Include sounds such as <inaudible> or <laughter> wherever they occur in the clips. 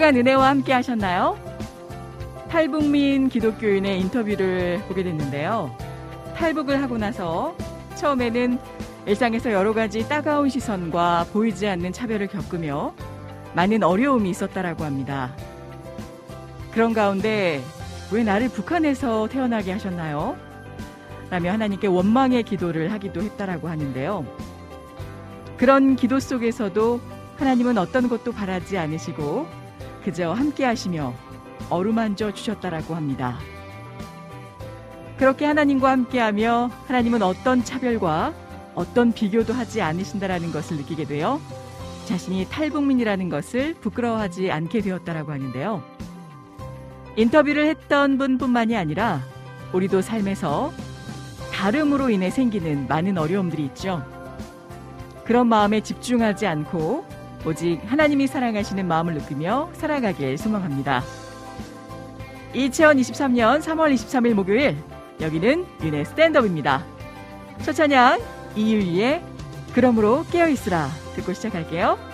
한 주간 은혜와 함께 하셨나요? 탈북민 기독교인의 인터뷰를 보게 됐는데요. 탈북을 하고 나서 처음에는 일상에서 여러 가지 따가운 시선과 보이지 않는 차별을 겪으며 많은 어려움이 있었다라고 합니다. 그런 가운데 왜 나를 북한에서 태어나게 하셨나요? 라며 하나님께 원망의 기도를 하기도 했다라고 하는데요. 그런 기도 속에서도 하나님은 어떤 것도 바라지 않으시고 그저 함께 하시며 어루만져 주셨다라고 합니다. 그렇게 하나님과 함께하며 하나님은 어떤 차별과 어떤 비교도 하지 않으신다라는 것을 느끼게 되어 자신이 탈북민이라는 것을 부끄러워하지 않게 되었다라고 하는데요. 인터뷰를 했던 분뿐만이 아니라 우리도 삶에서 다름으로 인해 생기는 많은 어려움들이 있죠. 그런 마음에 집중하지 않고 오직 하나님이 사랑하시는 마음을 느끼며 살아가길 소망합니다. 2023년 3월 23일 목요일 여기는 윤의 스탠드업입니다. 첫 찬양 이유리의 그러므로 깨어있으라 듣고 시작할게요.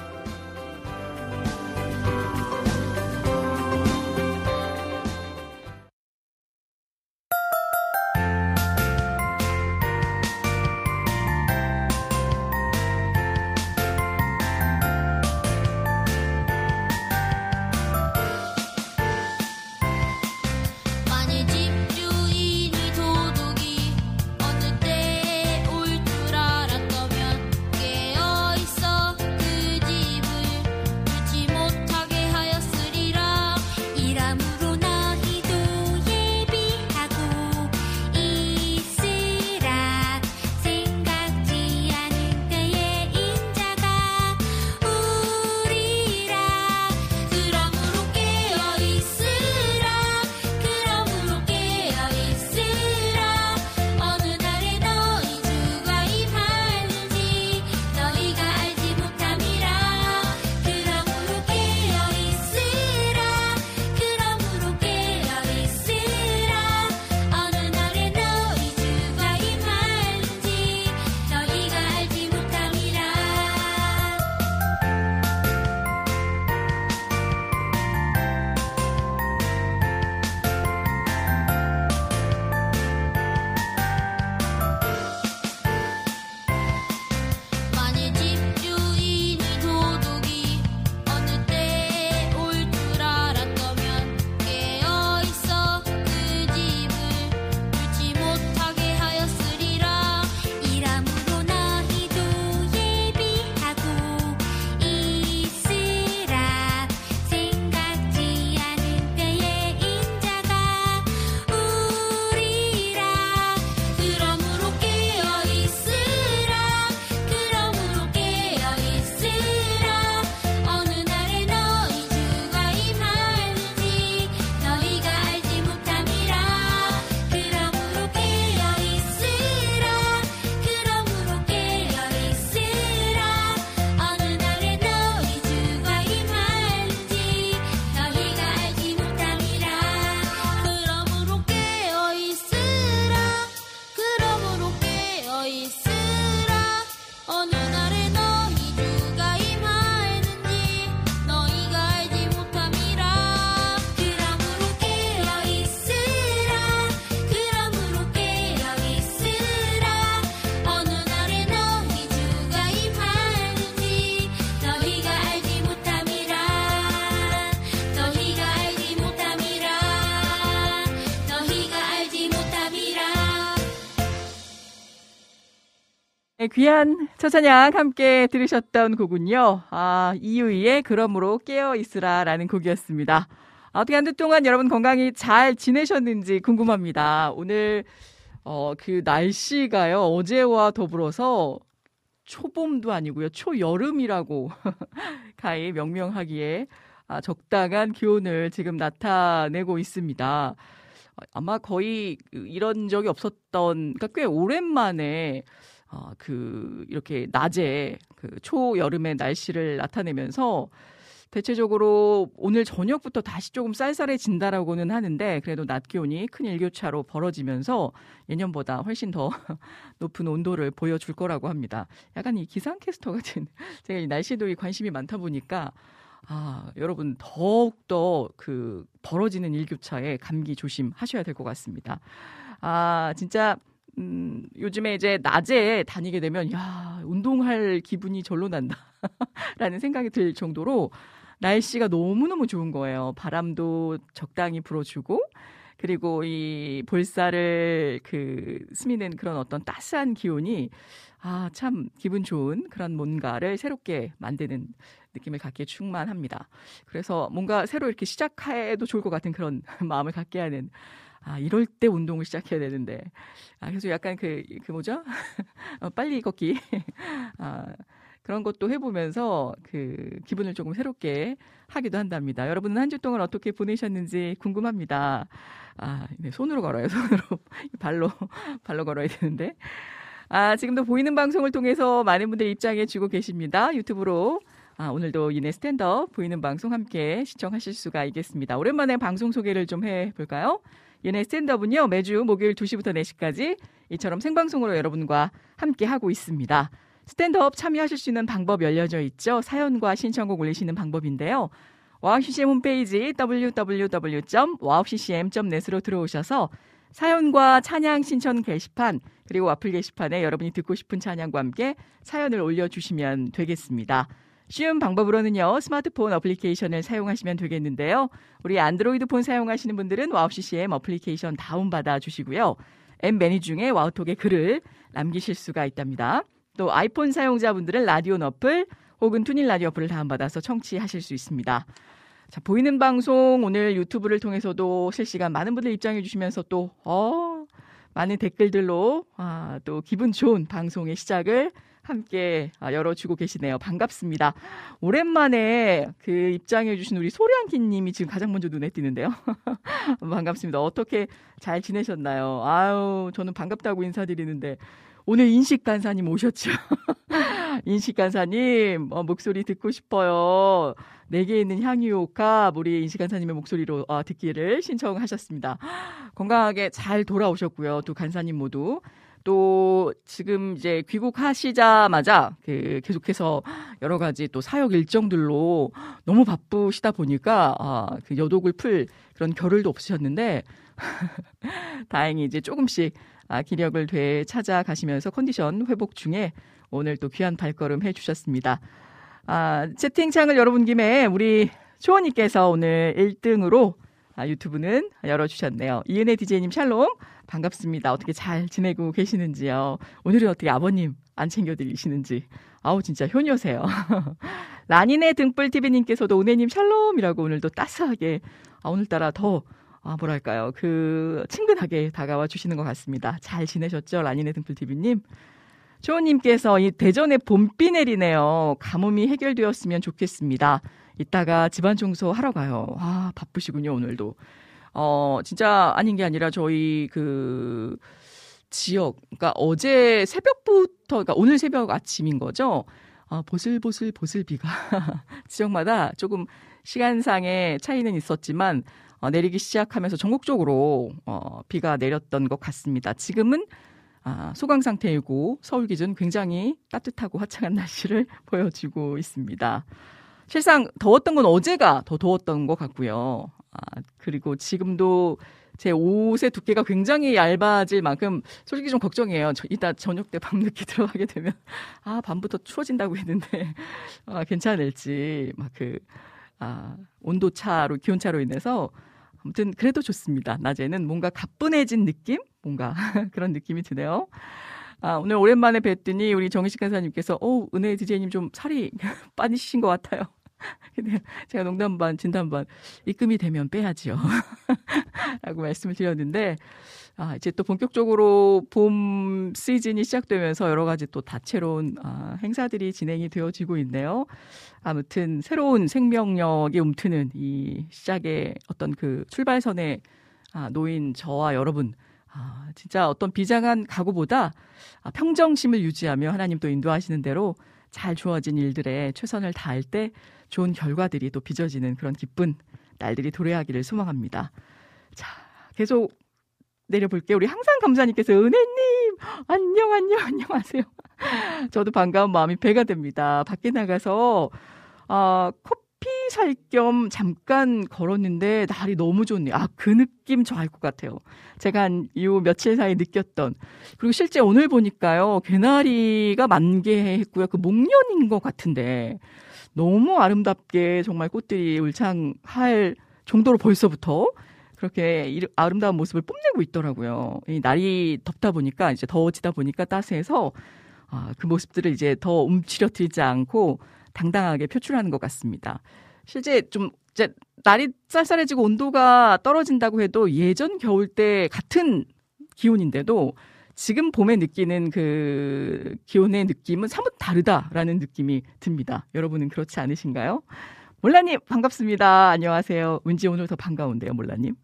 귀한 처찬양 함께 들으셨던 곡은요. 아, 이유이의 그러므로 깨어 있으라 라는 곡이었습니다. 아, 어떻게 한 주 동안 여러분 건강히 잘 지내셨는지 궁금합니다. 오늘 어, 그 날씨가요. 어제와 더불어서 초봄도 아니고요. 초여름이라고 <laughs> 가히 명명하기에 아, 적당한 기온을 지금 나타내고 있습니다. 아마 거의 이런 적이 없었던, 그러니까 꽤 오랜만에 어, 그 이렇게 낮에 그 초여름의 날씨를 나타내면서 대체적으로 오늘 저녁부터 다시 조금 쌀쌀해진다라고는 하는데 그래도 낮 기온이 큰 일교차로 벌어지면서 예년보다 훨씬 더 <laughs> 높은 온도를 보여줄 거라고 합니다. 약간 이 기상캐스터 같은 <laughs> 제가 이 날씨도에 관심이 많다 보니까 아, 여러분 더욱더 그 벌어지는 일교차에 감기 조심하셔야 될 것 같습니다. 아, 진짜 음, 요즘에 이제 낮에 다니게 되면 야, 운동할 기분이 절로 난다. <laughs> 라는 생각이 들 정도로 날씨가 너무너무 좋은 거예요. 바람도 적당히 불어주고 그리고 이 볼살을 그 스미는 그런 어떤 따스한 기온이 아, 참 기분 좋은 그런 뭔가를 새롭게 만드는 느낌을 갖기에 충만합니다. 그래서 뭔가 새로 이렇게 시작해도 좋을 것 같은 그런 <laughs> 마음을 갖게 하는 아, 이럴 때 운동을 시작해야 되는데. 아, 그래서 약간 그, 그 뭐죠? <laughs> 어, 빨리 걷기. <laughs> 아, 그런 것도 해보면서 그 기분을 조금 새롭게 하기도 한답니다. 여러분은 한 주 동안 어떻게 보내셨는지 궁금합니다. 아, 네, 손으로 걸어요. <laughs> 손으로. 발로, 발로 걸어야 되는데. 아, 지금도 보이는 방송을 통해서 많은 분들 입장해 주고 계십니다. 유튜브로. 아, 오늘도 이내 스탠드업 보이는 방송 함께 시청하실 수가 있겠습니다. 오랜만에 방송 소개를 좀 해볼까요? 은혜의 스탠드업은요, 매주 목요일 2시부터 4시까지 이처럼 생방송으로 여러분과 함께 하고 있습니다. 스탠드업 참여하실 수 있는 방법 열려져 있죠. 사연과 신청곡 올리시는 방법인데요. 와우CCM 홈페이지 www.wowccm.net으로 들어오셔서 사연과 찬양 신청 게시판 그리고 와플 게시판에 여러분이 듣고 싶은 찬양과 함께 사연을 올려주시면 되겠습니다. 쉬운 방법으로는요, 스마트폰 어플리케이션을 사용하시면 되겠는데요. 우리 안드로이드 폰 사용하시는 분들은 와우 CCM 어플리케이션 다운받아 주시고요. 앱 메뉴 중에 와우톡에 글을 남기실 수가 있답니다. 또 아이폰 사용자분들은 라디오 너플 혹은 TuneIn 라디오 어플을 다운받아서 청취하실 수 있습니다. 자, 보이는 방송 오늘 유튜브를 통해서도 실시간 많은 분들 입장해 주시면서 또, 어, 많은 댓글들로, 아, 또 기분 좋은 방송의 시작을 함께 아, 열어주고 계시네요. 반갑습니다. 오랜만에 그 입장해주신 우리 소량기님이 지금 가장 먼저 눈에 띄는데요. <laughs> 반갑습니다. 어떻게 잘 지내셨나요? 아유, 저는 반갑다고 인사드리는데 오늘 인식 간사님 오셨죠? <laughs> 인식 간사님 어, 목소리 듣고 싶어요. 내게 있는 향유옥합 우리 인식 간사님의 목소리로 어, 듣기를 신청하셨습니다. 건강하게 잘 돌아오셨고요. 두 간사님 모두 또 지금 이제 귀국하시자마자 그 계속해서 여러 가지 또 사역 일정들로 너무 바쁘시다 보니까 아, 그 여독을 풀 그런 겨를도 없으셨는데 <laughs> 다행히 이제 조금씩 아, 기력을 되찾아가시면서 컨디션 회복 중에 오늘 또 귀한 발걸음 해주셨습니다. 아, 채팅창을 열어본 김에 우리 초원님께서 오늘 1등으로 아, 유튜브는 열어주셨네요. 이은혜 디제이님 샬롬 반갑습니다. 어떻게 잘 지내고 계시는지요? 오늘은 어떻게 아버님 안 챙겨드리시는지 아우 진짜 효녀세요. <laughs> 라니네 등불TV님께서도 은혜님 샬롬이라고 오늘도 따스하게 아, 오늘따라 더 아, 뭐랄까요. 그, 친근하게 다가와 주시는 것 같습니다. 잘 지내셨죠? 라니네 등불TV님. 조호님께서 이 대전에 봄비 내리네요. 가뭄이 해결되었으면 좋겠습니다. 이따가 집안 청소 하러 가요. 아, 바쁘시군요, 오늘도. 어, 진짜 아닌 게 아니라 저희 그 지역, 그러니까 어제 새벽부터, 그러니까 오늘 새벽 아침인 거죠. 어, 보슬보슬 보슬 비가 <laughs> 지역마다 조금 시간상의 차이는 있었지만 어, 내리기 시작하면서 전국적으로 어, 비가 내렸던 것 같습니다. 지금은 아, 소강 상태이고 서울 기준 굉장히 따뜻하고 화창한 날씨를 <laughs> 보여주고 있습니다. 실상 더웠던 건 어제가 더 더웠던 것 같고요. 아, 그리고 지금도 제 옷의 두께가 굉장히 얇아질 만큼 솔직히 좀 걱정이에요. 저, 이따 저녁 때 밤늦게 <laughs> 들어가게 되면 아 밤부터 추워진다고 했는데 <laughs> 아, 괜찮을지 막 그 아, 온도 차로 기온 차로 인해서 아무튼 그래도 좋습니다. 낮에는 뭔가 가뿐해진 느낌? 뭔가 <laughs> 그런 느낌이 드네요. 아, 오늘 오랜만에 뵀더니 우리 정희식 간사님께서, 어, 은혜 디제이님 좀 살이 빠지신 것 같아요. 근데 제가 농담 반, 진담 반, 입금이 되면 빼야지요. <laughs> 라고 말씀을 드렸는데, 아, 이제 또 본격적으로 봄 시즌이 시작되면서 여러 가지 또 다채로운 아, 행사들이 진행이 되어지고 있네요. 아무튼 새로운 생명력이 움트는 이 시작의 어떤 그 출발선에 아, 놓인 저와 여러분, 아, 진짜 어떤 비장한 각오보다 아, 평정심을 유지하며 하나님 또 인도하시는 대로 잘 주어진 일들에 최선을 다할 때 좋은 결과들이 또 빚어지는 그런 기쁜 날들이 도래하기를 소망합니다. 자, 계속 내려볼게요. 우리 항상 감사님께서 은혜님 안녕 안녕 안녕하세요. 저도 반가운 마음이 배가 됩니다. 밖에 나가서 아, 커피 살 겸 잠깐 걸었는데 날이 너무 좋네요. 아, 그 느낌 저 알 것 같아요. 제가 한 요 며칠 사이 느꼈던. 그리고 실제 오늘 보니까요. 개나리가 만개했고요. 그 목련인 것 같은데 너무 아름답게 정말 꽃들이 울창할 정도로 벌써부터 그렇게 아름다운 모습을 뽐내고 있더라고요. 이 날이 덥다 보니까 이제 더워지다 보니까 따스해서 아, 그 모습들을 이제 더 움츠려들지 않고 당당하게 표출하는 것 같습니다. 실제 좀 이제 날이 쌀쌀해지고 온도가 떨어진다고 해도 예전 겨울 때 같은 기온인데도 지금 봄에 느끼는 그 기온의 느낌은 사뭇 다르다라는 느낌이 듭니다. 여러분은 그렇지 않으신가요? 몰라님 반갑습니다. 안녕하세요. 왠지 오늘 더 반가운데요, 몰라님.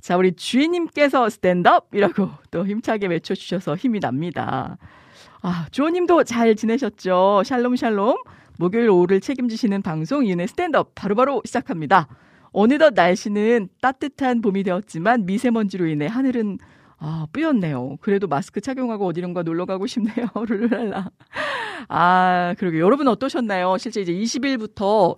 자, 우리 주인님께서 스탠드업이라고 또 힘차게 외쳐주셔서 힘이 납니다. 아, 주호님도 잘 지내셨죠? 샬롬 샬롬. 목요일 오후를 책임지시는 방송 이은의 스탠드업 바로바로 시작합니다. 어느덧 날씨는 따뜻한 봄이 되었지만 미세먼지로 인해 하늘은 아, 뿌였네요. 그래도 마스크 착용하고 어디론가 놀러 가고 싶네요. <laughs> 룰랄라. 아, 그러게 여러분 어떠셨나요? 실제 이제 20일부터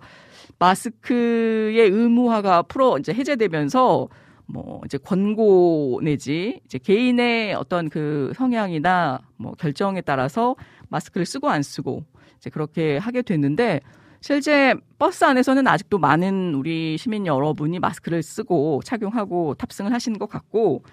마스크의 의무화가 풀어 이제 해제되면서 뭐 이제 권고 내지 이제 개인의 어떤 그 성향이나 뭐 결정에 따라서 마스크를 쓰고 안 쓰고 이제 그렇게 하게 됐는데 실제 버스 안에서는 아직도 많은 우리 시민 여러분이 마스크를 쓰고 착용하고 탑승을 하시는 것 같고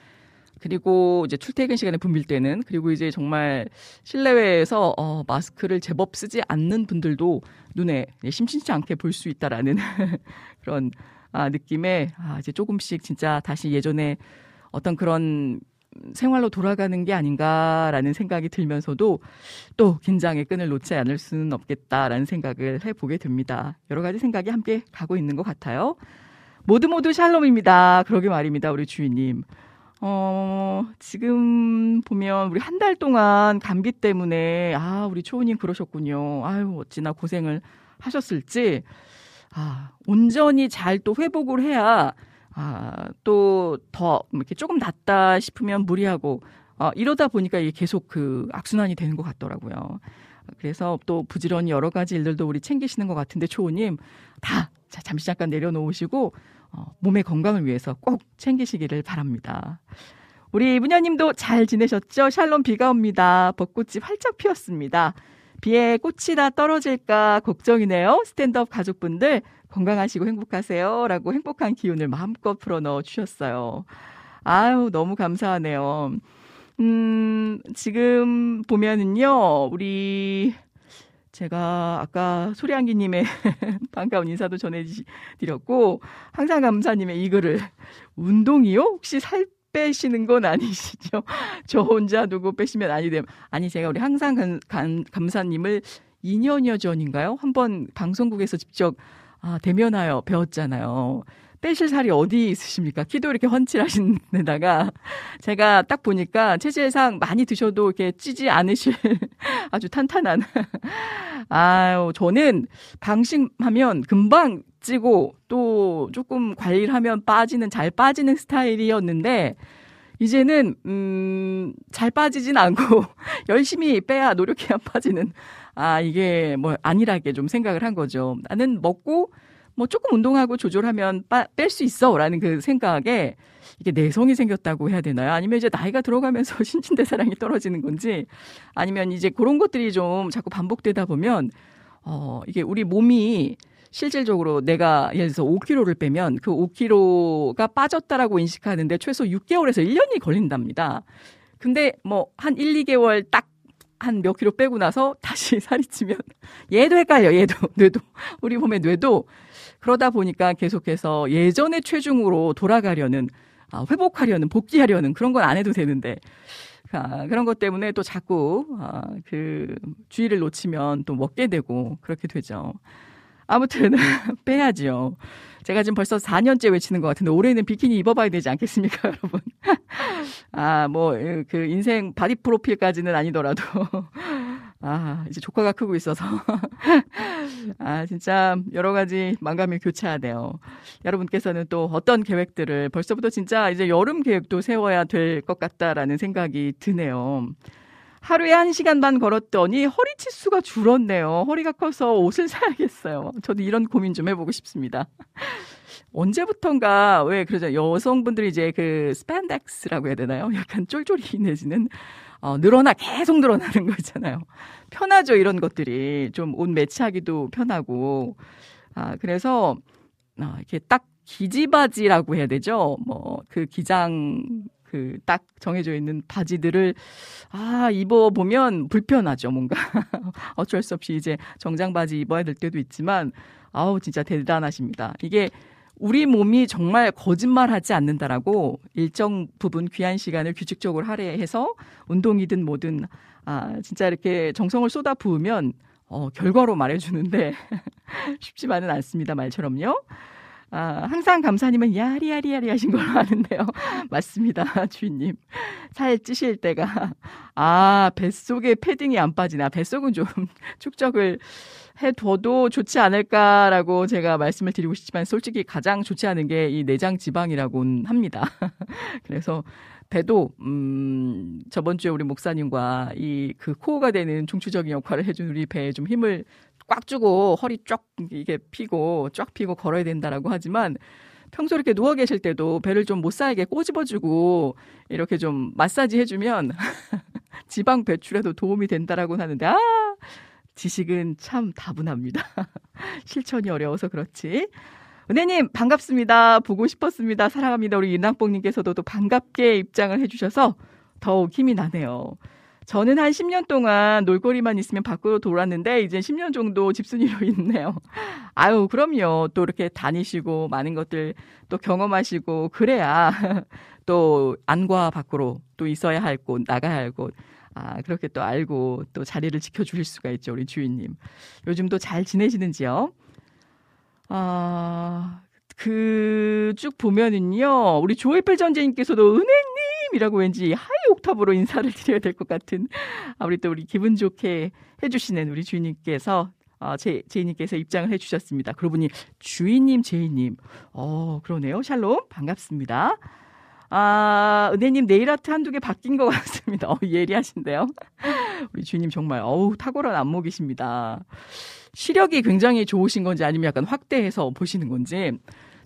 그리고 이제 출퇴근 시간에 붐빌 때는 그리고 이제 정말 실내외에서 어, 마스크를 제법 쓰지 않는 분들도 눈에 심심치 않게 볼 수 있다라는 <laughs> 그런 아, 느낌에 아, 이제 조금씩 진짜 다시 예전에 어떤 그런 생활로 돌아가는 게 아닌가라는 생각이 들면서도 또 긴장의 끈을 놓지 않을 수는 없겠다라는 생각을 해보게 됩니다. 여러 가지 생각이 함께 가고 있는 것 같아요. 모두 모두 샬롬입니다. 그러게 말입니다. 우리 주인님. 어, 지금 보면 우리 한 달 동안 감기 때문에 아, 우리 초우님 그러셨군요. 아유, 어찌나 고생을 하셨을지. 아, 온전히 잘 또 회복을 해야 아, 또 더 이렇게 조금 낫다 싶으면 무리하고 어, 이러다 보니까 이게 계속 그 악순환이 되는 것 같더라고요. 그래서 또 부지런히 여러 가지 일들도 우리 챙기시는 것 같은데 초우님 다 자, 잠시 잠깐 내려놓으시고 어, 몸의 건강을 위해서 꼭 챙기시기를 바랍니다. 우리 문현님도 잘 지내셨죠? 샬롬 비가 옵니다. 벚꽃이 활짝 피었습니다. 비에 꽃이 다 떨어질까 걱정이네요. 스탠드업 가족분들 건강하시고 행복하세요. 라고 행복한 기운을 마음껏 풀어 넣어 주셨어요. 아유, 너무 감사하네요. 음, 지금 보면은요, 우리 제가 아까 소리한기님의 <laughs> 반가운 인사도 전해드렸고 항상 감사님의 이 글을 운동이요? 혹시 살 빼시는 건 아니시죠? <laughs> 저 혼자 누구 빼시면 아니 됨. 아니 제가 우리 항상 감, 감, 감사님을 2년여 전인가요? 한번 방송국에서 직접 아, 대면하여 배웠잖아요. 빼실 살이 어디 있으십니까? 키도 이렇게 훤칠하신 <laughs> 데다가 제가 딱 보니까 체질상 많이 드셔도 이렇게 찌지 않으실 <laughs> 아주 탄탄한 <laughs> 아유 저는 방심하면 금방 찌고 또 조금 관리를 하면 빠지는 잘 빠지는 스타일이었는데 이제는 음 잘 빠지진 않고 열심히 빼야 노력해야 빠지는 아 이게 뭐 안일하게 좀 생각을 한 거죠. 나는 먹고 뭐 조금 운동하고 조절하면 뺄 수 있어라는 그 생각에 이게 내성이 생겼다고 해야 되나요? 아니면 이제 나이가 들어가면서 <laughs> 신진대사량이 떨어지는 건지 아니면 이제 그런 것들이 좀 자꾸 반복되다 보면 어 이게 우리 몸이 실질적으로 내가 예를 들어서 5kg를 빼면 그 5kg가 빠졌다라고 인식하는데 최소 6개월에서 1년이 걸린답니다. 근데 뭐 한 1, 2개월 딱 한 몇 킬로 빼고 나서 다시 <laughs> 살이 찌면 얘도 헷갈려. 얘도 <laughs> 뇌도 우리 몸의 뇌도 그러다 보니까 계속해서 예전의 체중으로 돌아가려는 아, 회복하려는 복귀하려는 그런 건 안 해도 되는데 아, 그런 것 때문에 또 자꾸 아, 그 주의를 놓치면 또 먹게 되고 그렇게 되죠. 아무튼 <laughs> 빼야지요. 제가 지금 벌써 4년째 외치는 것 같은데 올해는 비키니 입어봐야 되지 않겠습니까, <laughs> 여러분? 아, 뭐 그 인생 바디 프로필까지는 아니더라도 <laughs> 아, 이제 조카가 크고 있어서. <laughs> 아, 진짜 여러 가지 만감을 교차해야 돼요. 여러분께서는 또 어떤 계획들을 벌써부터 진짜 이제 여름 계획도 세워야 될 것 같다라는 생각이 드네요. 하루에 한 시간 반 걸었더니 허리 치수가 줄었네요. 허리가 커서 옷을 사야겠어요. 저도 이런 고민 좀 해보고 싶습니다. 언제부턴가 왜 그러죠? 여성분들이 이제 그 스판덱스라고 해야 되나요? 약간 쫄쫄이 내지는 어, 늘어나 계속 늘어나는 거 있잖아요. 편하죠 이런 것들이 좀 옷 매치하기도 편하고 아 그래서 아, 이렇게 딱 기지바지라고 해야 되죠. 뭐 그 기장 그 딱 정해져 있는 바지들을 아 입어 보면 불편하죠 뭔가 <laughs> 어쩔 수 없이 이제 정장 바지 입어야 될 때도 있지만 아우 진짜 대단하십니다. 이게 우리 몸이 정말 거짓말하지 않는다라고 일정 부분 귀한 시간을 규칙적으로 할애해서 운동이든 뭐든 아 진짜 이렇게 정성을 쏟아 부으면 어 결과로 말해주는데 <laughs> 쉽지만은 않습니다 말처럼요. 아, 항상 감사님은 야리야리야리 하신 걸로 아는데요. <laughs> 맞습니다, 주인님. 살 찌실 때가, 아, 뱃속에 패딩이 안 빠지나. 뱃속은 좀 <laughs> 축적을 해둬도 좋지 않을까라고 제가 말씀을 드리고 싶지만 솔직히 가장 좋지 않은 게 이 내장 지방이라고는 합니다. <laughs> 그래서 배도 음 저번 주에 우리 목사님과 이 그 코어가 되는 중추적인 역할을 해준 우리 배에 좀 힘을 꽉 주고 허리 쫙 이게 피고 쫙 피고 걸어야 된다라고 하지만 평소 이렇게 누워 계실 때도 배를 좀 못 쌓이게 꼬집어주고 이렇게 좀 마사지 해주면 <laughs> 지방 배출에도 도움이 된다라고 하는데 아 지식은 참 다분합니다. <laughs> 실천이 어려워서 그렇지. 은혜님 반갑습니다. 보고 싶었습니다. 사랑합니다. 우리 윤학봉님께서도 또 반갑게 입장을 해주셔서 더욱 힘이 나네요. 저는 한 10년 동안 놀거리만 있으면 밖으로 돌았는데 이제 10년 정도 집순이로 <laughs> 있네요. 아유, 그럼요. 또 이렇게 다니시고 많은 것들 또 경험하시고 그래야 <laughs> 또 안과 밖으로 또 있어야 할 곳, 나가야 할 곳. 아, 그렇게 또 알고 또 자리를 지켜 주실 수가 있죠, 우리 주인님. 요즘도 잘 지내시는지요? 아, 그, 쭉 보면은요, 우리 조이필 전재님께서도 은혜님이라고 왠지 하이 옥탑으로 인사를 <laughs> 드려야 될 것 같은, 아, 우리 또 우리 기분 좋게 해주시는 우리 주인님께서, 아, 제, 제이님께서 입장을 해주셨습니다. 그러고 보니 주인님, 제이님. 어, 그러네요. 샬롬. 반갑습니다. 아, 은혜님 네일 아트 한두 개 바뀐 것 <laughs> 같습니다. 어, 예리하신데요. 우리 주인님 정말, 어우, 탁월한 안목이십니다. 시력이 굉장히 좋으신 건지 아니면 약간 확대해서 보시는 건지.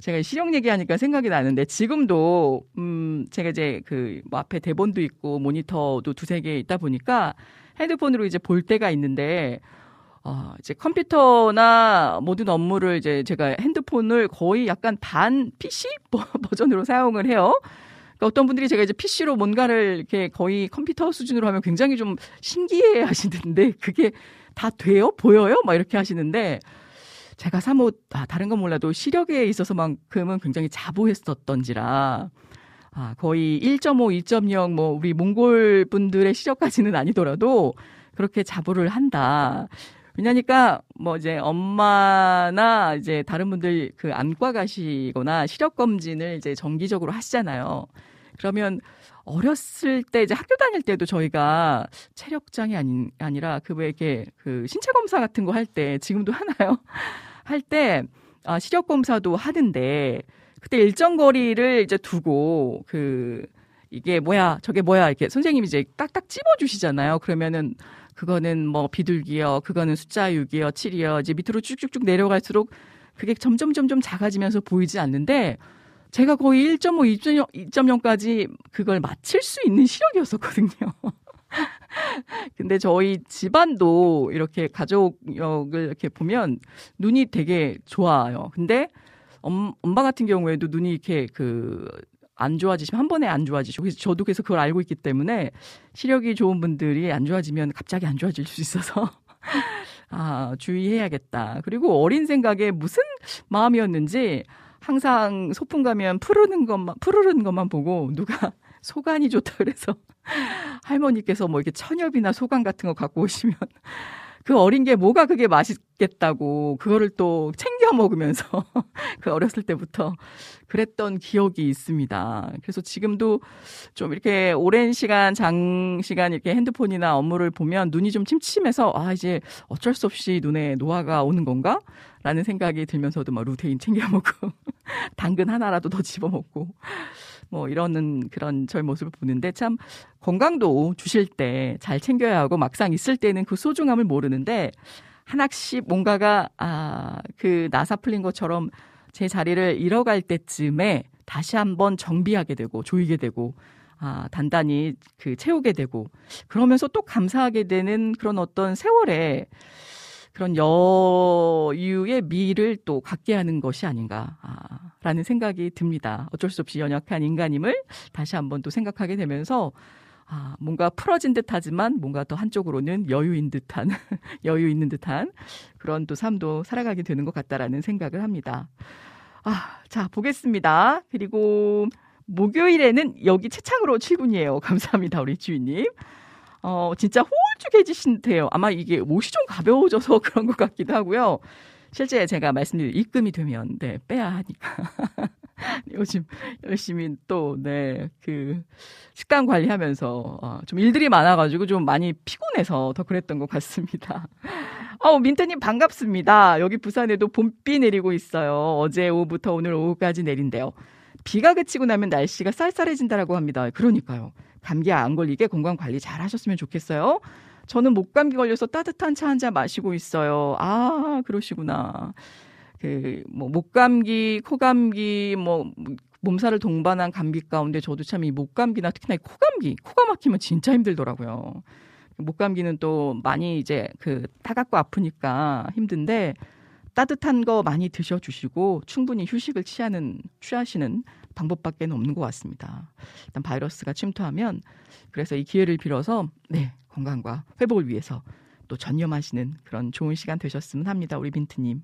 제가 시력 얘기하니까 생각이 나는데 지금도 음 제가 이제 그 뭐 앞에 대본도 있고 모니터도 두세 개 있다 보니까 핸드폰으로 이제 볼 때가 있는데 어 이제 컴퓨터나 모든 업무를 이제 제가 핸드폰을 거의 약간 반 PC <laughs> 버전으로 사용을 해요. 그러니까 어떤 분들이 제가 이제 PC로 뭔가를 이렇게 거의 컴퓨터 수준으로 하면 굉장히 좀 신기해 하시는데 그게 다 돼요? 보여요? 막 이렇게 하시는데 제가 사뭇 아, 다른 건 몰라도 시력에 있어서만큼은 굉장히 자부했었던지라 아, 거의 1.5, 2.0, 뭐, 우리 몽골 분들의 시력까지는 아니더라도 그렇게 자부를 한다. 왜냐니까, 뭐, 이제 엄마나 이제 다른 분들 그 안과 가시거나 시력 검진을 이제 정기적으로 하시잖아요. 그러면 어렸을 때 이제 학교 다닐 때도 저희가 체력장이 아닌 아니라 그 왜 이렇게 그 신체 검사 같은 거 할 때 지금도 하나요? <laughs> 할 때 아, 시력 검사도 하는데 그때 일정 거리를 이제 두고 그 이게 뭐야 저게 뭐야 이렇게 선생님이 이제 딱딱 찝어 주시잖아요. 그러면은 그거는 뭐 비둘기요, 그거는 숫자 6이요, 7이요. 이제 밑으로 쭉쭉쭉 내려갈수록 그게 점점 점점 작아지면서 보이지 않는데 제가 거의 1.5, 2.0, 2.0까지 그걸 맞힐 수 있는 시력이었었거든요. <laughs> 근데 저희 집안도 이렇게 가족력을 이렇게 보면 눈이 되게 좋아요. 근데 엄, 엄마 같은 경우에도 눈이 이렇게 그 안 좋아지시면 한 번에 안 좋아지시고 그래서 저도 그래서 그걸 알고 있기 때문에 시력이 좋은 분들이 안 좋아지면 갑자기 안 좋아질 수 있어서 <laughs> 아, 주의해야겠다. 그리고 어린 생각에 무슨 마음이었는지 항상 소풍 가면 푸르는 것만 푸르른 것만 보고 누가 <laughs> 소간이 좋다 그래서 <laughs> 할머니께서 뭐 이렇게 천엽이나 소간 같은 거 갖고 오시면 그 어린 게 뭐가 그게 맛있겠다고 그거를 또 챙겨 먹으면서 <laughs> 그 어렸을 때부터 그랬던 기억이 있습니다. 그래서 지금도 좀 이렇게 오랜 시간 장시간 이렇게 핸드폰이나 업무를 보면 눈이 좀 침침해서 아 이제 어쩔 수 없이 눈에 노화가 오는 건가? 라는 생각이 들면서도 막 루테인 챙겨 먹고 <laughs> 당근 하나라도 더 집어 먹고 뭐 이러는 그런 저의 모습을 보는데 참 건강도 주실 때 잘 챙겨야 하고 막상 있을 때는 그 소중함을 모르는데 하나씩 뭔가가 아 그 나사 풀린 것처럼 제 자리를 잃어갈 때쯤에 다시 한번 정비하게 되고 조이게 되고 아, 단단히 그 채우게 되고 그러면서 또 감사하게 되는 그런 어떤 세월에 그런 여유의 미를 또 갖게 하는 것이 아닌가라는 생각이 듭니다. 어쩔 수 없이 연약한 인간임을 다시 한번 또 생각하게 되면서 아, 뭔가 풀어진 듯 하지만 뭔가 더 한쪽으로는 여유인 듯한, <laughs> 여유 있는 듯한 그런 또 삶도 살아가게 되는 것 같다라는 생각을 합니다. 아, 자, 보겠습니다. 그리고 목요일에는 여기 채창으로 출근이에요. <laughs> 감사합니다, 우리 주인님. 어, 진짜 호울쭉해지신데요. 아마 이게 옷이 좀 가벼워져서 <laughs> 그런 것 같기도 하고요. 실제 제가 말씀드린 입금이 되면, 네, 빼야 하니까. <laughs> 요즘 열심히 또, 네, 그, 식단 관리하면서, 어, 좀 일들이 많아가지고 좀 많이 피곤해서 더 그랬던 것 같습니다. <laughs> 어, 민트님 반갑습니다. 여기 부산에도 봄비 내리고 있어요. 어제 오후부터 오늘 오후까지 내린대요. 비가 그치고 나면 날씨가 쌀쌀해진다라고 합니다. 그러니까요. 감기 안 걸리게 건강 관리 잘 하셨으면 좋겠어요. 저는 목감기 걸려서 따뜻한 차 한 잔 마시고 있어요. 아, 그러시구나. 그, 뭐, 목감기, 코감기, 뭐, 몸살을 동반한 감기 가운데 저도 참 이 목감기나 특히나 이 코감기, 코가 막히면 진짜 힘들더라고요. 목감기는 또 많이 이제 그 따갑고 아프니까 힘든데 따뜻한 거 많이 드셔주시고 충분히 휴식을 취하는 취하시는 방법밖에 없는 것 같습니다. 일단 바이러스가 침투하면 그래서 이 기회를 빌어서 네 건강과 회복을 위해서 또 전념하시는 그런 좋은 시간 되셨으면 합니다. 우리 빈트님.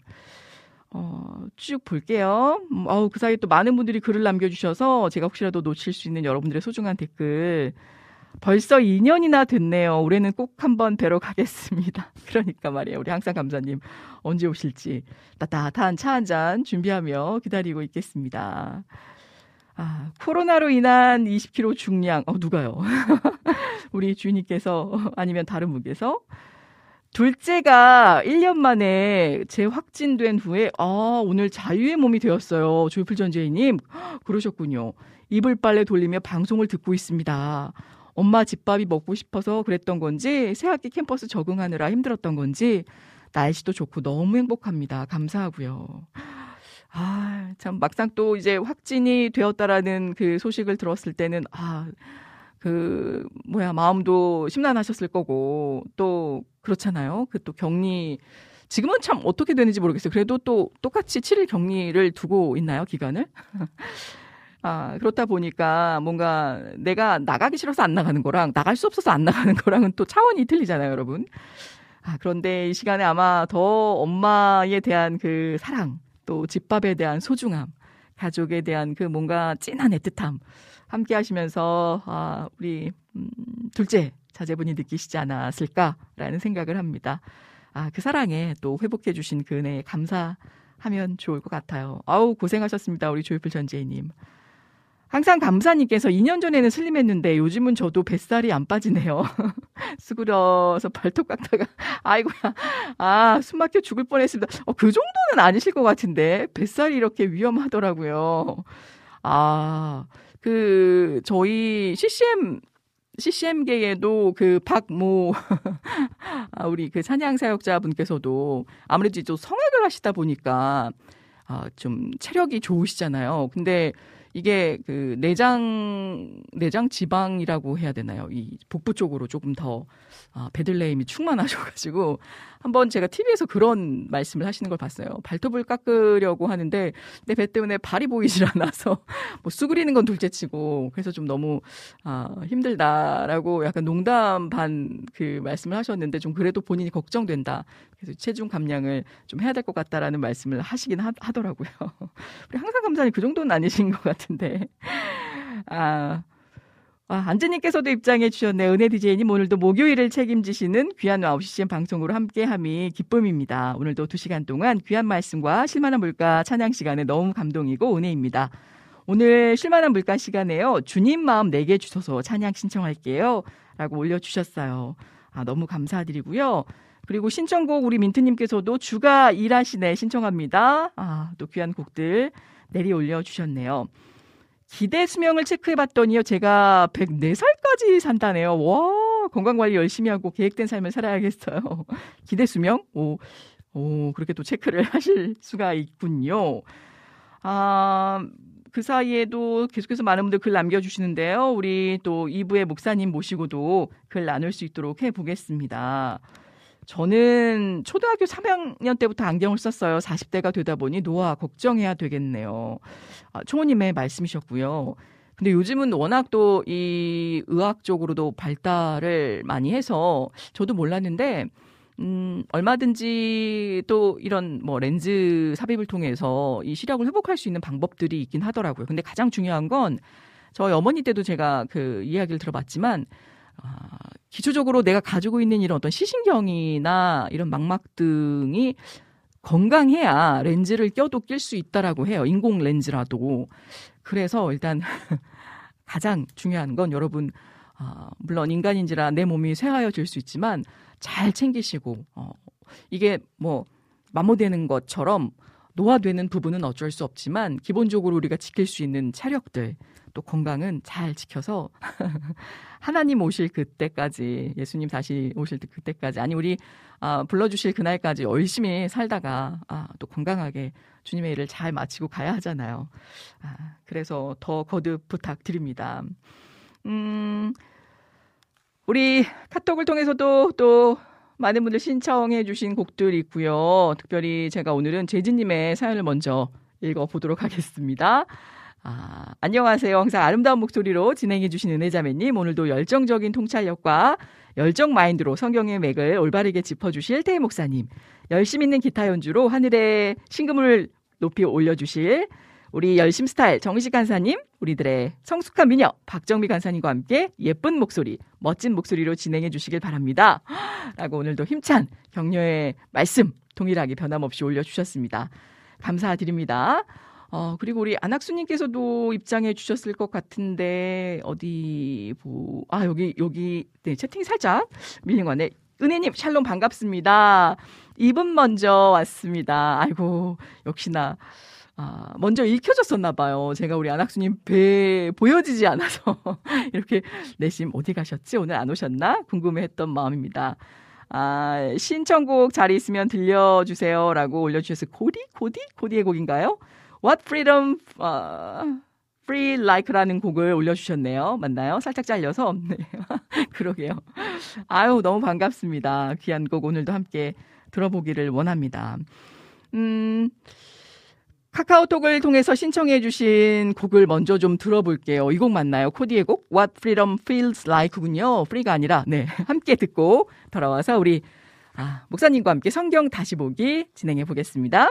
어, 쭉 볼게요. 음, 어우, 그 사이에 또 많은 분들이 글을 남겨주셔서 제가 혹시라도 놓칠 수 있는 여러분들의 소중한 댓글 벌써 2년이나 됐네요. 올해는 꼭 한번 뵈러 가겠습니다. <laughs> 그러니까 말이에요. 우리 항상 감사님 언제 오실지 따뜻한 차 한 잔 준비하며 기다리고 있겠습니다. 아, 코로나로 인한 20kg 중량. 어, 누가요? <laughs> 우리 주인님께서 아니면 다른 분께서 둘째가 1년 만에 재확진된 후에 아, 오늘 자유의 몸이 되었어요. 조이풀 전재희님. <gasps> 그러셨군요. 이불 빨래 돌리며 방송을 듣고 있습니다. 엄마 집밥이 먹고 싶어서 그랬던 건지 새학기 캠퍼스 적응하느라 힘들었던 건지 날씨도 좋고 너무 행복합니다. 감사하고요. 아, 참 막상 또 이제 확진이 되었다라는 그 소식을 들었을 때는 아, 그 뭐야 마음도 심란하셨을 거고 또 그렇잖아요. 그 또 격리 지금은 참 어떻게 되는지 모르겠어요. 그래도 또 똑같이 7일 격리를 두고 있나요, 기간을? <laughs> 아, 그렇다 보니까 뭔가 내가 나가기 싫어서 안 나가는 거랑 나갈 수 없어서 안 나가는 거랑은 또 차원이 틀리잖아요, 여러분. 아, 그런데 이 시간에 아마 더 엄마에 대한 그 사랑, 또 집밥에 대한 소중함, 가족에 대한 그 뭔가 찐한 애틋함 함께 하시면서 아, 우리 음, 둘째 자제분이 느끼시지 않았을까라는 생각을 합니다. 아, 그 사랑에 또 회복해 주신 그 은혜에 감사하면 좋을 것 같아요. 아우 고생하셨습니다. 우리 조이풀 전재희님. 항상 감사님께서 2년 전에는 슬림했는데 요즘은 저도 뱃살이 안 빠지네요. <laughs> 수그려서 발톱 깎다가 <laughs> 아이고야 아 숨 막혀 죽을 뻔했습니다. 어, 그 정도는 아니실 것 같은데 뱃살이 이렇게 위험하더라고요. 아 그 저희 CCM CCM계에도 그 박모 <laughs> 아, 우리 그 찬양 사역자분께서도 아무래도 좀 성악을 하시다 보니까 아, 좀 체력이 좋으시잖아요. 근데 이게 그 내장 내장 지방이라고 해야 되나요? 이 복부 쪽으로 조금 더 아, 베들레임이 충만하셔가지고 한번 제가 TV에서 그런 말씀을 하시는 걸 봤어요. 발톱을 깎으려고 하는데 내 배 때문에 발이 보이질 않아서 <laughs> 뭐 수그리는 건 둘째치고 그래서 좀 너무 아, 힘들다라고 약간 농담 반 그 말씀을 하셨는데 좀 그래도 본인이 걱정된다. 그래서 체중 감량을 좀 해야 될 것 같다라는 말씀을 하시긴 하, 더라고요 <laughs> 우리 항상 감사님 그 정도는 아니신 것 같은데 아. 아, 안재님께서도 입장해 주셨네. 은혜 디제이님 오늘도 목요일을 책임지시는 귀한 9시 CM 방송으로 함께함이 기쁨입니다. 오늘도 2시간 동안 귀한 말씀과 실만한 물가 찬양 시간에 너무 감동이고 은혜입니다. 오늘 실만한 물가 시간에요. 주님 마음 내게 주셔서 찬양 신청할게요. 라고 올려주셨어요. 아, 너무 감사드리고요. 그리고 신청곡 우리 민트님께서도 주가 일하시네 신청합니다. 아, 또 귀한 곡들 내리 올려주셨네요. 기대 수명을 체크해 봤더니요. 제가 104살까지 산다네요. 와, 건강 관리 열심히 하고 계획된 삶을 살아야겠어요. <laughs> 기대 수명? 오, 오, 그렇게 또 체크를 <laughs> 하실 수가 있군요. 아, 그 사이에도 계속해서 많은 분들 글 남겨주시는데요. 우리 또 2부의 목사님 모시고도 글 나눌 수 있도록 해보겠습니다. 저는 초등학교 3학년 때부터 안경을 썼어요. 40대가 되다 보니 노화 걱정해야 되겠네요. 아, 총호님의 말씀이셨고요. 근데 요즘은 워낙 또 이 의학 적으로도 발달을 많이 해서 저도 몰랐는데 음, 얼마든지 또 이런 뭐 렌즈 삽입을 통해서 이 시력을 회복할 수 있는 방법들이 있긴 하더라고요. 근데 가장 중요한 건 저희 어머니 때도 제가 그 이야기를 들어봤지만 아, 기초적으로 내가 가지고 있는 이런 어떤 시신경이나 이런 망막 등이 건강해야 렌즈를 껴도 낄 수 있다라고 해요. 인공 렌즈라도. 그래서 일단 <laughs> 가장 중요한 건 여러분 아, 물론 인간인지라 내 몸이 쇠하여질 수 있지만 잘 챙기시고 어, 이게 뭐 마모되는 것처럼 노화되는 부분은 어쩔 수 없지만 기본적으로 우리가 지킬 수 있는 차력들 또 건강은 잘 지켜서 <laughs> 하나님 오실 그때까지 예수님 다시 오실 그때까지 아니 우리 아, 불러주실 그날까지 열심히 살다가 아, 또 건강하게 주님의 일을 잘 마치고 가야 하잖아요. 아, 그래서 더 거듭 부탁드립니다. 음, 우리 카톡을 통해서도 또 많은 분들 신청해 주신 곡들이 있고요. 특별히 제가 오늘은 재진님의 사연을 먼저 읽어보도록 하겠습니다. 아, 안녕하세요. 항상 아름다운 목소리로 진행해 주신 은혜자매님. 오늘도 열정적인 통찰력과 열정 마인드로 성경의 맥을 올바르게 짚어주실 태희 목사님. 열심 있는 기타 연주로 하늘의 신금을 높이 올려주실 우리 열심 스타일 정식 간사님, 우리들의 성숙한 미녀 박정미 간사님과 함께 예쁜 목소리, 멋진 목소리로 진행해 주시길 바랍니다. <gasps> 라고 오늘도 힘찬 격려의 말씀 동일하게 변함없이 올려주셨습니다. 감사드립니다. 어, 그리고 우리 안학수님께서도 입장해 주셨을 것 같은데, 어디, 보, 아, 여기, 여기, 네, 채팅이 살짝 밀린 거네. 은혜님, 샬롬 반갑습니다. 이분 먼저 왔습니다. 아이고, 역시나. 아, 먼저 읽혀졌었나 봐요. 제가 우리 안학수님 배 보여지지 않아서 <laughs> 이렇게 내심 어디 가셨지? 오늘 안 오셨나? 궁금해했던 마음입니다. 아, 신청곡 자리 있으면 들려주세요 라고 올려주셔서 고디 고디 고디의 곡인가요? What Freedom uh, Free Like라는 곡을 올려주셨네요. 맞나요? 살짝 잘려서. <laughs> 네. 그러게요. 아유, 너무 반갑습니다. 귀한 곡 오늘도 함께 들어보기를 원합니다. 음, 카카오톡을 통해서 신청해 주신 곡을 먼저 좀 들어볼게요. 이 곡 맞나요? 코디의 곡? What Freedom Feels Like군요. 프리가 아니라, 네. <laughs> 함께 듣고 돌아와서 우리, 아, 목사님과 함께 성경 다시 보기 진행해 보겠습니다.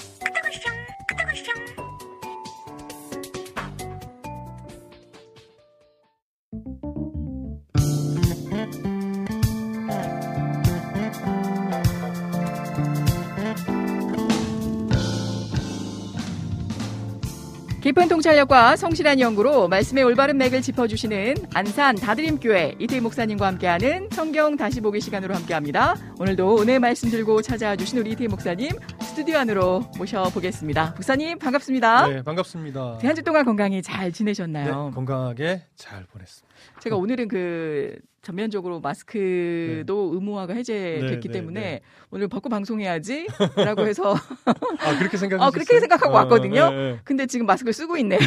깊은 통찰력과 성실한 연구로 말씀의 올바른 맥을 짚어주시는 안산 다드림교회 이태희 목사님과 함께하는 성경 다시 보기 시간으로 함께합니다. 오늘도 은혜 말씀 들고 찾아와 주신 우리 이태희 목사님 스튜디오 안으로 모셔보겠습니다. 목사님 반갑습니다. 네, 반갑습니다. 한 주 동안 건강히 잘 네, 지내셨나요? 건강하게 잘 보냈습니다. 제가 오늘은 그 전면적으로 마스크도 의무화가 해제됐기 네, 네, 때문에 네. 오늘 벗고 방송해야지 라고 해서 <laughs> 아, 그렇게 생각하셨어요? 어, 그렇게 생각하고 왔거든요. 네, 네. 근데 지금 마스크를 쓰고 있네요.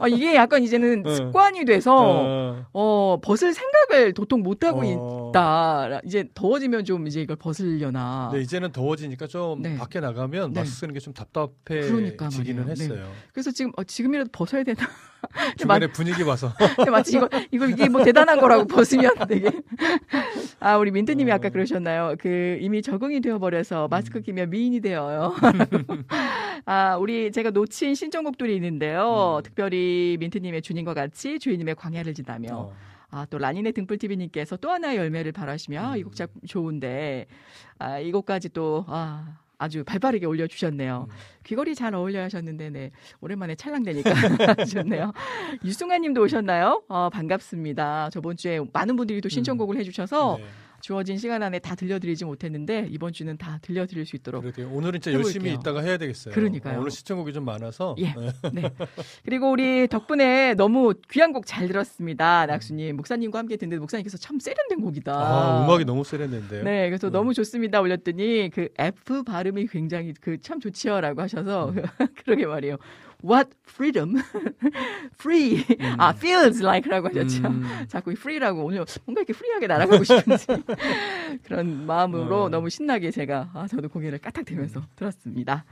어, <laughs> 이게 약간 이제는 네. 습관이 돼서 어, 어, 벗을 생각을 도통 못 하고 어. 있다. 이제 더워지면 좀 이제 이걸 벗으려나. 네, 이제는 더워지니까 좀 네. 밖에 나가면 네. 마스크 쓰는 게좀 그러니까 답답해지기는. 네. 했어요. 그래서 지금 어, 지금이라도 벗어야 되나? <laughs> 중간에 분위기 봐서 마치 이거 이거 이게 뭐 대단한 거라고 벗으면 되게 아 우리 민트님이 아까 어. 그러셨나요? 그 이미 적응이 되어 버려서 음. 마스크 끼면 미인이 되어요. <laughs> 아 우리 제가 놓친 신청곡들이 있는데요. 음. 특별히 민트님의 주님과 같이 주인님의 광야를 지나며 어, 아 또 라니네 등불 TV님께서 또 하나의 열매를 바라시며 음. 이곡 참 좋은데 아 이 곡까지 또 아. 아주 발빠르게 올려주셨네요. 음. 귀걸이 잘 어울려 하셨는데, 네. 오랜만에 찰랑대니까 <laughs> 좋네요. 유승아 님도 오셨나요? 어, 반갑습니다. 저번 주에 많은 분들이 또 신청곡을 해주셔서 네. 주어진 시간 안에 다 들려드리지 못했는데, 이번 주는 다 들려드릴 수 있도록. 그래도 오늘은 진짜 해볼게요. 열심히 있다가 해야 되겠어요. 그러니까요. 어, 오늘 시청곡이 좀 많아서 예. 네. <laughs> 네. 그리고 우리 덕분에 너무 귀한 곡 잘 들었습니다. 낙수님. 목사님과 함께 듣는데 목사님께서 참 세련된 곡이다. 아, 음악이 너무 세련된데요. 네, 그래서 네. 너무 좋습니다 올렸더니 그 F 발음이 굉장히 그 참 좋지요라고 하셔서 <laughs> 그러게 말이에요. What freedom? <laughs> Free. 아, feels like라고 하셨죠. 음. 자꾸 이 free라고 오늘 뭔가 이렇게 free하게 날아가고 싶은지 <laughs> 그런 마음으로 어. 너무 신나게 제가 아, 저도 고개를 까딱 대면서 들었습니다.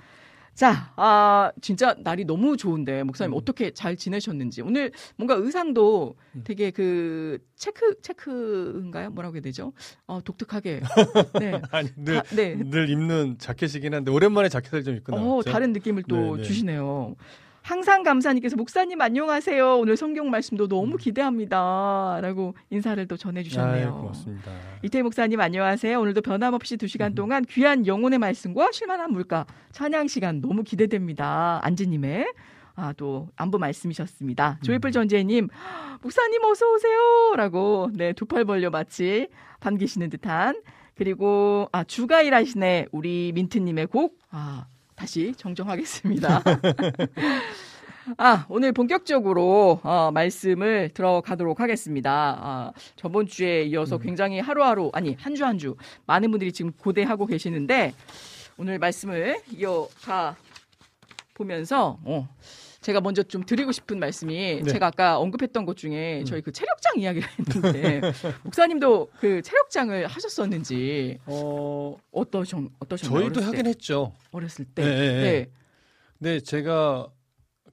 자, 아, 진짜 날이 너무 좋은데, 목사님 음. 어떻게 잘 지내셨는지. 오늘 뭔가 의상도 음. 되게 그, 체크, 체크인가요? 뭐라고 해야 되죠? 어, 독특하게. <laughs> 네. 아니 늘, 다- 네. 늘 입는 자켓이긴 한데 오랜만에 자켓을 좀 입고 어, 나왔죠. 다른 느낌을 또 네, 네. 주시네요. 항상 감사님께서 목사님 안녕하세요. 오늘 성경 말씀도 너무 기대합니다. 라고 인사를 또 전해주셨네요. 음. 아유, 고맙습니다. 이태 목사님 안녕하세요. 오늘도 변함없이 두 음. 시간 동안 귀한 영혼의 말씀과 실만한 물가 찬양 시간 너무 기대됩니다. 안지님의 아, 또 안부 말씀이셨습니다. 음. 조이풀 전재님 목사님 어서 오세요라고 네 두 팔 벌려 마치 반기시는 듯한 그리고 아 주가 일하시네 우리 민트님의 곡. 아 다시 정정하겠습니다. <laughs> 아, 오늘 본격적으로 어, 말씀을 들어가도록 하겠습니다. 아, 저번 주에 이어서 굉장히 하루하루 아니 한 주 한 주 많은 분들이 지금 고대하고 계시는데 오늘 말씀을 이어가 보면서 어, 제가 먼저 좀 드리고 싶은 말씀이 네. 제가 아까 언급했던 것 중에 저희 그 체력장 이야기를 했는데 <laughs> 목사님도 그 체력장을 하셨었는지 어, 어떠셨 어떠셨나요? 저희도 하긴 때? 했죠. 어렸을 때. 네, 네, 네. 근데 제가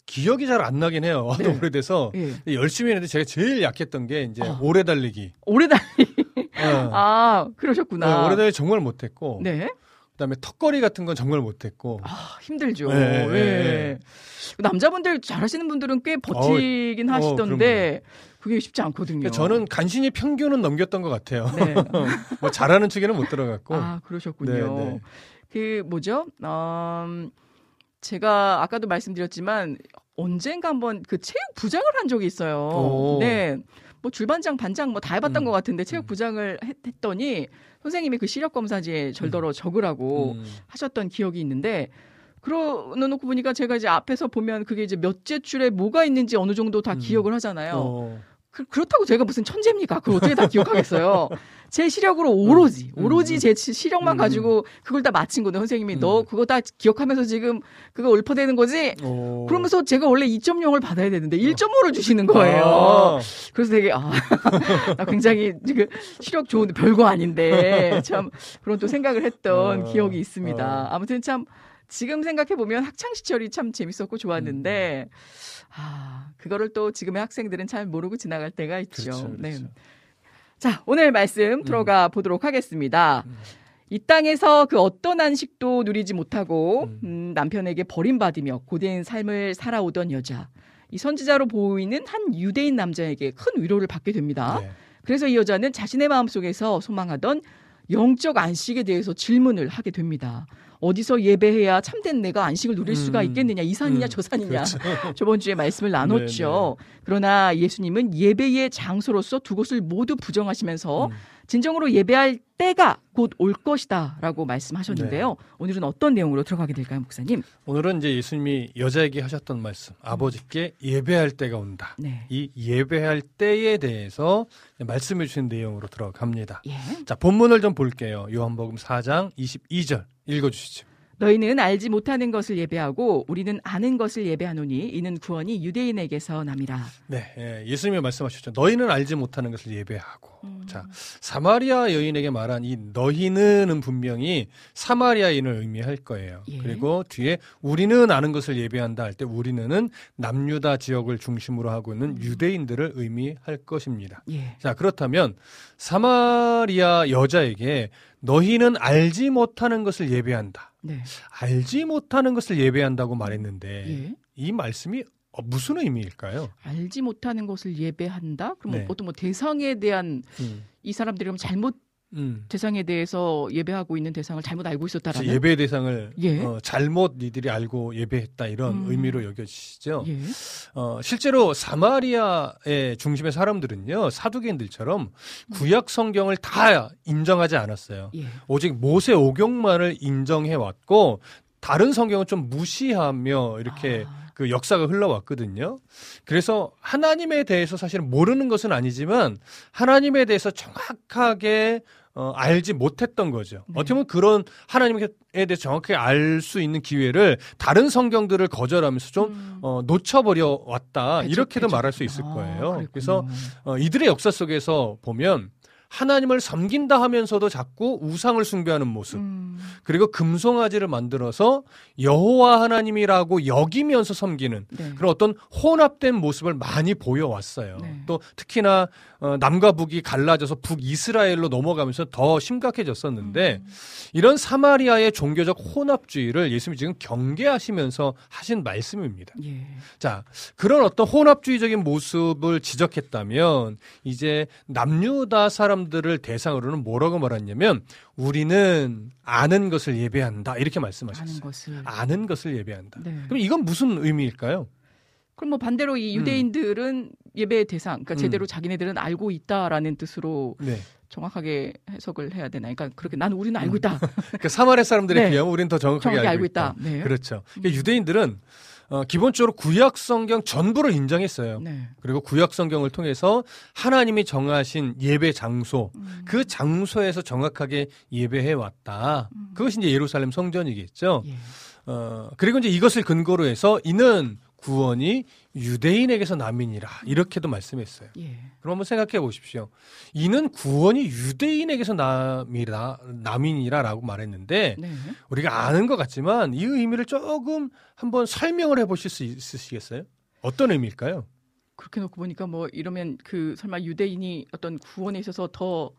기억이 잘 안 나긴 해요. <laughs> 네. 너무 오래돼서 예. 열심히 했는데 제가 제일 약했던 게 이제 아. 오래 달리기. 오래 달리. 어. 아, 네, 그러셨구나. 오래 달리기 정말 못했고, 네. 그다음에 턱걸이 같은 건 정말 못했고. 아, 힘들죠. 네, 예. 네. 남자분들 잘하시는 분들은 꽤 버티긴 어, 하시던데 그게 쉽지 않거든요. 그러니까 저는 간신히 평균은 넘겼던 것 같아요. 네. <laughs> 뭐 잘하는 축에는 못 들어갔고. 아, 그러셨군요. 네, 네. 그 뭐죠? 음, 제가 아까도 말씀드렸지만 언젠가 한번 그 체육 부장을 한 적이 있어요. 오. 네. 뭐 줄반장, 반장 뭐 다 해봤던 음. 것 같은데 체육 부장을 했, 더니 선생님이 그 시력 검사지에 절더러 적으라고 음. 하셨던 기억이 있는데 그러놓고 보니까 제가 이제 앞에서 보면 그게 이제 몇째 줄에 뭐가 있는지 어느 정도 다 음. 기억을 하잖아요. 어. 그, 그렇다고 제가 무슨 천재입니까? 그걸 어떻게 다 기억하겠어요? 제 시력으로 오로지, 음. 오로지 제 시- 시력만 음. 가지고 그걸 다 맞힌 거네. 선생님이 음. 너 그거 다 기억하면서 지금 그거 읊어대는 거지? 어. 그러면서 제가 원래 2.0을 받아야 되는데 1.5를 주시는 거예요. 아. 그래서 되게 아, <laughs> 나 굉장히 지금 시력 좋은데 별거 아닌데 참 그런 또 생각을 했던 어, 기억이 있습니다. 어. 아무튼 참 지금 생각해 보면 학창 시절이 참 재밌었고 좋았는데 음. 아 그거를 또 지금의 학생들은 잘 모르고 지나갈 때가 있죠. 그렇죠, 네. 그렇죠. 자 오늘 말씀 들어가 보도록 하겠습니다. 음. 이 땅에서 그 어떤 안식도 누리지 못하고 음. 음, 남편에게 버림받으며 고된 삶을 살아오던 여자. 이 선지자로 보이는 한 유대인 남자에게 큰 위로를 받게 됩니다. 네. 그래서 이 여자는 자신의 마음속에서 소망하던 영적 안식에 대해서 질문을 하게 됩니다. 어디서 예배해야 참된 내가 안식을 누릴 수가 음. 있겠느냐, 이 산이냐, 음. 저 산이냐. 그렇죠. <laughs> 저번 주에 말씀을 나눴죠. 그러나 예수님은 예배의 장소로서 두 곳을 모두 부정하시면서 음. 진정으로 예배할 때가 곧 올 것이다라고 말씀하셨는데요. 네. 오늘은 어떤 내용으로 들어가게 될까요, 목사님? 오늘은 이제 예수님이 여자에게 하셨던 말씀, 아버지께 예배할 때가 온다. 네. 이 예배할 때에 대해서 말씀해 주신 내용으로 들어갑니다. 예. 자, 본문을 좀 볼게요. 요한복음 4장 22절 읽어 주시죠. 너희는 알지 못하는 것을 예배하고 우리는 아는 것을 예배하노니 이는 구원이 유대인에게서 남이라. 네, 예, 예수님이 말씀하셨죠. 너희는 알지 못하는 것을 예배하고. 음. 자, 사마리아 여인에게 말한 이 너희는은 분명히 사마리아인을 의미할 거예요. 예. 그리고 뒤에 우리는 아는 것을 예배한다 할 때 우리는은 남유다 지역을 중심으로 하고 있는 음. 유대인들을 의미할 것입니다. 예. 자, 그렇다면 사마리아 여자에게 너희는 알지 못하는 것을 예배한다. 네. 알지 못하는 것을 예배한다고 말했는데 예. 이 말씀이 어, 무슨 의미일까요? 알지 못하는 것을 예배한다? 그럼 네. 어떤 뭐 대상에 대한 음, 이 사람들이 그럼 잘못 음. 대상에 대해서 예배하고 있는 대상을 잘못 알고 있었다라는 예배 대상을 예. 어, 잘못 니들이 알고 예배했다 이런 음. 의미로 여겨지시죠. 예. 어, 실제로 사마리아의 중심의 사람들은요 사두개인들처럼 구약 성경을 다 인정하지 않았어요. 예. 오직 모세 오경만을 인정해 왔고 다른 성경은 좀 무시하며 이렇게 아, 그 역사가 흘러왔거든요. 그래서 하나님에 대해서 사실은 모르는 것은 아니지만 하나님에 대해서 정확하게 어, 알지 못했던 거죠. 네. 어떻게 보면 그런 하나님에 대해서 정확하게 알수 있는 기회를 다른 성경들을 거절하면서 좀 음. 어, 놓쳐버려 왔다 배척, 이렇게도 배척. 말할 수 있을 아, 거예요. 그랬군요. 그래서 어, 이들의 역사 속에서 보면 하나님을 섬긴다 하면서도 자꾸 우상을 숭배하는 모습, 음, 그리고 금송아지를 만들어서 여호와 하나님이라고 여기면서 섬기는 네. 그런 어떤 혼합된 모습을 많이 보여왔어요. 네. 또 특히나 어, 남과 북이 갈라져서 북이스라엘로 넘어가면서 더 심각해졌었는데 음. 이런 사마리아의 종교적 혼합주의를 예수님이 지금 경계하시면서 하신 말씀입니다. 예. 자, 그런 어떤 혼합주의적인 모습을 지적했다면 이제 남유다 사람들을 대상으로는 뭐라고 말했냐면 우리는 아는 것을 예배한다 이렇게 아는 말씀하셨어요. 것을. 아는 것을 예배한다. 네. 그럼 이건 무슨 의미일까요? 그럼 뭐 반대로 이 유대인들은 예배의 대상, 그러니까 음. 제대로 자기네들은 알고 있다라는 뜻으로 네. 정확하게 해석을 해야 되나? 그러니까 그렇게 나는 우리는 알고 있다. <laughs> 그 사마리아 사람들에 네. 비하면 우리는 더 정확하게, 정확하게 알고, 있다. 있다. 네. 그렇죠. 그러니까 유대인들은 어, 기본적으로 구약 성경 전부를 인정했어요. 네. 그리고 구약 성경을 통해서 하나님이 정하신 예배 장소, 음. 그 장소에서 정확하게 예배해 왔다. 그것이 이제 예루살렘 성전이겠죠. 예. 어, 그리고 이제 이것을 근거로 해서 이는 구원이 유대인에게서 남이니라. 이렇게도 말씀했어요. 예. 그럼 한번 생각해 보십시오. 이는 구원이 유대인에게서 남이라, 남이니라라고 말했는데 네. 우리가 아는 것 같지만 이 의미를 조금 한번 설명을 해 보실 수 있으시겠어요? 어떤 의미일까요? 그렇게 놓고 보니까 뭐 이러면 그 설마 유대인이 어떤 구원에 있어서 더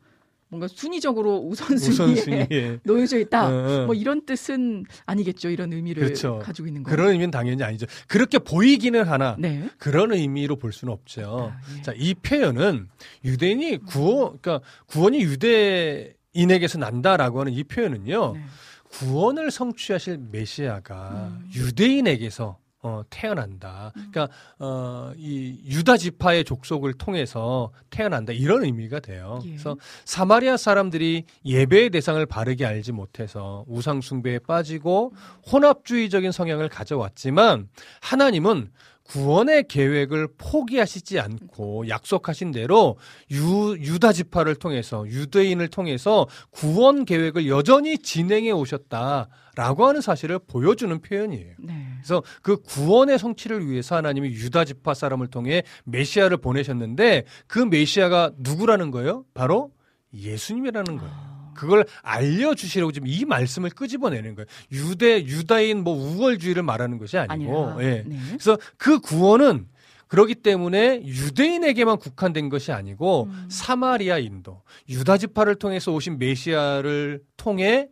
뭔가 순위적으로 우선순위에 우선순위에. <laughs> 놓여져 있다. 어, 어. 뭐 이런 뜻은 아니겠죠. 이런 의미를 그렇죠. 가지고 있는 거. 그런 의미는 당연히 아니죠. 그렇게 보이기는 하나 네. 그런 의미로 볼 수는 없죠. 아, 예. 자, 이 표현은 유대인이 구원, 그러니까 구원이 유대인에게서 난다라고 하는 이 표현은요, 네. 구원을 성취하실 메시아가 음. 유대인에게서 어, 태어난다. 그러니까 어, 이 유다 지파의 족속을 통해서 태어난다 이런 의미가 돼요. 예. 그래서 사마리아 사람들이 예배의 대상을 바르게 알지 못해서 우상 숭배에 빠지고 혼합주의적인 성향을 가져왔지만 하나님은 구원의 계획을 포기하시지 않고 약속하신 대로 유, 유다 지파를 통해서 유대인을 통해서 구원 계획을 여전히 진행해 오셨다라고 하는 사실을 보여주는 표현이에요. 네. 그래서 그 구원의 성취를 위해서 하나님이 유다 지파 사람을 통해 메시아를 보내셨는데 그 메시아가 누구라는 거예요? 바로 예수님이라는 거예요. 그걸 알려주시라고 지금 이 말씀을 끄집어내는 거예요. 유대, 유다인 뭐 우월주의를 말하는 것이 아니고. 아니라. 예. 네. 그래서 그 구원은 그렇기 때문에 유대인에게만 국한된 것이 아니고 음. 사마리아인도 유다 지파를 통해서 오신 메시아를 통해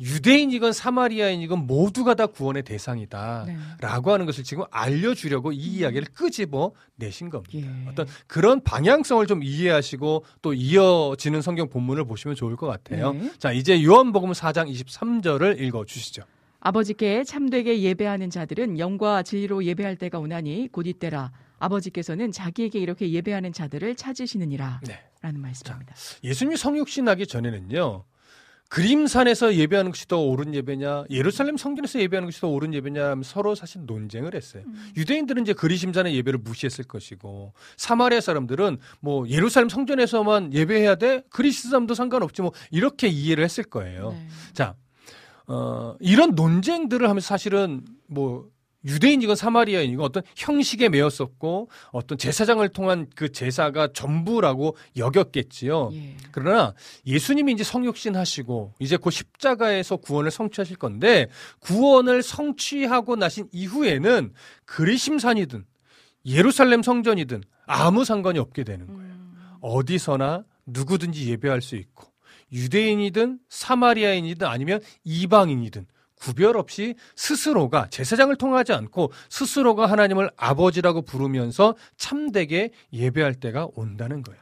유대인이건 사마리아인이건 모두가 다 구원의 대상이다. 네. 라고 하는 것을 지금 알려주려고 이 이야기를 끄집어 내신 겁니다. 예. 어떤 그런 방향성을 좀 이해하시고 또 이어지는 성경 본문을 보시면 좋을 것 같아요. 네. 자, 이제 요한복음 4장 23절을 읽어 주시죠. 아버지께 참되게 예배하는 자들은 영과 진리로 예배할 때가 오나니 곧 이때라. 아버지께서는 자기에게 이렇게 예배하는 자들을 찾으시느니라. 네. 라는 말씀입니다. 예수님이 성육신하기 전에는요. 그림산에서 예배하는 것이 더 옳은 예배냐, 예루살렘 성전에서 예배하는 것이 더 옳은 예배냐 하면 서로 사실 논쟁을 했어요. 유대인들은 이제 그리심산의 예배를 무시했을 것이고, 사마리아 사람들은 뭐 예루살렘 성전에서만 예배해야 돼? 그리심산도 상관없지 뭐 이렇게 이해를 했을 거예요. 네. 자, 어, 이런 논쟁들을 하면서 사실은 뭐 유대인이건 사마리아인이건 어떤 형식에 매였었고 어떤 제사장을 통한 그 제사가 전부라고 여겼겠지요. 예. 그러나 예수님이 이제 성육신 하시고 이제 그 십자가에서 구원을 성취하실 건데 구원을 성취하고 나신 이후에는 그리심산이든 예루살렘 성전이든 아무 상관이 없게 되는 거예요. 음. 어디서나 누구든지 예배할 수 있고 유대인이든 사마리아인이든 아니면 이방인이든 구별 없이 스스로가 제사장을 통하지 않고 스스로가 하나님을 아버지라고 부르면서 참되게 예배할 때가 온다는 거예요.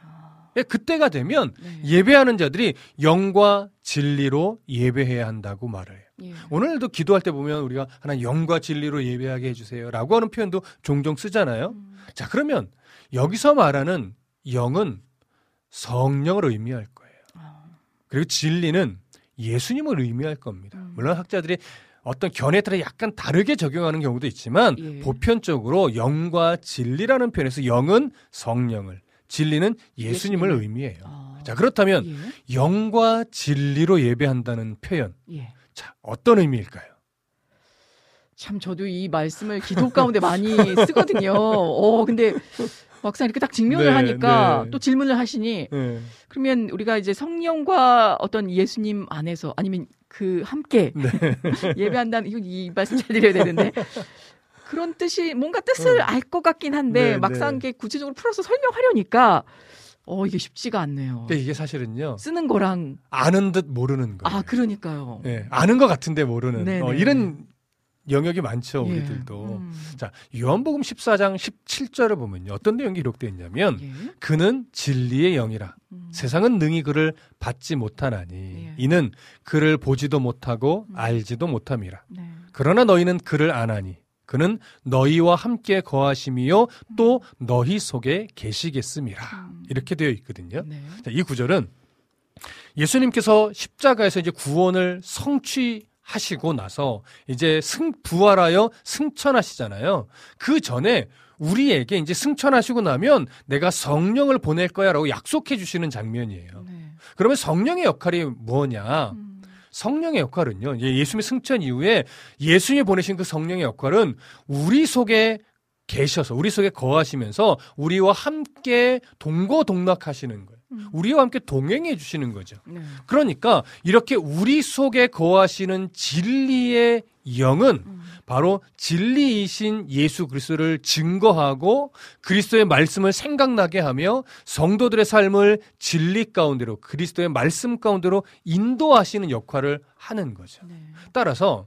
예, 그때가 되면 네. 예배하는 자들이 영과 진리로 예배해야 한다고 말해요. 예. 오늘도 기도할 때 보면 우리가 하나님 영과 진리로 예배하게 해주세요라고 하는 표현도 종종 쓰잖아요. 자 그러면 여기서 말하는 영은 성령을 의미할 거예요. 그리고 진리는 예수님을 의미할 겁니다. 음. 물론 학자들이 어떤 견해에 따라 약간 다르게 적용하는 경우도 있지만 예. 보편적으로 영과 진리라는 표현에서 영은 성령을, 진리는 예수님을 예수님을. 의미해요. 아. 자 그렇다면 예. 영과 진리로 예배한다는 표현, 예. 자 어떤 의미일까요? 참 저도 이 말씀을 기도 가운데 많이 쓰거든요. 어 근데 막상 이렇게 딱 직면을 네, 하니까 네. 또 질문을 하시니 네. 그러면 우리가 이제 성령과 어떤 예수님 안에서 아니면 그 함께 네. <laughs> 예배한다는 이 말씀 잘 드려야 되는데 그런 뜻이 뭔가 뜻을 어. 알것 같긴 한데 네, 막상 네. 이게 구체적으로 풀어서 설명하려니까 어 이게 쉽지가 않네요. 근데 이게 사실은요 쓰는 거랑 아는 듯 모르는 거예요. 아 그러니까요. 예, 아는 것 같은데 모르는 네, 어, 네, 이런 영역이 많죠 예. 우리들도. 음. 자 요한복음 14장 17절을 보면요 어떤 내용이 기록되어 있냐면 예. 그는 진리의 영이라 음. 세상은 능히 그를 받지 못하나니 예. 이는 그를 보지도 못하고 음. 알지도 못함이라 네. 그러나 너희는 그를 아나니 그는 너희와 함께 거하심이요 또 너희 속에 계시겠음이라 음. 이렇게 되어 있거든요. 네. 자, 이 구절은 예수님께서 십자가에서 이제 구원을 성취 하시고 나서 이제 승 부활하여 승천하시잖아요. 그 전에 우리에게 이제 승천하시고 나면 내가 성령을 보낼 거야라고 약속해 주시는 장면이에요. 네. 그러면 성령의 역할이 뭐냐? 음. 성령의 역할은요. 이제 예수님의 승천 이후에 예수님이 보내신 그 성령의 역할은 우리 속에 계셔서 우리 속에 거하시면서 우리와 함께 동거동락하시는 거예요. 음. 우리와 함께 동행해 주시는 거죠. 네. 그러니까 이렇게 우리 속에 거하시는 진리의 영은 음. 바로 진리이신 예수 그리스도를 증거하고 그리스도의 말씀을 생각나게 하며 성도들의 삶을 진리 가운데로 그리스도의 말씀 가운데로 인도하시는 역할을 하는 거죠. 네. 따라서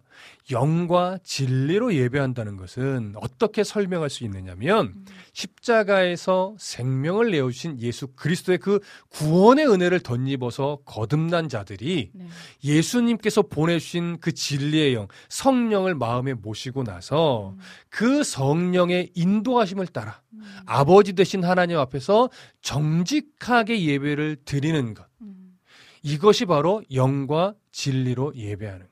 영과 진리로 예배한다는 것은 어떻게 설명할 수 있느냐면 음. 십자가에서 생명을 내어주신 예수 그리스도의 그 구원의 은혜를 덧입어서 거듭난 자들이 네. 예수님께서 보내주신 그 진리의 영, 성령을 마음에 모시고 나서 음. 그 성령의 인도하심을 따라 음. 아버지 되신 하나님 앞에서 정직하게 예배를 드리는 것. 음. 이것이 바로 영과 진리로 예배하는.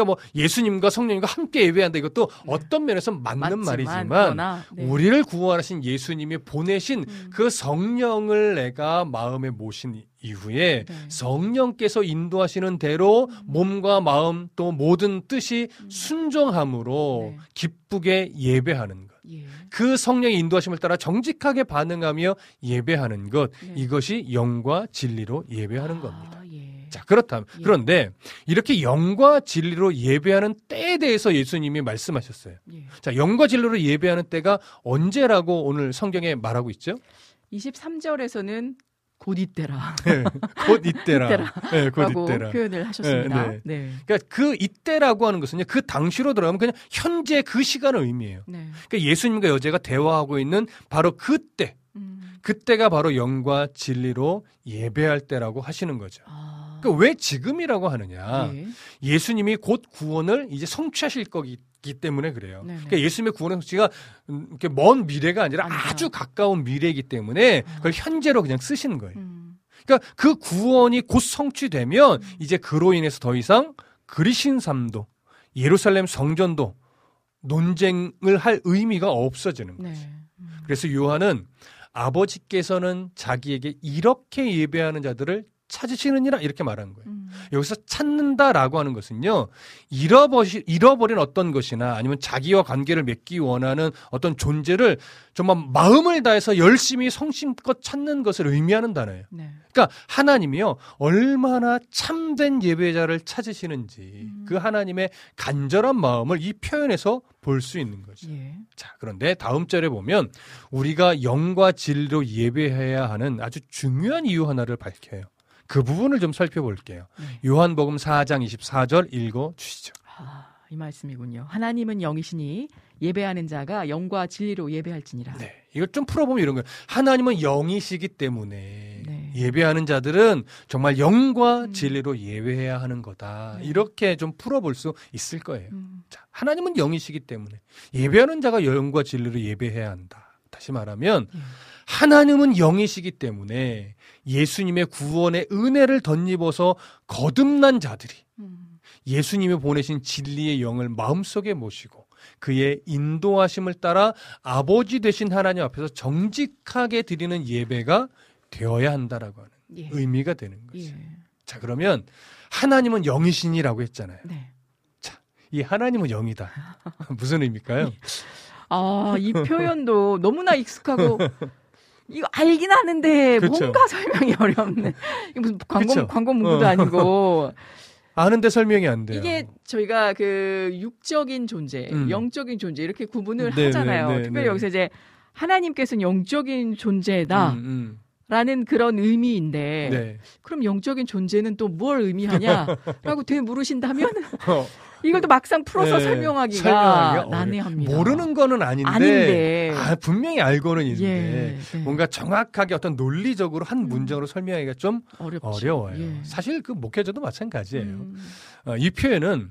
그러니까 뭐 예수님과 성령님과 함께 예배한다 이것도 어떤 면에서 맞는 네. 맞지만, 말이지만 네. 우리를 구원하신 예수님이 보내신 음. 그 성령을 내가 마음에 모신 이후에 네. 성령께서 인도하시는 대로 몸과 마음 또 모든 뜻이 음. 순종함으로 네. 기쁘게 예배하는 것. 예. 그 성령의 인도하심을 따라 정직하게 반응하며 예배하는 것. 네. 이것이 영과 진리로 예배하는 겁니다. 아, 예. 자, 그렇다면 예. 그런데 이렇게 영과 진리로 예배하는 때에 대해서 예수님이 말씀하셨어요. 예. 자, 영과 진리로 예배하는 때가 언제라고 오늘 성경에 말하고 있죠? 23절에서는 곧 이때라. 네, 곧 이때라. <laughs> 이때라. 네, 곧 이때라. 표현을 하셨습니다. 네, 네. 그러니까 그 이때라고 하는 것은요, 그 당시로 들어가면 그냥 현재 그 시간을 의미해요. 네. 그러니까 예수님과 여제가 대화하고 있는 바로 그때, 음. 그때가 바로 영과 진리로 예배할 때라고 하시는 거죠. 아. 그러니까 왜 지금이라고 하느냐? 예. 예수님이 곧 구원을 이제 성취하실 거기 때문에 그래요. 네네. 그러니까 예수님의 구원의 성취가 음, 이렇게 먼 미래가 아니라 아니다. 아주 가까운 미래이기 때문에 그걸 현재로 그냥 쓰시는 거예요. 음. 그러니까 그 구원이 곧 성취되면 음. 이제 그로 인해서 더 이상 그리신 삶도 예루살렘 성전도 논쟁을 할 의미가 없어지는 거예요. 네. 음. 그래서 요한은 아버지께서는 자기에게 이렇게 예배하는 자들을 찾으시느니라 이렇게 말한 거예요. 음. 여기서 찾는다라고 하는 것은요, 잃어버시, 잃어버린 어떤 것이나 아니면 자기와 관계를 맺기 원하는 어떤 존재를 정말 마음을 다해서 열심히 성심껏 찾는 것을 의미하는 단어예요. 네. 그러니까 하나님이요, 얼마나 참된 예배자를 찾으시는지 음. 그 하나님의 간절한 마음을 이 표현에서 볼 수 있는 거죠. 예. 자, 그런데 다음 절에 보면 우리가 영과 진리로 예배해야 하는 아주 중요한 이유 하나를 밝혀요. 그 부분을 좀 살펴볼게요. 네. 요한복음 4장 24절 읽어 주시죠. 아, 이 말씀이군요. 하나님은 영이시니 예배하는 자가 영과 진리로 예배할지니라. 네. 이걸 좀 풀어보면 이런 거예요. 하나님은 영이시기 때문에 네. 예배하는 자들은 정말 영과 음. 진리로 예배해야 하는 거다. 네. 이렇게 좀 풀어볼 수 있을 거예요. 음. 자, 하나님은 영이시기 때문에 예배하는 자가 영과 진리로 예배해야 한다. 다시 말하면 예. 하나님은 영이시기 때문에 예수님의 구원의 은혜를 덧입어서 거듭난 자들이 음. 예수님이 보내신 진리의 영을 마음속에 모시고 그의 인도하심을 따라 아버지 되신 하나님 앞에서 정직하게 드리는 예배가 되어야 한다라고 하는 예. 의미가 되는 거죠. 예. 자, 그러면 하나님은 영이신이라고 했잖아요. 네. 이 하나님은 영이다. <laughs> 무슨 의미일까요? 아, 이 표현도 너무나 익숙하고 <laughs> 이거 알긴 하는데 그쵸. 뭔가 설명이 어렵네. 이거 무슨 광고 그쵸. 광고 문구도 어. 아니고 아는데 설명이 안 돼요. 이게 저희가 그 육적인 존재, 음. 영적인 존재 이렇게 구분을 네, 하잖아요. 네, 네, 특별히 네. 여기서 이제 하나님께서는 영적인 존재다라는 음, 음. 그런 의미인데 네. 그럼 영적인 존재는 또 뭘 의미하냐라고 <laughs> 되게 물으신다면 어, 이걸 또 막상 풀어서 네, 설명하기가, 설명하기가 난해합니다. 모르는 거는 아닌데, 아닌데. 아, 분명히 알고는 있는데 예, 네. 뭔가 정확하게 어떤 논리적으로 한 음. 문장으로 설명하기가 좀 어렵지. 어려워요. 예. 사실 그 목회자도 마찬가지예요. 음, 어, 이 표현은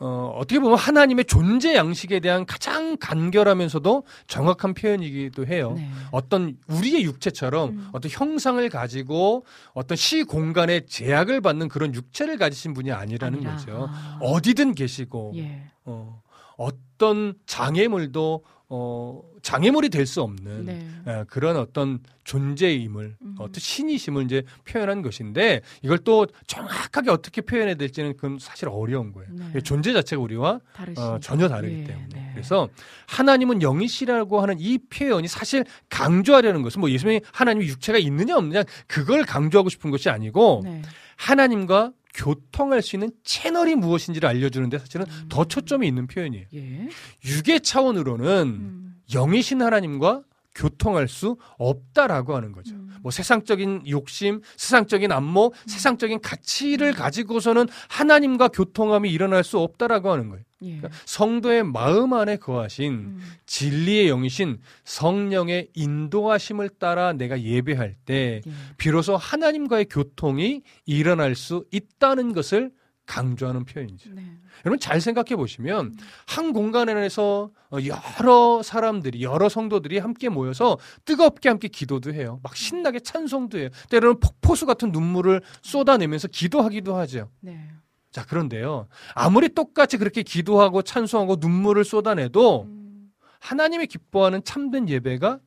어, 어떻게 보면 하나님의 존재 양식에 대한 가장 간결하면서도 정확한 표현이기도 해요. 네. 어떤 우리의 육체처럼 음. 어떤 형상을 가지고 어떤 시 공간의 제약을 받는 그런 육체를 가지신 분이 아니라는 아니라, 거죠. 아. 어디든 계시고 예. 어, 어떤 장애물도 어, 장애물이 될 수 없는 네. 예, 그런 어떤 존재임을 음. 어떤 신이심을 이제 표현한 것인데 이걸 또 정확하게 어떻게 표현해야 될지는 그건 사실 어려운 거예요. 네. 존재 자체가 우리와. 어, 전혀 다르기 예, 때문에 네. 그래서 하나님은 영이시라고 하는 이 표현이 사실 강조하려는 것은 뭐 예수님이 하나님이 육체가 있느냐 없느냐 그걸 강조하고 싶은 것이 아니고 네. 하나님과 교통할 수 있는 채널이 무엇인지를 알려주는데 사실은 음. 더 초점이 있는 표현이에요. 예. 육의 차원으로는 음. 영이신 하나님과 교통할 수 없다라고 하는 거죠. 음. 뭐 세상적인 욕심, 세상적인 안목, 세상적인 가치를 가지고서는 하나님과 교통함이 일어날 수 없다라고 하는 거예요. 예. 그러니까 성도의 마음 안에 거하신 음. 진리의 영이신 성령의 인도하심을 따라 내가 예배할 때 예. 비로소 하나님과의 교통이 일어날 수 있다는 것을 강조하는 표현이죠. 네. 여러분 잘 생각해 보시면 한 공간 안에서 어, 여러 사람들이 여러 성도들이 함께 모여서 뜨겁게 함께 기도도 해요. 막 신나게 찬송도 해요. 때로는 폭포수 같은 눈물을 쏟아내면서 기도하기도 하죠. 네. 자 그런데요 아무리 똑같이 그렇게 기도하고 찬송하고 눈물을 쏟아내도 음. 하나님이 기뻐하는 참된 예배가.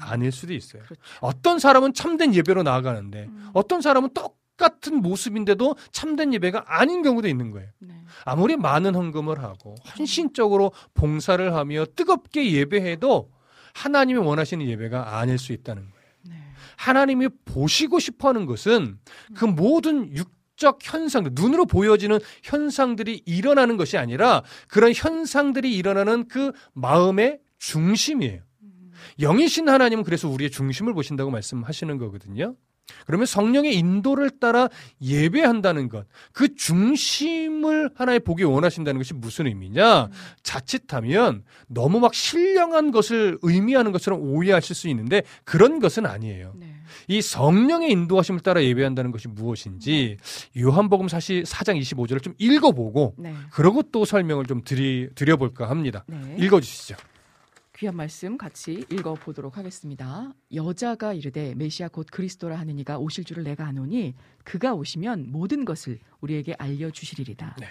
아닐 수도 있어요. 그렇죠. 어떤 사람은 참된 예배로 나아가는데 음. 어떤 사람은 똑 같은 모습인데도 참된 예배가 아닌 경우도 있는 거예요. 네. 아무리 많은 헌금을 하고 헌신적으로 봉사를 하며 뜨겁게 예배해도 하나님이 원하시는 예배가 아닐 수 있다는 거예요. 네. 하나님이 보시고 싶어 하는 것은 그 모든 육적 현상들, 눈으로 보여지는 현상들이 일어나는 것이 아니라 그런 현상들이 일어나는 그 마음의 중심이에요. 음. 영이신 하나님은 그래서 우리의 중심을 보신다고 말씀하시는 거거든요. 그러면 성령의 인도를 따라 예배한다는 것, 그 중심을 하나의 보기 원하신다는 것이 무슨 의미냐? 자칫하면 너무 막 신령한 것을 의미하는 것처럼 오해하실 수 있는데 그런 것은 아니에요. 네. 이 성령의 인도하심을 따라 예배한다는 것이 무엇인지 요한복음 사실 4장 25절을 좀 읽어보고 네. 그러고 또 설명을 좀 드리, 드려볼까 합니다. 네. 읽어주시죠. 귀한 말씀 같이 읽어 보도록 하겠습니다. 여자가 이르되 메시아 곧 그리스도라 하는 이가 오실 줄을 내가 아노니 그가 오시면 모든 것을 우리에게 알려 주시리이다. 네.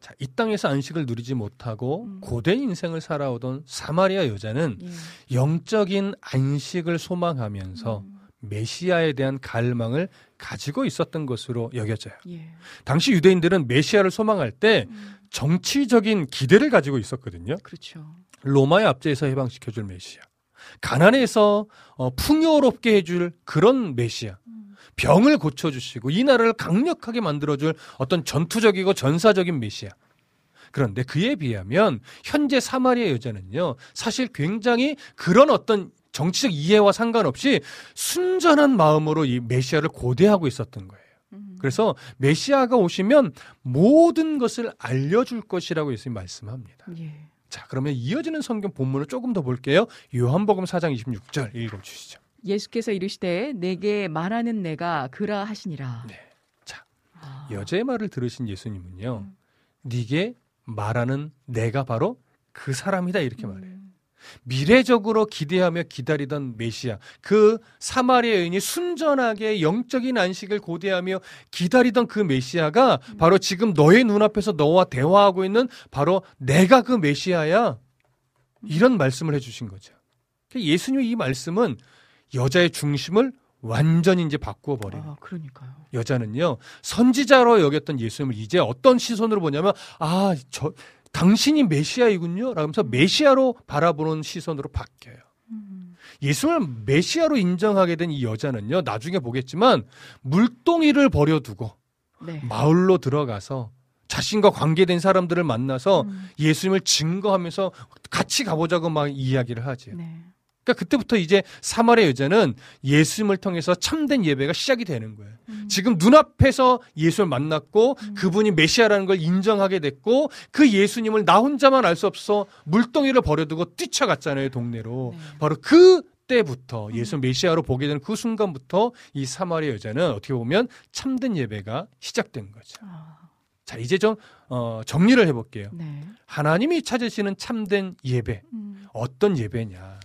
자, 이 땅에서 안식을 누리지 못하고 음. 고된 인생을 살아오던 사마리아 여자는 예. 영적인 안식을 소망하면서 음. 메시아에 대한 갈망을 가지고 있었던 것으로 여겨져요. 예. 당시 유대인들은 메시아를 소망할 때 음. 정치적인 기대를 가지고 있었거든요. 그렇죠. 로마의 압제에서 해방시켜줄 메시아. 가난에서 어, 풍요롭게 해줄 그런 메시아. 음. 병을 고쳐주시고 이 나라를 강력하게 만들어줄 어떤 전투적이고 전사적인 메시아. 그런데 그에 비하면 현재 사마리아 여자는요, 사실 굉장히 그런 어떤 정치적 이해와 상관없이 순전한 마음으로 이 메시아를 고대하고 있었던 거예요. 음. 그래서 메시아가 오시면 모든 것을 알려줄 것이라고 예수님 말씀합니다. 예. 자, 그러면 이어지는 성경 본문을 조금 더 볼게요. 요한복음 4장 26절 읽어 주시죠. 예수께서 이르시되 내게 말하는 내가 그라 하시니라. 네. 자, 아. 여자의 말을 들으신 예수님은요, 음. 네게 말하는 내가 바로 그 사람이다 이렇게 말해요. 음. 미래적으로 기대하며 기다리던 메시아, 그 사마리아 여인이 순전하게 영적인 안식을 고대하며 기다리던 그 메시아가 바로 지금 너의 눈앞에서 너와 대화하고 있는 바로 내가 그 메시아야. 이런 말씀을 해주신 거죠. 그러니까 예수님의 이 말씀은 여자의 중심을 완전히 이제 바꾸어 버려요. 아, 그러니까요. 여자는요 선지자로 여겼던 예수님을 이제 어떤 시선으로 보냐면 아저 당신이 메시아이군요 라면서 메시아로 바라보는 시선으로 바뀌어요. 음. 예수를 메시아로 인정하게 된 이 여자는요 나중에 보겠지만 물동이를 버려두고 네. 마을로 들어가서 자신과 관계된 사람들을 만나서 음. 예수님을 증거하면서 같이 가보자고 막 이야기를 하죠. 네. 그러니까 그때부터 이제 사마리아 여자는 예수님을 통해서 참된 예배가 시작이 되는 거예요. 음. 지금 눈앞에서 예수를 만났고 음. 그분이 메시아라는 걸 인정하게 됐고 그 예수님을 나 혼자만 알 수 없어 물동이를 버려두고 뛰쳐갔잖아요 동네로. 네. 바로 그 때부터 예수 메시아로 보게 되는 그 순간부터 이 사마리아 여자는 어떻게 보면 참된 예배가 시작된 거죠. 아. 자, 이제 좀 어, 정리를 해볼게요. 네. 하나님이 찾으시는 참된 예배 음. 어떤 예배냐?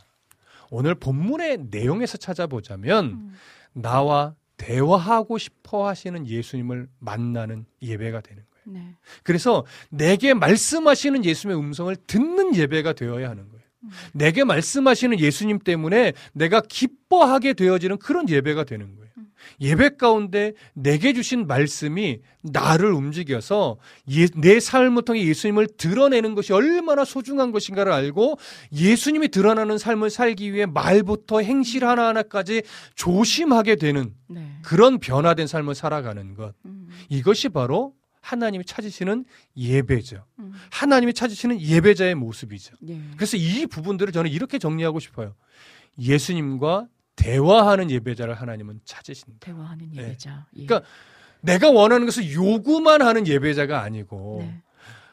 오늘 본문의 내용에서 찾아보자면 음. 나와 대화하고 싶어 하시는 예수님을 만나는 예배가 되는 거예요. 네. 그래서 내게 말씀하시는 예수님의 음성을 듣는 예배가 되어야 하는 거예요. 음. 내게 말씀하시는 예수님 때문에 내가 기뻐하게 되어지는 그런 예배가 되는 거예요. 음. 예배 가운데 내게 주신 말씀이 나를 움직여서 예- 내 삶을 통해 예수님을 드러내는 것이 얼마나 소중한 것인가를 알고 예수님이 드러나는 삶을 살기 위해 말부터 행실 하나하나까지 조심하게 되는 네. 그런 변화된 삶을 살아가는 것. 음. 이것이 바로 하나님이 찾으시는 예배죠. 음. 하나님이 찾으시는 예배자의 모습이죠. 예. 그래서 이 부분들을 저는 이렇게 정리하고 싶어요. 예수님과 대화하는 예배자를 하나님은 찾으신다. 대화하는 네. 예배자. 예. 그러니까 내가 원하는 것을 요구만 하는 예배자가 아니고 네.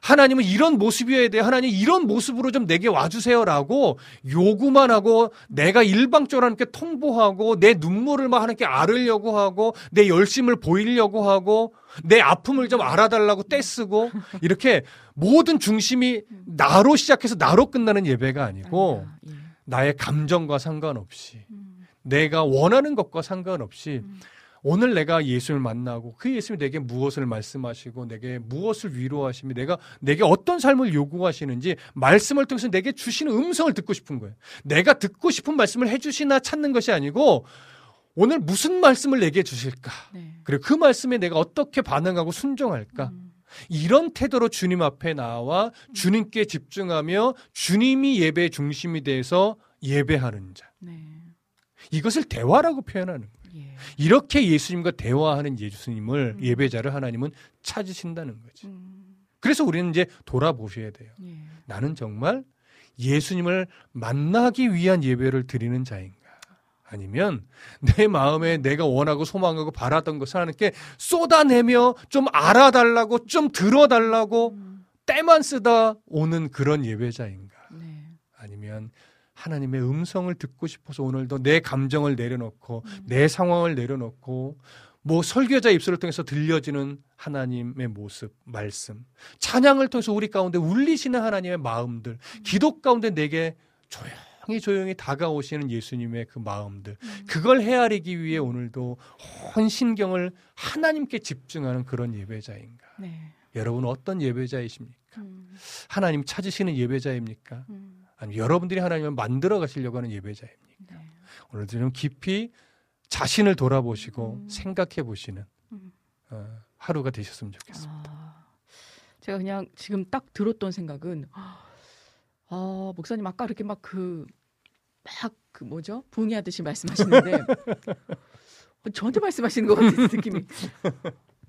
하나님은 이런 모습이어야 돼. 하나님 이런 모습으로 좀 내게 와주세요라고 요구만 하고 내가 일방적으로 하나님께 통보하고 내 눈물을 막 하나님께 앓으려고 하고 내 열심을 보이려고 하고 내 아픔을 좀 알아달라고 떼쓰고 <laughs> 이렇게 모든 중심이 나로 시작해서 나로 끝나는 예배가 아니고. 예. 나의 감정과 상관없이 음. 내가 원하는 것과 상관없이 음. 오늘 내가 예수를 만나고 그 예수님이 내게 무엇을 말씀하시고 내게 무엇을 위로하시며 내가 내게 어떤 삶을 요구하시는지 말씀을 통해서 내게 주시는 음성을 듣고 싶은 거예요. 내가 듣고 싶은 말씀을 해주시나 찾는 것이 아니고 오늘 무슨 말씀을 내게 주실까? 네. 그리고 그 말씀에 내가 어떻게 반응하고 순종할까? 음. 이런 태도로 주님 앞에 나와 주님께 집중하며 주님이 예배의 중심이 돼서 예배하는 자. 네. 이것을 대화라고 표현하는 거예요. 예. 이렇게 예수님과 대화하는 예수님을 음. 예배자를 하나님은 찾으신다는 거죠. 음. 그래서 우리는 이제 돌아보셔야 돼요. 예. 나는 정말 예수님을 만나기 위한 예배를 드리는 자인가? 아니면 내 마음에 내가 원하고 소망하고 바랐던 것을 하나님께 쏟아내며 좀 알아달라고 좀 들어달라고 음. 때만 쓰다 오는 그런 예배자인가? 네. 아니면 하나님의 음성을 듣고 싶어서 오늘도 내 감정을 내려놓고 음. 내 상황을 내려놓고 뭐 설교자 입술을 통해서 들려지는 하나님의 모습, 말씀, 찬양을 통해서 우리 가운데 울리시는 하나님의 마음들, 기도 가운데 내게 조용히 조용히 다가오시는 예수님의 그 마음들, 그걸 헤아리기 위해 오늘도 온 신경을 하나님께 집중하는 그런 예배자인가? 네. 여러분 어떤 예배자이십니까? 음. 하나님 찾으시는 예배자입니까? 음. 아니면 여러분들이 하나님을 만들어 가시려고 하는 예배자입니까? 네. 오늘도 좀 깊이 자신을 돌아보시고 음. 생각해 보시는 음. 어, 하루가 되셨으면 좋겠습니다. 아, 제가 그냥 지금 딱 들었던 생각은 아, 목사님 아까 이렇게 막 그 막 그 뭐죠? 붕의하듯이 말씀하시는데 <laughs> 저한테 말씀하시는 것 같은 <laughs> 느낌이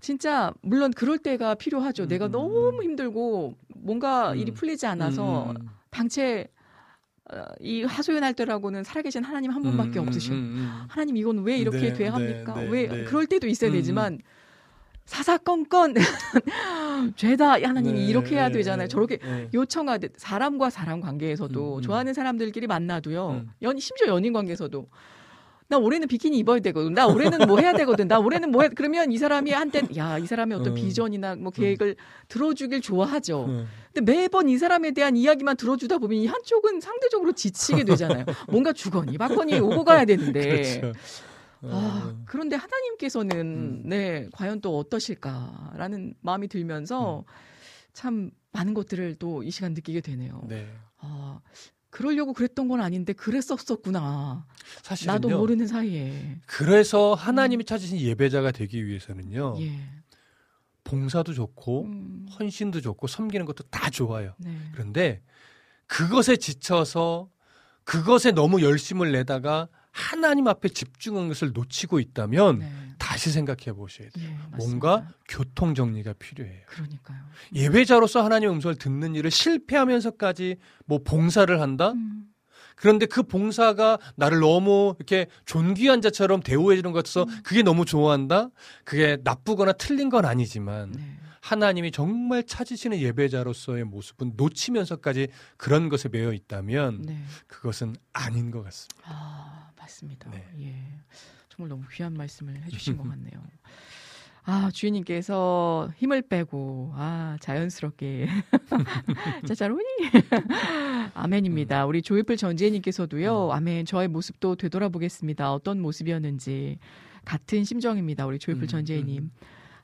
진짜 물론 그럴 때가 필요하죠. 내가 음, 음, 너무 힘들고 뭔가 음. 일이 풀리지 않아서 음, 음, 당최 어, 이 하소연 할 때라고는 살아계신 하나님 한 분밖에 음, 없으셔. 음, 음, 하나님 이건 왜 이렇게 네, 돼야 합니까? 네, 네, 왜 네. 그럴 때도 있어야 음. 되지만 사사건건 <laughs> 죄다 하나님이 네, 이렇게 해야 네, 되잖아요. 네, 저렇게 네. 요청하듯 사람과 사람 관계에서도 음, 음. 좋아하는 사람들끼리 만나도요. 음. 연 심지어 연인 관계에서도 나 올해는 비키니 입어야 되거든. 나 올해는 뭐 해야 되거든. 나 올해는 뭐 해. 그러면 이 사람이 한때 야, 이 사람의 어떤 음. 비전이나 뭐 계획을 들어주길 좋아하죠. 음. 근데 매번 이 사람에 대한 이야기만 들어주다 보면 이 한쪽은 상대적으로 지치게 되잖아요. <laughs> 뭔가 주거니 받거니 오고 가야 되는데. 그렇죠. 아, 어, 그런데 하나님께서는 음. 네 과연 또 어떠실까라는 마음이 들면서 참 많은 것들을 또 이 시간 느끼게 되네요. 네. 아 그러려고 그랬던 건 아닌데 그랬었었구나. 사실은요. 나도 모르는 사이에. 그래서 하나님이 찾으신 예배자가 되기 위해서는요. 예. 봉사도 좋고 음, 헌신도 좋고 섬기는 것도 다 좋아요. 네. 그런데 그것에 지쳐서 그것에 너무 열심을 내다가 하나님 앞에 집중한 것을 놓치고 있다면 네. 다시 생각해 보셔야 돼요. 예. 뭔가 교통 정리가 필요해요. 그러니까요. 예배자로서 하나님의 음성을 듣는 일을 실패하면서까지 뭐 봉사를 한다? 음, 그런데 그 봉사가 나를 너무 이렇게 존귀한 자처럼 대우해 주는 것 같아서 그게 너무 좋아한다? 그게 나쁘거나 틀린 건 아니지만 네. 하나님이 정말 찾으시는 예배자로서의 모습은 놓치면서까지 그런 것에 매여 있다면 네. 그것은 아닌 것 같습니다. 아, 맞습니다. 네. 예. 정말 너무 귀한 말씀을 해주신 것 <laughs> 같네요. 아, 주인님께서 힘을 빼고, 아, 자연스럽게. <laughs> 짜자로니? <laughs> 아멘입니다. 우리 조이플 전지혜님께서도요, 아멘, 저의 모습도 되돌아보겠습니다. 어떤 모습이었는지. 같은 심정입니다. 우리 조이플 음, 전지혜님.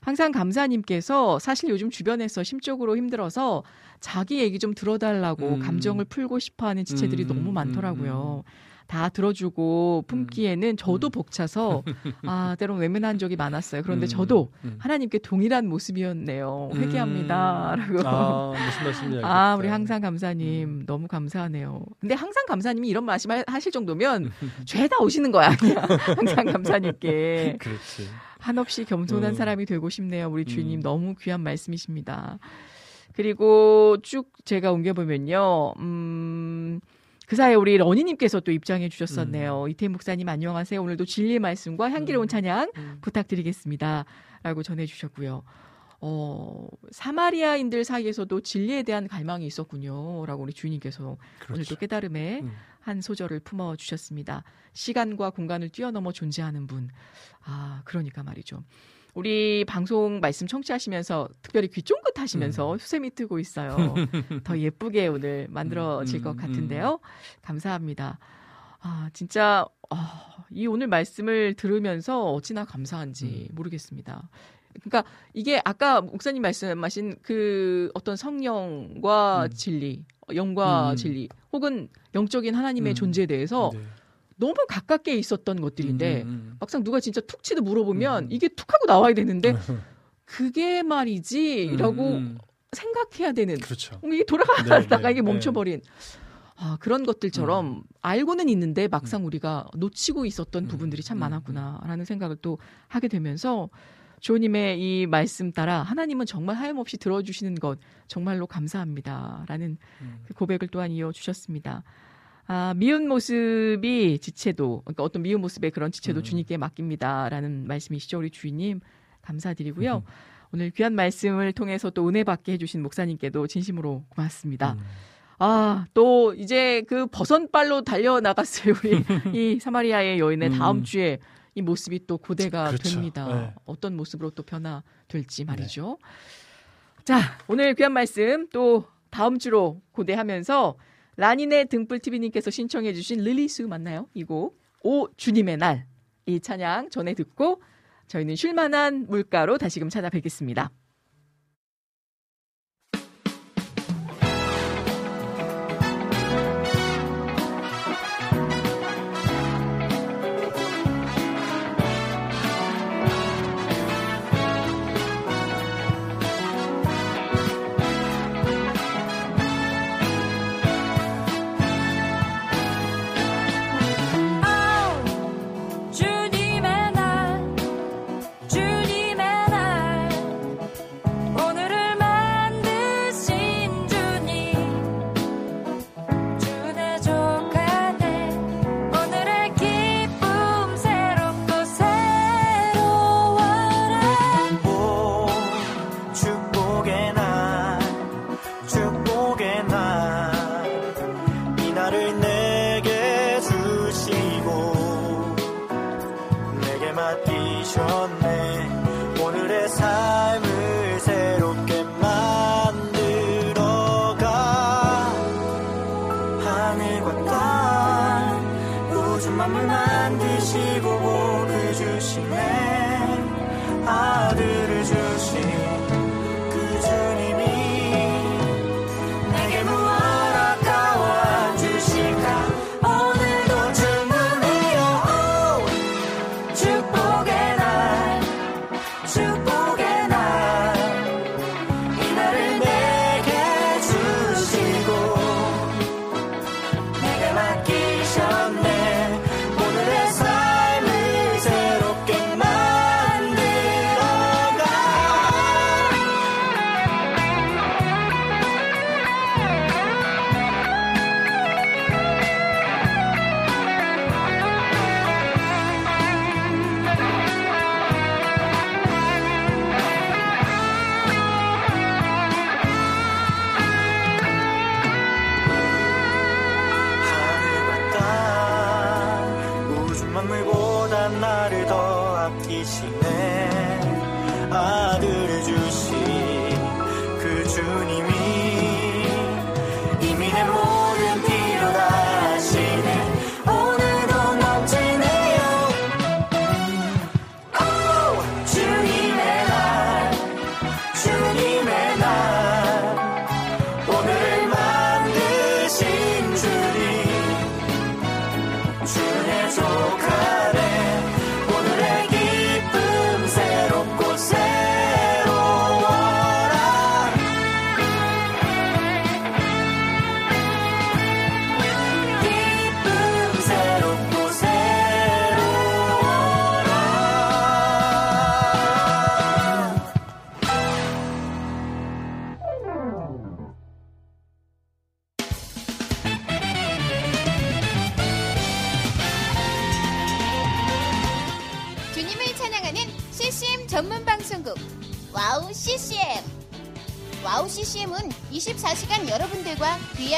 항상 감사님께서 사실 요즘 주변에서 심적으로 힘들어서 자기 얘기 좀 들어달라고 음. 감정을 풀고 싶어 하는 지체들이 음, 너무 음, 많더라고요. 다 들어주고 품기에는 저도 음. 벅차서 아 때론 외면한 적이 많았어요. 그런데 음, 저도 음. 하나님께 동일한 모습이었네요. 음. 회개합니다라고. 아, 무슨 알겠다. 아, 우리 항상 감사님 너무 감사하네요. 근데 항상 감사님이 이런 말씀 하실 정도면 <laughs> 죄다 오시는 거야. 항상 감사님께 그렇지. 한없이 겸손한 음. 사람이 되고 싶네요. 우리 주님 음. 너무 귀한 말씀이십니다. 그리고 쭉 제가 옮겨보면요. 음, 그 사이에 우리 러니님께서 또 입장해 주셨었네요. 이태 목사님 안녕하세요. 오늘도 진리의 말씀과 향기로운 음. 찬양 음. 부탁드리겠습니다. 라고 전해주셨고요. 어, 사마리아인들 사이에서도 진리에 대한 갈망이 있었군요. 라고 우리 주인님께서 오늘 또 그렇죠. 깨달음에 음. 한 소절을 품어 주셨습니다. 시간과 공간을 뛰어넘어 존재하는 분. 아, 그러니까 말이죠. 우리 방송 말씀 청취하시면서 특별히 귀 쫑긋 하시면서 음. 수세미 트고 있어요. <laughs> 더 예쁘게 오늘 만들어질 음, 것 음, 같은데요. 감사합니다. 아, 진짜, 아, 이 오늘 말씀을 들으면서 어찌나 감사한지 음. 모르겠습니다. 그러니까 이게 아까 목사님 말씀하신 그 어떤 성령과 음. 진리, 영과 음. 진리, 혹은 영적인 하나님의 음. 존재에 대해서 네. 너무 가깝게 있었던 것들인데 음, 음, 막상 누가 진짜 툭 치도 물어보면 음. 이게 툭 하고 나와야 되는데 <laughs> 그게 말이지라고 음, 음. 생각해야 되는 그렇죠. 이게 돌아가다가 네, 네, 이게 네. 멈춰버린 아, 그런 것들처럼 알고는 있는데 막상 음. 우리가 놓치고 있었던 음, 부분들이 참 음, 많았구나라는 생각을 또 하게 되면서 주호님의 이 말씀 따라 하나님은 정말 하염없이 들어주시는 것 정말로 감사합니다라는 음. 그 고백을 또한 이어주셨습니다. 아, 미운 모습이 지체도, 그러니까 어떤 미운 모습의 그런 지체도 음. 주님께 맡깁니다라는 말씀이시죠. 우리 주인님, 감사드리고요. 음. 오늘 귀한 말씀을 통해서 또 은혜 받게 해주신 목사님께도 진심으로 고맙습니다. 음. 아, 또 이제 그 버선발로 달려나갔어요. 우리 <laughs> 이 사마리아의 여인의 음. 다음 주에 이 모습이 또 고대가 그렇죠. 됩니다. 네. 어떤 모습으로 또 변화될지 말이죠. 자, 오늘 귀한 말씀 또 다음 주로 고대하면서 라니네 등불TV님께서 신청해주신 릴리스 맞나요? 이 곡 오 주님의 날 이 찬양 전에 듣고 저희는 쉴만한 물가로 다시금 찾아뵙겠습니다. 반드시 보고 그 주시네. 아들을 주시니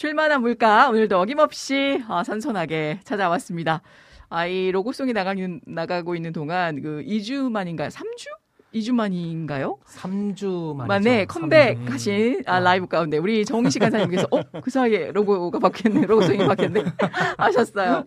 쉴만한 물가 오늘도 어김없이 아, 선선하게 찾아왔습니다. 아, 이 로고송이 나가는, 나가고 있는 동안 그 2주 만인가요? 3주? 2주 만인가요? 3주 만이죠. 만에 컴백하신 아, 아. 라이브 가운데 우리 정식 간사님께서 어 그 사이에 로고가 바뀌었네 로고송이 바뀌었네 <laughs> 하셨어요.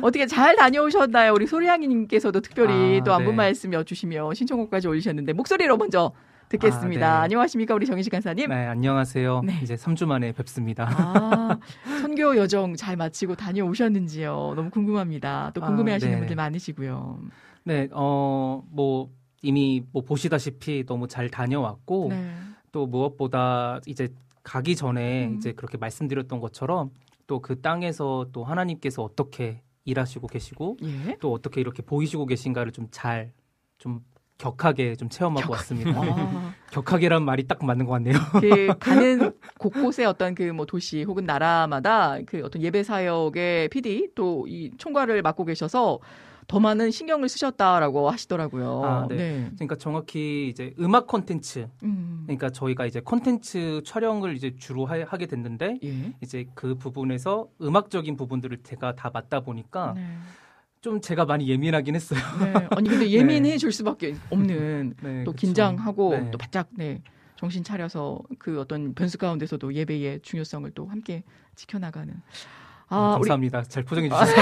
어떻게 잘 다녀오셨나요? 우리 소리양이님께서도 특별히 아, 또 안부 네. 말씀 여주시며 신청곡까지 올리셨는데 목소리로 먼저 듣겠습니다. 아, 네. 안녕하십니까 우리 정식 간사님. 네, 안녕하세요. 네. 이제 3주 만에 뵙습니다. 아, 선교 여정 잘 마치고 다녀오셨는지요? 너무 궁금합니다. 또 아, 궁금해하시는 네. 분들 많으시고요. 네, 어, 뭐 이미 뭐 보시다시피 너무 잘 다녀왔고 네. 또 무엇보다 이제 가기 전에 음. 이제 그렇게 말씀드렸던 것처럼 또 그 땅에서 또 하나님께서 어떻게 일하시고 계시고 예. 또 어떻게 이렇게 보이시고 계신가를 좀 잘좀 격하게 좀 체험하고 왔습니다. 아, <laughs> 격하게란 말이 딱 맞는 것 같네요. 그 가는 곳곳의 어떤 그 뭐 도시 혹은 나라마다 그 어떤 예배 사역의 PD 또 이 총괄을 맡고 계셔서 더 많은 신경을 쓰셨다라고 하시더라고요. 아, 네. 그러니까 정확히 이제 음악 콘텐츠 음. 그러니까 저희가 이제 콘텐츠 촬영을 이제 주로 하, 하게 됐는데 예. 이제 그 부분에서 음악적인 부분들을 제가 다 맡다 보니까 네. 좀 제가 많이 예민하긴 했어요. 네. 아니 근데 <laughs> 예민해 줄 수밖에 없는 네, 또. 긴장하고 네. 또 바짝 네. 정신 차려서 그 어떤 변수 가운데서도 예배의 중요성을 또 함께 지켜나가는 아, 우리 감사합니다. 잘 포장해 주셔서.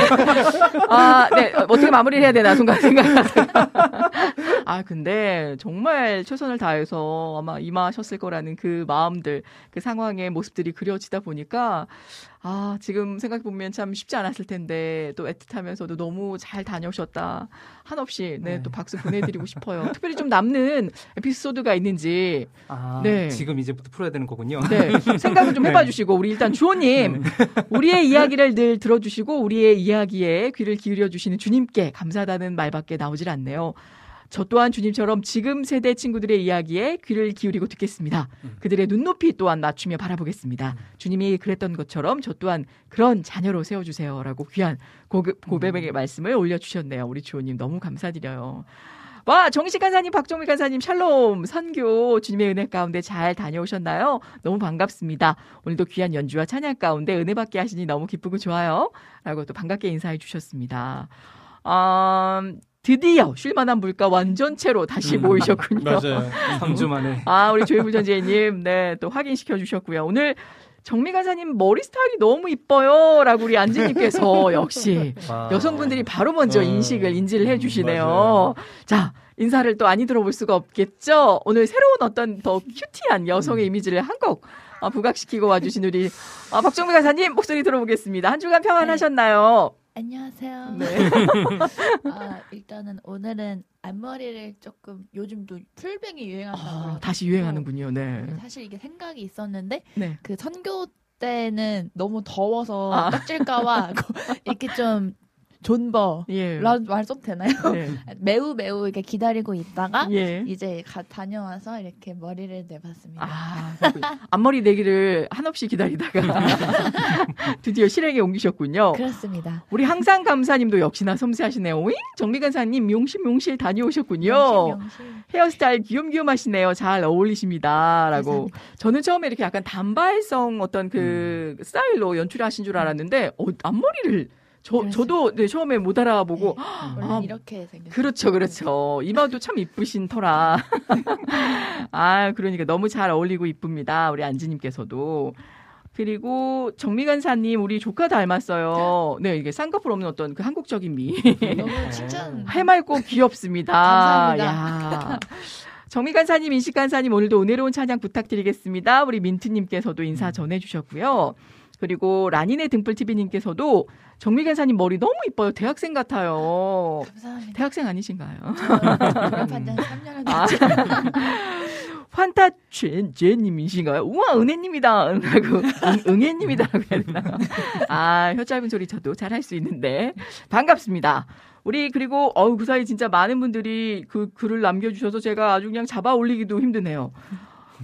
<laughs> 아, 네. 어, 어떻게 마무리를 해야 되나 순간 생각하다가. <laughs> 아, 근데 정말 최선을 다해서 아마 임하셨을 거라는 그 마음들, 그 상황의 모습들이 그려지다 보니까 아, 지금 생각해보면 참 쉽지 않았을 텐데 또 애틋하면서도 너무 잘 다녀오셨다. 한없이 네, 네. 또 박수 보내드리고 싶어요. 특별히 좀 남는 에피소드가 있는지 아, 네. 지금 이제부터 풀어야 되는 거군요. 네, 생각을 좀 <laughs> 해봐 주시고 우리 일단 주호님 우리의 이야기를 늘 들어주시고 우리의 이야기에 귀를 기울여 주시는 주님께 감사하다는 말밖에 나오질 않네요. 저 또한 주님처럼 지금 세대 친구들의 이야기에 귀를 기울이고 듣겠습니다. 그들의 눈높이 또한 낮추며 바라보겠습니다. 주님이 그랬던 것처럼 저 또한 그런 자녀로 세워주세요라고 귀한 고급, 고백의 말씀을 올려주셨네요. 우리 주호님 너무 감사드려요. 와, 정식 간사님, 박종미 간사님, 샬롬, 선교, 주님의 은혜 가운데 잘 다녀오셨나요? 너무 반갑습니다. 오늘도 귀한 연주와 찬양 가운데 은혜 받게 하시니 너무 기쁘고 좋아요. 라고 또 반갑게 인사해 주셨습니다. 음, 드디어 쉴만한 물가 완전체로 다시 음. 모이셨군요. 맞아요. <laughs> 3주 만에. 아, 우리 조혜부 전재님, 네, 또 확인시켜 주셨고요. 오늘 정미 간사님 머리 스타일이 너무 이뻐요. 라고 우리 안지님께서 <laughs> 역시 와. 여성분들이 바로 먼저 어, 인식을 인지를 해주시네요. 맞아요. 자 인사를 또 아니 들어볼 수가 없겠죠. 오늘 새로운 어떤 더 큐티한 여성의 이미지를 한곡 아, 부각시키고 와주신 우리 아, 박정미 가사님 목소리 들어보겠습니다. 한 주간 평안하셨나요? 안녕하세요. 네. <laughs> 아, 일단은 오늘은 앞머리를 조금 요즘도 풀뱅이 유행한다고 아, 다시 유행하는군요. 네. 사실 이게 생각이 있었는데 네. 그 선교 때는 너무 더워서 아. 떡질까봐 <laughs> 이렇게 좀 존버 예. 말 써도 되나요? 네. <laughs> 매우 매우 이렇게 기다리고 있다가 예. 이제 가, 다녀와서 이렇게 머리를 내봤습니다. 아. 앞머리 내기를 한없이 기다리다가 <laughs> 드디어 실행에 옮기셨군요. 그렇습니다. 우리 항상 감사님도 역시나 섬세하시네요. 오잉? 정미간사님 명실 명실 다녀오셨군요. 명실, 명실. 헤어스타일 귀염귀염하시네요. 잘 어울리십니다. 라고. 감사합니다. 저는 처음에 이렇게 약간 단발성 어떤 그 스타일로 연출하신 줄 알았는데, 어, 앞머리를 저. 저도 네, 처음에 못 알아보고, 원래 아, 이렇게 생겼어요. 그렇죠, 그렇죠. 이마도 참 이쁘신 터라. <laughs> 아, 그러니까 너무 잘 어울리고 이쁩니다. 우리 안지님께서도. 그리고 정미간사님, 우리 조카 닮았어요. 네, 이게 쌍꺼풀 없는 어떤 그 한국적인 미. 너무 칭찬 <laughs> 해맑고 귀엽습니다. 감사합니다. 야. 정미간사님, 인식간사님, 오늘도 은혜로운 찬양 부탁드리겠습니다. 우리 민트님께서도 인사 전해주셨고요. 그리고 라니네 등불TV님께서도 정미 간사님 머리 너무 이뻐요. 대학생 같아요. 감사합니다. 대학생 아니신가요? 졸업한 지 3년을 아. <laughs> 환타 젠제님이신가요? 우와 은혜님이다. 응, 응혜님이다라고 해야 되나? 아, 혀 짧은 소리 저도 잘 할 수 있는데 반갑습니다. 우리 그리고 어우 그 사이 진짜 많은 분들이 그 글을 남겨주셔서 제가 아주 그냥 잡아 올리기도 힘드네요.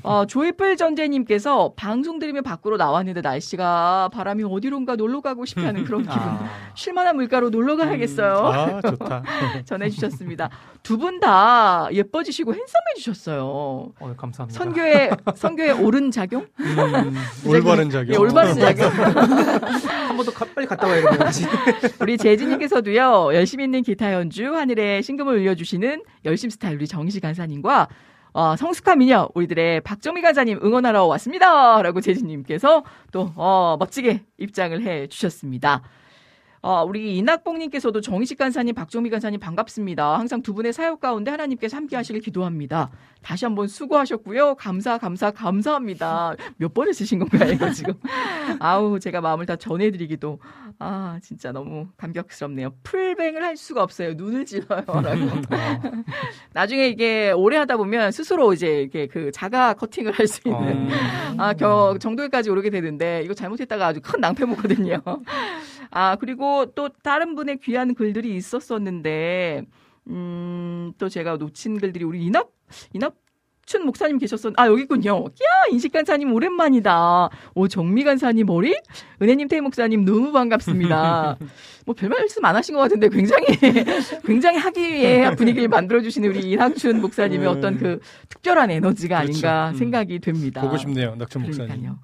어, 조이플 전재님께서 방송 들으면 밖으로 나왔는데 날씨가 바람이 어디론가 놀러 가고 싶다는 그런 기분. 아, 쉴만한 물가로 놀러 가야겠어요. 아, 좋다. <laughs> 전해주셨습니다. 두 분 다 예뻐지시고 핸섬해주셨어요. 어, 감사합니다. 선교의 선교의 옳은 작용? 음, 올바른 작용. 예, 올바른 작용. 한 번 더 빨리 갔다 와야겠네요. <laughs> 우리 재진님께서도요 열심히 있는 기타 연주 하늘에 신금을 울려주시는 열심 스타일 우리 정시 간사님과 어, 성숙한 미녀 우리들의 박정미 간사님 응원하러 왔습니다라고 재진님께서 또 어, 멋지게 입장을 해 주셨습니다. 어, 우리 이낙봉님께서도 정희식 간사님, 박정미 간사님 반갑습니다. 항상 두 분의 사역 가운데 하나님께서 함께 하시길 기도합니다. 다시 한번 수고하셨고요. 감사, 감사, 감사합니다. 몇 번을 쓰신 건가요, 이거 지금? <laughs> 아우, 제가 마음을 다 전해드리기도, 아, 진짜 너무 감격스럽네요. 풀뱅을 할 수가 없어요. 눈을 찔러요. 라고. <laughs> 나중에 이게 오래 하다 보면 스스로 이제 이렇게 그 자가 커팅을 할 수 있는. 어, 아, 겨, 정도에까지 오르게 되는데, 이거 잘못했다가 아주 큰 낭패 먹거든요. 아, 그리고 또 다른 분의 귀한 글들이 있었었는데, 음, 또 제가 놓친 글들이 우리 이납, 이납춘 목사님 계셨었, 아, 여기 있군요. 야, 인식 간사님 오랜만이다. 오, 정미 간사님 머리? 은혜님 태희 목사님 너무 반갑습니다. <laughs> 뭐 별 말씀 안 하신 것 같은데 굉장히, <laughs> 굉장히 하기의 분위기를 만들어주시는 우리 이낙춘 목사님의 음. 어떤 그 특별한 에너지가 그렇죠. 아닌가 음. 생각이 됩니다. 보고 싶네요, 낙천 목사님. 그러니까요.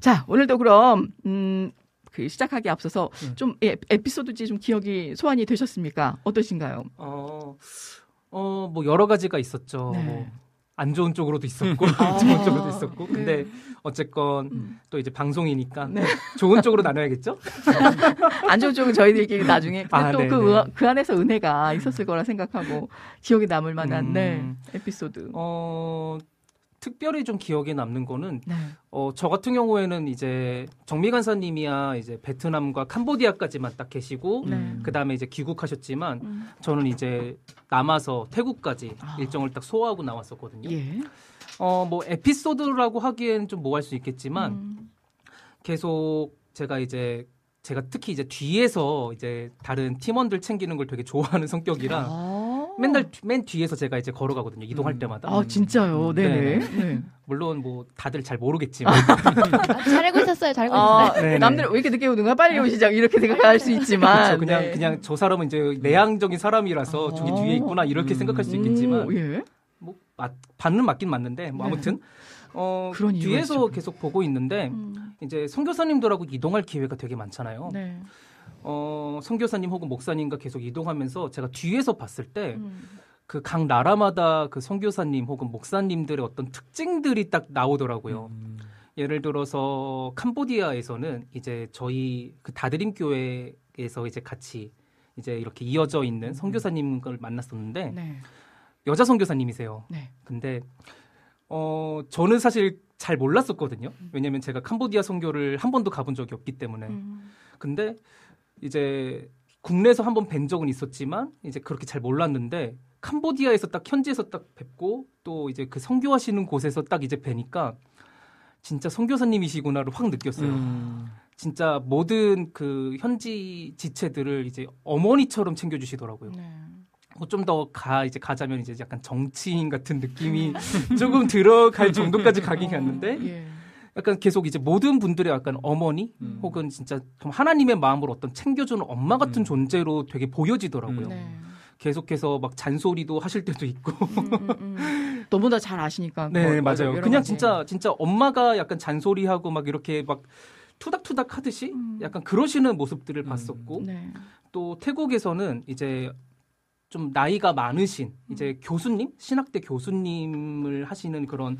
자, 오늘도 그럼 음, 그 시작하기 앞서서 음. 좀 예, 에피소드지 좀 기억이 소환이 되셨습니까? 어떠신가요? 어, 어, 뭐 여러 가지가 있었죠. 네. 뭐안 좋은 쪽으로도 있었고 아. 좋은 쪽으로도 있었고 네. 근데 어쨌건 음. 또 이제 방송이니까 네. 좋은 쪽으로 나눠야겠죠? <laughs> 안 좋은 쪽은 저희들끼리 나중에 아, 또 네네. 그그 안에서 은혜가 있었을 거라 생각하고 기억에 남을 만한 음. 네, 에피소드. 어 특별히 좀 기억에 남는 거는 네. 어, 저 같은 경우에는 이제 정미 간사님이야 이제 베트남과 캄보디아까지만 딱 계시고 네. 그 다음에 이제 귀국하셨지만 음. 저는 이제 남아서 태국까지 아. 일정을 딱 소화하고 나왔었거든요. 예. 어, 뭐 에피소드라고 하기엔 좀 뭐 할 수 있겠지만 음. 계속 제가 이제 제가 특히 이제 뒤에서 이제 다른 팀원들 챙기는 걸 되게 좋아하는 성격이라 아. 맨날 맨 뒤에서 제가 이제 걸어가거든요. 이동할 음. 때마다. 아 진짜요. 네네. 네. 네. 물론 뭐 다들 잘 모르겠지만 아, 잘 알고 있었어요. 잘 알고 아, 있었어요. 네네. 남들 왜 이렇게 늦게 오는가 빨리 오시자 이렇게 생각할 수 있지만 그렇죠. 그냥 네. 그냥 저 사람은 이제 내향적인 사람이라서 저기 뒤에 있구나 이렇게 음. 생각할 수 있겠지만 오, 예. 뭐 맞, 반은 맞긴 맞는데 뭐 네. 아무튼 어 그런 이유가 뒤에서 있죠. 계속 보고 있는데 음. 이제 선교사님들하고 이동할 기회가 되게 많잖아요. 네. 어 선교사님 혹은 목사님과 계속 이동하면서 제가 뒤에서 봤을 때 음. 그각 나라마다 그 선교사님 혹은 목사님들의 어떤 특징들이 딱 나오더라고요. 음. 예를 들어서 캄보디아에서는 이제 저희 그 다드림 교회에서 이제 같이 이제 이렇게 이어져 있는 선교사님을 만났었는데 네. 여자 선교사님이세요. 네. 근데 어 저는 사실 잘 몰랐었거든요. 왜냐면 제가 캄보디아 선교를 한 번도 가본 적이 없기 때문에. 음. 근데 이제 국내에서 한 번 뵌 적은 있었지만 이제 그렇게 잘 몰랐는데 캄보디아에서 딱 현지에서 딱 뵙고 또 이제 그 선교하시는 곳에서 딱 이제 뵈니까 진짜 선교사님이시구나를 확 느꼈어요. 음. 진짜 모든 그 현지 지체들을 이제 어머니처럼 챙겨주시더라고요. 네. 뭐좀더 가 이제 가자면 이제 약간 정치인 같은 느낌이 <laughs> 조금 들어갈 정도까지 가긴 갔는데 예. 약간 계속 이제 모든 분들의 약간 어머니 음. 혹은 진짜 좀 하나님의 마음으로 어떤 챙겨주는 엄마 같은 음. 존재로 되게 보여지더라고요. 음. 네. 계속해서 막 잔소리도 하실 때도 있고. 음, 음, 음. <laughs> 너무나 잘 아시니까. 네, 뭐, 맞아요. 그냥 가지. 진짜 진짜 엄마가 약간 잔소리하고 막 이렇게 막 투닥투닥 하듯이 음. 약간 그러시는 모습들을 음. 봤었고 네. 또 태국에서는 이제 좀 나이가 많으신 이제 교수님 신학대 교수님을 하시는 그런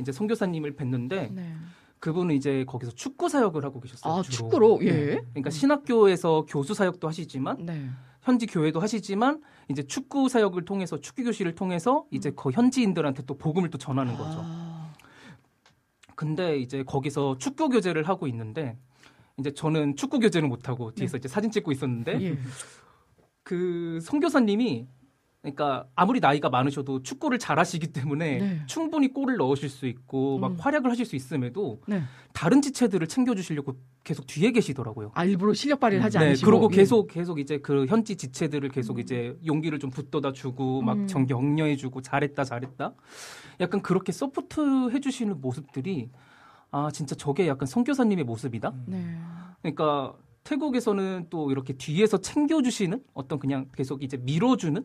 이제 선교사님을 뵀는데 네. 그분은 이제 거기서 축구 사역을 하고 계셨어요. 아, 주로. 축구로? 예. 네. 그러니까 신학교에서 교수 사역도 하시지만 네. 현지 교회도 하시지만 이제 축구 사역을 통해서 축구 교실을 통해서 이제 그 현지인들한테 또 복음을 또 전하는 거죠. 아, 근데 이제 거기서 축구 교제를 하고 있는데 이제 저는 축구 교제는 못 하고 뒤에서 이제 사진 찍고 있었는데 예. 그 선교사님이 그러니까 아무리 나이가 많으셔도 축구를 잘하시기 때문에 네. 충분히 골을 넣으실 수 있고 막 음. 활약을 하실 수 있음에도 네. 다른 지체들을 챙겨주시려고 계속 뒤에 계시더라고요. 아, 일부러 실력 발휘를 하지 네, 않으시고. 그리고 예. 계속 계속 이제 그 현지 지체들을 계속 이제 용기를 좀 북돋아 주고 막 음. 정 격려해 주고 잘했다 잘했다. 약간 그렇게 support 해 주시는 모습들이 아, 진짜 저게 약간 선교사님의 모습이다. 네. 그러니까 태국에서는 또 이렇게 뒤에서 챙겨 주시는 어떤 그냥 계속 이제 밀어 주는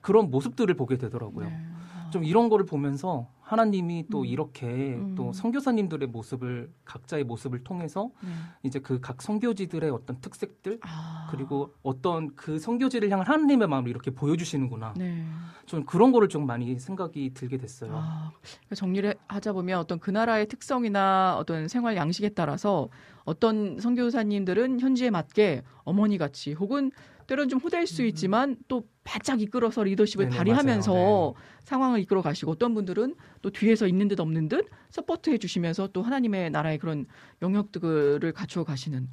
그런 모습들을 보게 되더라고요. 네. 좀 이런 거를 보면서 하나님이 또 음. 이렇게 음. 또 선교사님들의 모습을 각자의 모습을 통해서 네. 이제 그 각 선교지들의 어떤 특색들 아. 그리고 어떤 그 선교지를 향한 하나님의 마음을 이렇게 보여주시는구나. 네. 좀 그런 거를 좀 많이 생각이 들게 됐어요. 아, 그러니까 정리를 하자 보면 어떤 그 나라의 특성이나 어떤 생활 양식에 따라서 어떤 선교사님들은 현지에 맞게 어머니 같이 혹은 때로는 좀 호될 수 있지만 또 바짝 이끌어서 리더십을 음. 네네, 발휘하면서 맞아요. 상황을 이끌어 가시고 어떤 분들은 또 뒤에서 있는 듯 없는 듯 support해 주시면서 또 하나님의 나라의 그런 영역들을 갖추어 가시는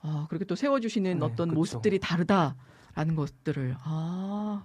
아, 그렇게 또 세워 주시는 네, 어떤 그쵸. 모습들이 다르다 라는 것들을 아,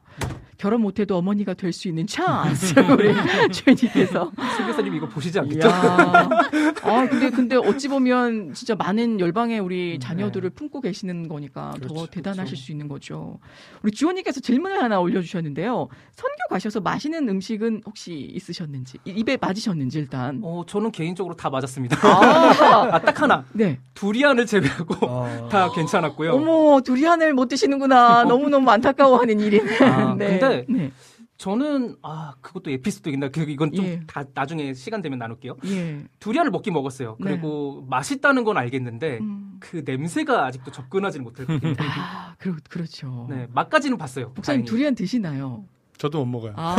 결혼 못 해도 어머니가 될 수 있는 찬스 <laughs> 우리 <laughs> 주님께서 선교사님 이거 보시지 않겠죠? <laughs> 아, 근데, 근데 어찌 보면 진짜 많은 열방의 우리 네. 자녀들을 품고 계시는 거니까 더 그렇죠, 대단하실 그렇죠. 수 있는 거죠. 우리 주원님께서 질문을 하나 올려주셨는데요. 선교 가셔서 마시는 음식은 혹시 있으셨는지, 이- 입에 맞으셨는지 일단. 어, 저는 개인적으로 다 맞았습니다. 아, 아, 딱 하나. 네. 두리안을 제외하고 어. 다 괜찮았고요. 어머, 두리안을 못 드시는구나. 너무너무 안타까워하는 일이네. 아, <laughs> 네. 근데 네. 저는 아 그것도 에피소드인데 그 이건 좀 예. 다 나중에 시간 되면 나눌게요. 예. 두리안을 먹긴 먹었어요. 네. 그리고 맛있다는 건 알겠는데 음. 그 냄새가 아직도 접근하지는 못했거든요. 아, 그렇, 그렇죠. 네, 맛까지는 봤어요. 목사님 다행히. 두리안 드시나요? 저도 못 먹어요. 아,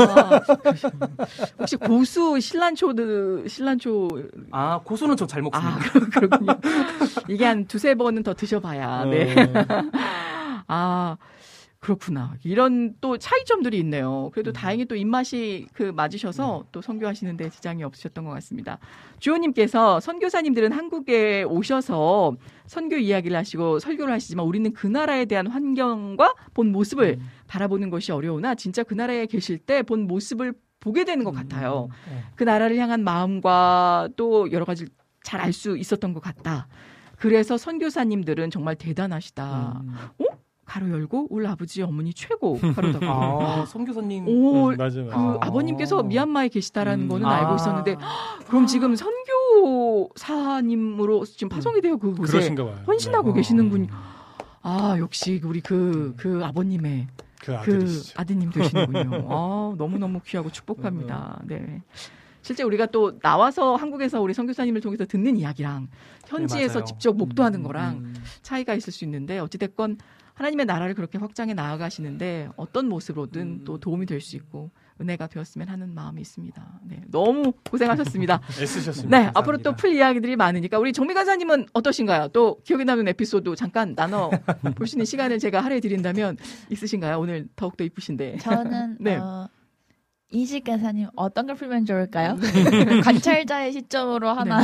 혹시 고수 신란초드 신란초 아 고수는 저 잘 먹습니다. 아 그렇- 그렇군요. 이게 한 두세 번은 더 드셔봐야. 네. 어, 아 그렇구나. 이런 또 차이점들이 있네요. 음. 그래도 다행히 또 입맛이 그 맞으셔서 또 선교하시는데 지장이 없으셨던 것 같습니다. 주호님께서 선교사님들은 한국에 오셔서 선교 이야기를 하시고 설교를 하시지만 우리는 그 나라에 대한 환경과 본 모습을 음. 바라보는 것이 어려우나 진짜 그 나라에 계실 때 본 모습을 보게 되는 것 같아요. 네. 그 나라를 향한 마음과 또 여러 가지 잘 알 수 있었던 것 같다. 그래서 선교사님들은 정말 대단하시다. 음. 가로 열고 울 아버지 어머니 최고 가로 닫고. <laughs> 아 선교사님 오, 음, 맞아요. 그 맞아요. 아. 버님께서 미얀마에 계시다라는 음. 거는 아. 알고 있었는데 그럼 지금 선교사님으로 지금 파송이 되어 그곳에. 헌신하고 네. 계시는군요. 아 역시 우리 그그 아버님의 그 그. 아드님 되시는군요. <laughs> 아, 너무 너무 귀하고 축복합니다. 네. 실제 우리가 또 나와서 한국에서 우리 선교사님을 통해서 듣는 이야기랑 현지에서 맞아요. 직접 목도하는 음, 거랑 음. 차이가 있을 수 있는데 어찌됐건 하나님의 나라를 그렇게 확장해 나아가시는데 어떤 모습으로든 음. 또 도움이 될 수 있고 은혜가 되었으면 하는 마음이 있습니다. 네. 너무 고생하셨습니다. <laughs> 애쓰셨습니다. 네, 감사합니다. 앞으로 또 풀 이야기들이 많으니까 우리 정미 간사님은 어떠신가요? 또 기억에 남는 에피소드 잠깐 나눠 <laughs> 볼 수 있는 시간을 제가 할애해 드린다면 있으신가요? 오늘 더욱더 이쁘신데. 저는 <laughs> 네. 어, 이식 간사님 어떤 걸 풀면 좋을까요? <laughs> 관찰자의 시점으로 하나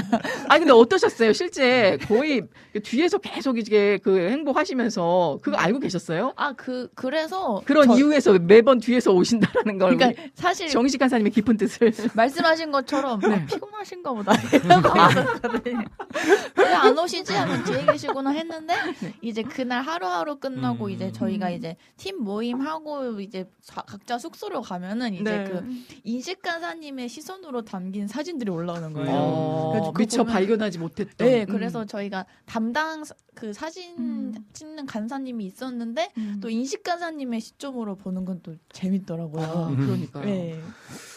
아 근데 어떠셨어요? 실제 거의 뒤에서 계속 이제 그 행복하시면서 그거 알고 계셨어요? 아 그 그래서 그런 저- 이유에서 매번 뒤에서 오신다라는 걸 그러니까 사실 정식 간사님의 깊은 뜻을 말씀하신 것처럼 네. 아, 피곤하신가 보다 이러고 있었거든요. 왜안 오시지 하면 뒤에 계시구나 했는데 네. 이제 그날 하루하루 끝나고 음. 이제 저희가 이제 팀 모임 하고 이제 자- 각자 숙소로 가면은 이제 그 인식 간사님의 시선으로 담긴 사진들이 올라오는 거예요. 어, 미처 보면- 발견하지 못했던 네, 음. 그래서 저희가 담당 사- 그 사진 음. 찍는 간사님이 있었는데 음. 또 인식 간사님의 시점으로 보는 건 또 재밌더라고요. 아, 음. 그러니까요. 네.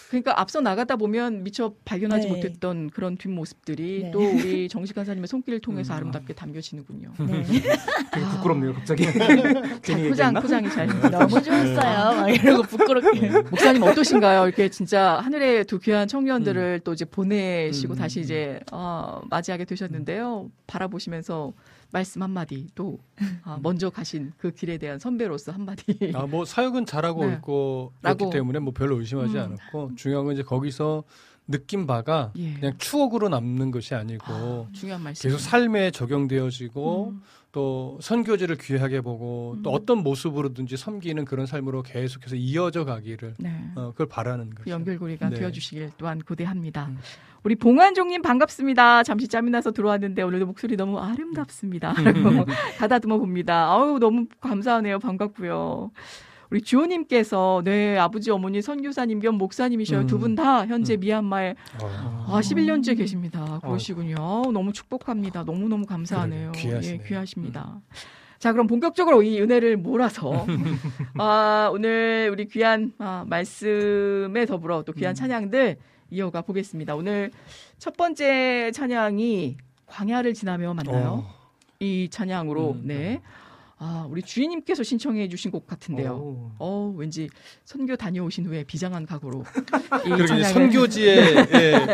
그러니까 앞서 나가다 보면 미처 발견하지 네. 못했던 그런 뒷모습들이 네. 또 우리 정식 간사님의 손길을 통해서 음. 아름답게 담겨지는군요. 네. 되게 부끄럽네요 갑자기. <laughs> 잘 괜히 포장? 포장이 잘. 너무 좋았어요. 막 이러고 부끄럽게. 목사님 어떠신가요? 이렇게 진짜 하늘의 두 귀한 청년들을 또 이제 보내시고 음. 다시 이제 어, 맞이하게 되셨는데요. 바라보시면서 말씀 한마디 또 아, 먼저 가신 그 길에 대한 선배로서 한마디. 아, 뭐 사역은 잘하고 네. 있고 라고. 그렇기 때문에 뭐 별로 의심하지 음. 않았고 중요한 건 이제 거기서 느낀 바가 예. 그냥 추억으로 남는 것이 아니고 중요한 말씀. 계속 삶에 적용되어지고 음. 또 선교지를 귀하게 보고 또 음. 어떤 모습으로든지 섬기는 그런 삶으로 계속해서 이어져 가기를 네. 어, 그걸 바라는 그 거죠. 연결고리가 네. 되어주시길 또한 고대합니다. 음. 우리 봉환종님 반갑습니다. 잠시 짬이 나서 들어왔는데 오늘도 목소리 너무 아름답습니다. <laughs> 라고 가다듬어 봅니다. 아우 너무 감사하네요. 반갑고요. 우리 주호님께서 네 아버지 어머니 선교사님 겸 목사님이셔요. 음. 두분 다 현재 미얀마에 어. 아 11년째 계십니다. 그러시군요. 아우, 너무 축복합니다. 너무 너무 감사하네요. 귀하시네요. 예, 귀하십니다. 자 그럼 본격적으로 이 은혜를 몰아서 <laughs> 아, 오늘 우리 귀한 아, 말씀에 더불어 또 귀한 찬양들 이어가 보겠습니다. 오늘 첫 번째 찬양이 광야를 지나며 맞나요? 어. 이 찬양으로 음, 네. 아, 우리 주인님께서 신청해 주신 곡 같은데요. 오. 어, 왠지 선교 다녀오신 후에 비장한 각오로 이 선교지의 <laughs> 예,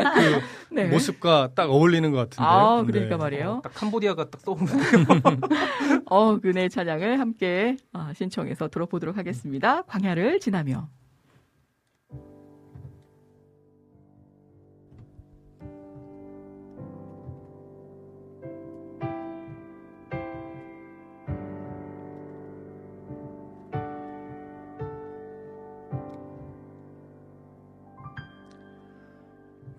그 네. 모습과 딱 어울리는 것 같은데. 아, 그러니까 말이에요. 어, 딱 캄보디아가 딱 떠오르는. <laughs> 어, 그네 찬양을 함께 아, 신청해서 들어보도록 하겠습니다. 광야를 지나며.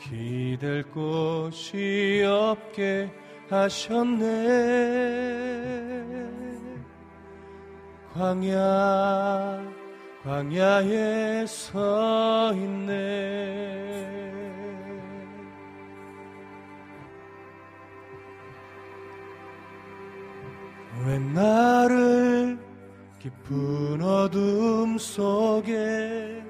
기댈 곳이 없게 하셨네. 광야 광야에 서 있네. 왜 나를 깊은 어둠 속에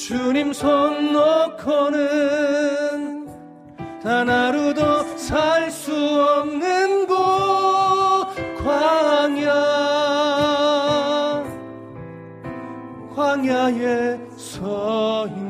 주님 손 놓고는 단 하루도 살 수 없는 곳 광야 광야에 서 있네.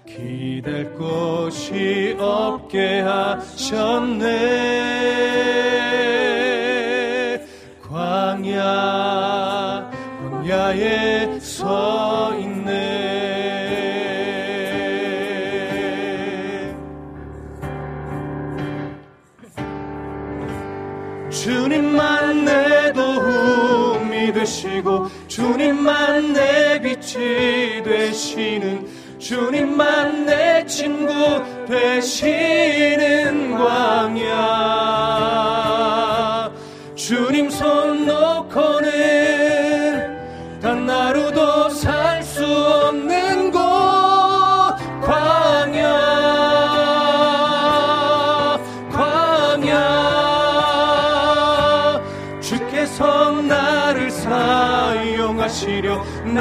기댈 곳이 없게 하셨네. 광야 광야에 서 있네. 주님만 내 도움이 되시고 주님만 내 빛이 되시는 주님만 내 친구 되시는 광야. 주님 손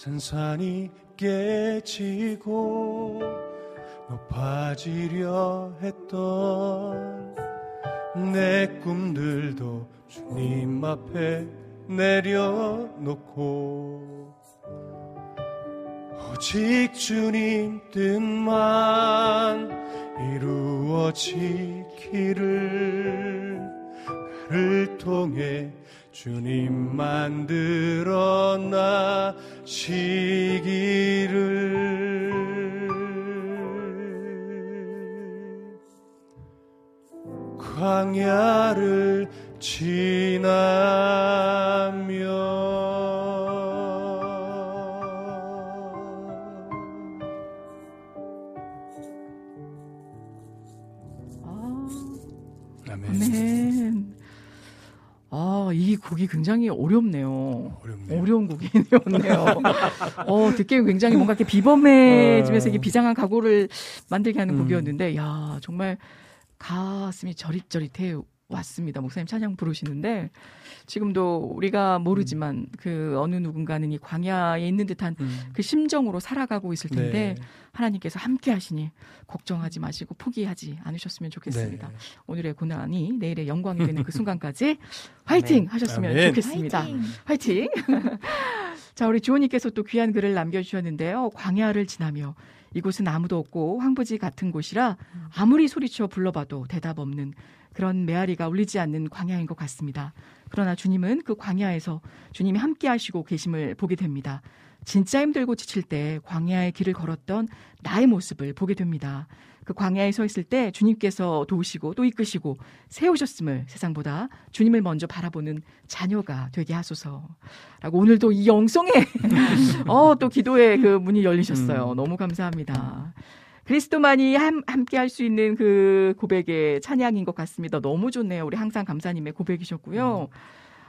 산산이 깨지고 높아지려 했던 내 꿈들도 주님 앞에 내려놓고 오직 주님 뜻만 이루어지기를 나를 통해 주님 만들어 나시기를 광야를 지나며 아, 아멘. 아멘. 아, 이 곡이 굉장히 어렵네요. 어렵네요. 어려운 곡이네요. 어, 듣기엔 굉장히 뭔가 이렇게 비범해지면서 이게 비장한 각오를 만들게 하는 음. 곡이었는데, 야, 정말 가슴이 저릿저릿해 왔습니다. 목사님 찬양 부르시는데 지금도 우리가 모르지만 그 어느 누군가는 이 광야에 있는 듯한 음. 그 심정으로 살아가고 있을 텐데 네. 하나님께서 함께 하시니 걱정하지 마시고 포기하지 않으셨으면 좋겠습니다. 네. 오늘의 고난이 내일의 영광이 되는 그 순간까지 <laughs> 화이팅 하셨으면 아멘. 좋겠습니다. 화이팅! 화이팅! <laughs> 자, 우리 주호님께서 또 귀한 글을 남겨주셨는데요. 광야를 지나며 이곳은 아무도 없고 황부지 같은 곳이라 아무리 소리쳐 불러봐도 대답 없는 그런 메아리가 울리지 않는 광야인 것 같습니다. 그러나 주님은 그 광야에서 주님이 함께 하시고 계심을 보게 됩니다. 진짜 힘들고 지칠 때 광야의 길을 걸었던 나의 모습을 보게 됩니다. 그 광야에 서 있을 때 주님께서 도우시고 또 이끄시고 세우셨음을 세상보다 주님을 먼저 바라보는 자녀가 되게 하소서. 라고 오늘도 이 영성에 <laughs> 어, 또 기도의 그 문이 열리셨어요. 음. 너무 감사합니다. 그리스도만이 함, 함께 할 수 있는 그 고백의 찬양인 것 같습니다. 너무 좋네요. 우리 항상 감사님의 고백이셨고요.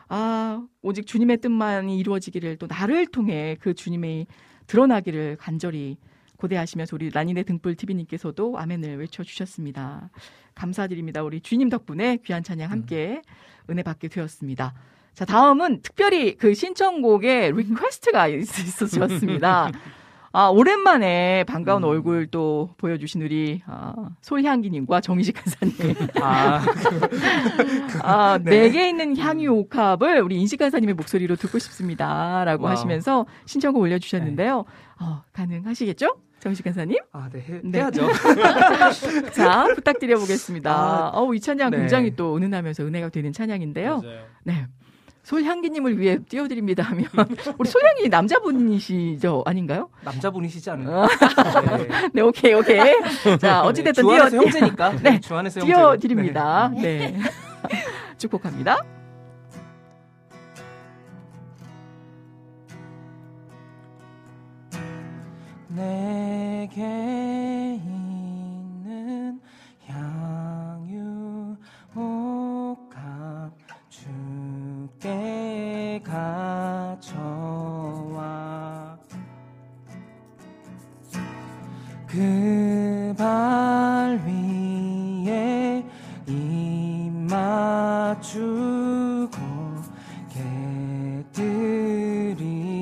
아, 오직 주님의 뜻만이 이루어지기를 또 나를 통해 그 주님의 드러나기를 간절히 고대하시면서 우리 라니네 등불 TV님께서도 아멘을 외쳐주셨습니다. 감사드립니다. 우리 주님 덕분에 귀한 찬양 함께 은혜 받게 되었습니다. 자, 다음은 특별히 그 신청곡에 request가 있- 있으셨습니다. <laughs> 아, 오랜만에 반가운 음. 얼굴 또 보여주신 우리 아, 솔향기님과 정희식 간사님. <laughs> 아, 아, 네. 내게 있는 향유 옥합을 우리 인식 간사님의 목소리로 듣고 싶습니다. 라고 와우. 하시면서 신청곡 올려주셨는데요. 어, 가능하시겠죠? 인식 간사님? 아, 네, 해, 네. 해야죠. <laughs> 자, 부탁드려 보겠습니다. 아, 어우, 이 찬양 네. 굉장히 또 은은하면서 은혜가 되는 찬양인데요. 맞아요. 네. 솔향기님을 위해 띄워드립니다 하면, <laughs> 우리 솔향기 남자분이시죠? 아닌가요? 남자분이시지 않나요? 어, 네. 네, 오케이, 오케이. 자, 어찌됐든 주 띄워, 안에서 형제니까. 네. 주 안에서 형제. 띄워드립니다. 네. <laughs> 축복합니다. 내게 있는 향유 옥합 주께 가져와. 그 발 위에 입 맞추고 개들이니다.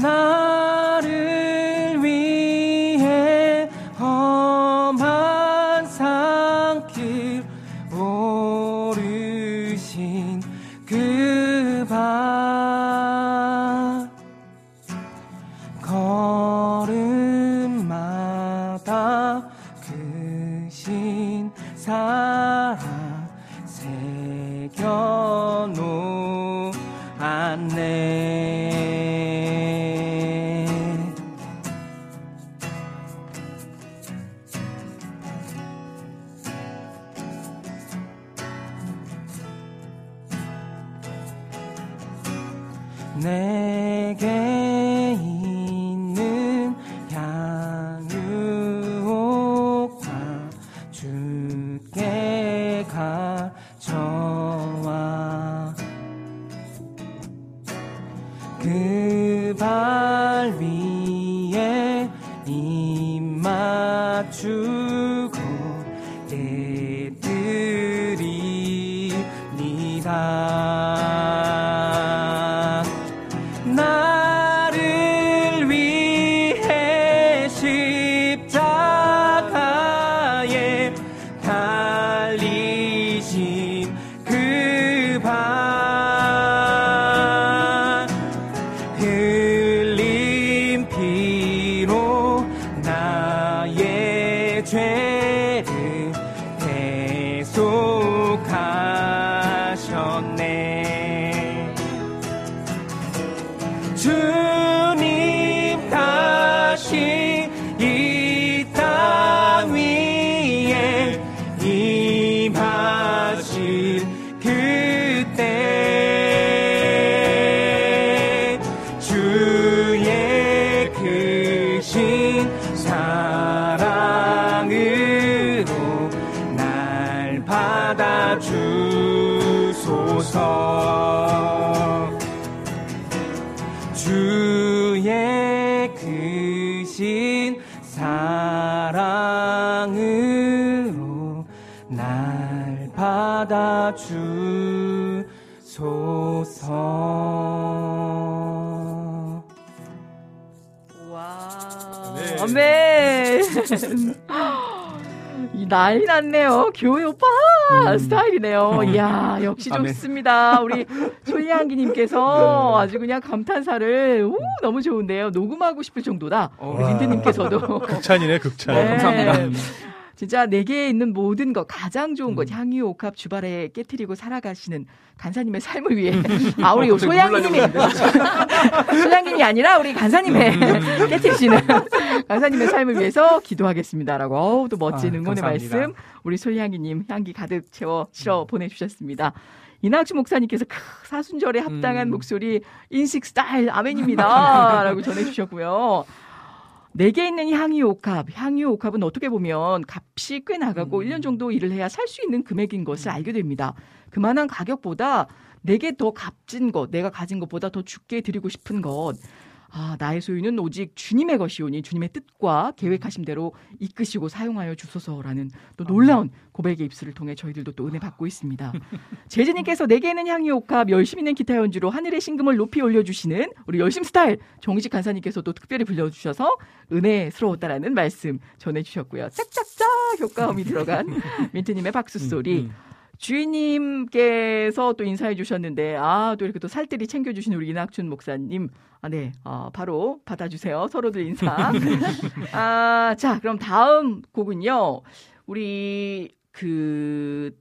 나 <laughs> 난리 났네요. 교회 오빠 음. 스타일이네요. 이야, 역시 아멘. 좋습니다. 우리 솔리한기님께서 <laughs> 아주 그냥 감탄사를, 오, 너무 좋은데요. 녹음하고 싶을 정도다. 우리 어. 린트님께서도. 극찬이네 극찬. 네. 감사합니다. 진짜 내게 있는 모든 것, 가장 좋은 음. 것, 향유, 옥합, 주발에 깨트리고 살아가시는 간사님의 삶을 위해. <laughs> 아, 우리 갑자기 소양기님이, <laughs> 소양기님이 아니라 우리 간사님의 음. <laughs> 깨트리시는 간사님의 삶을 위해서 기도하겠습니다라고. 어우, 또 멋진 아, 응원의 감사합니다. 말씀. 우리 소양기님 향기 가득 채워 실어 보내주셨습니다. 이낙주 목사님께서 크, 사순절에 합당한 음. 목소리 인식 스타일 아멘입니다. 라고 전해주셨고요. 내게 있는 향유 옥합, 향유 옥합은 어떻게 보면 값이 꽤 나가고 음. 1년 정도 일을 해야 살 수 있는 금액인 것을 알게 됩니다. 그만한 가격보다 내게 더 값진 것, 내가 가진 것보다 더 죽게 드리고 싶은 것. 아, 나의 소유는 오직 주님의 것이오니 주님의 뜻과 계획하신 대로 이끄시고 사용하여 주소서라는 또 놀라운 고백의 입술을 통해 저희들도 또 은혜 받고 있습니다. <laughs> 제재님께서 내게는 향유 옥합, 열심히 있는 기타 연주로 하늘의 신금을 높이 올려주시는 우리 열심 스타일 정식 간사님께서도 특별히 불러주셔서 은혜스러웠다라는 말씀 전해주셨고요. 짝짝짝 효과음이 들어간 <laughs> 민트님의 박수 소리. 음, 주인님께서 또 인사해 주셨는데 아 또 이렇게 또 살뜰히 챙겨주신 우리 이낙춘 목사님 아 네 어, 바로 받아주세요 서로들 인사 <laughs> 아 자 그럼 다음 곡은요 우리 그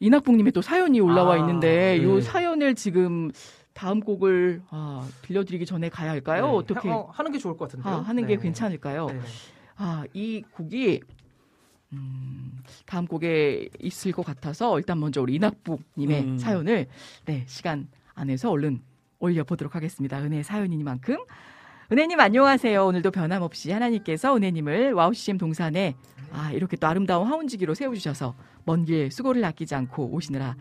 이낙봉님의 또 사연이 올라와 아, 있는데 네. 요 사연을 지금 다음 곡을 아, 들려드리기 전에 가야 할까요 네. 어떻게 하, 어, 하는 게 좋을 것 같은데요. 아, 하는 게 네. 괜찮을까요? 네. 아, 이 곡이 음, 다음 곡에 있을 것 같아서 일단 먼저 우리 이낙북님의 음. 사연을 네 시간 안에서 얼른 올려보도록 하겠습니다. 은혜 사연이니만큼 은혜님 안녕하세요. 오늘도 변함없이 하나님께서 은혜님을 와우 CCM 동산에 아 이렇게 또 아름다운 화운지기로 세워주셔서 먼 길 수고를 아끼지 않고 오시느라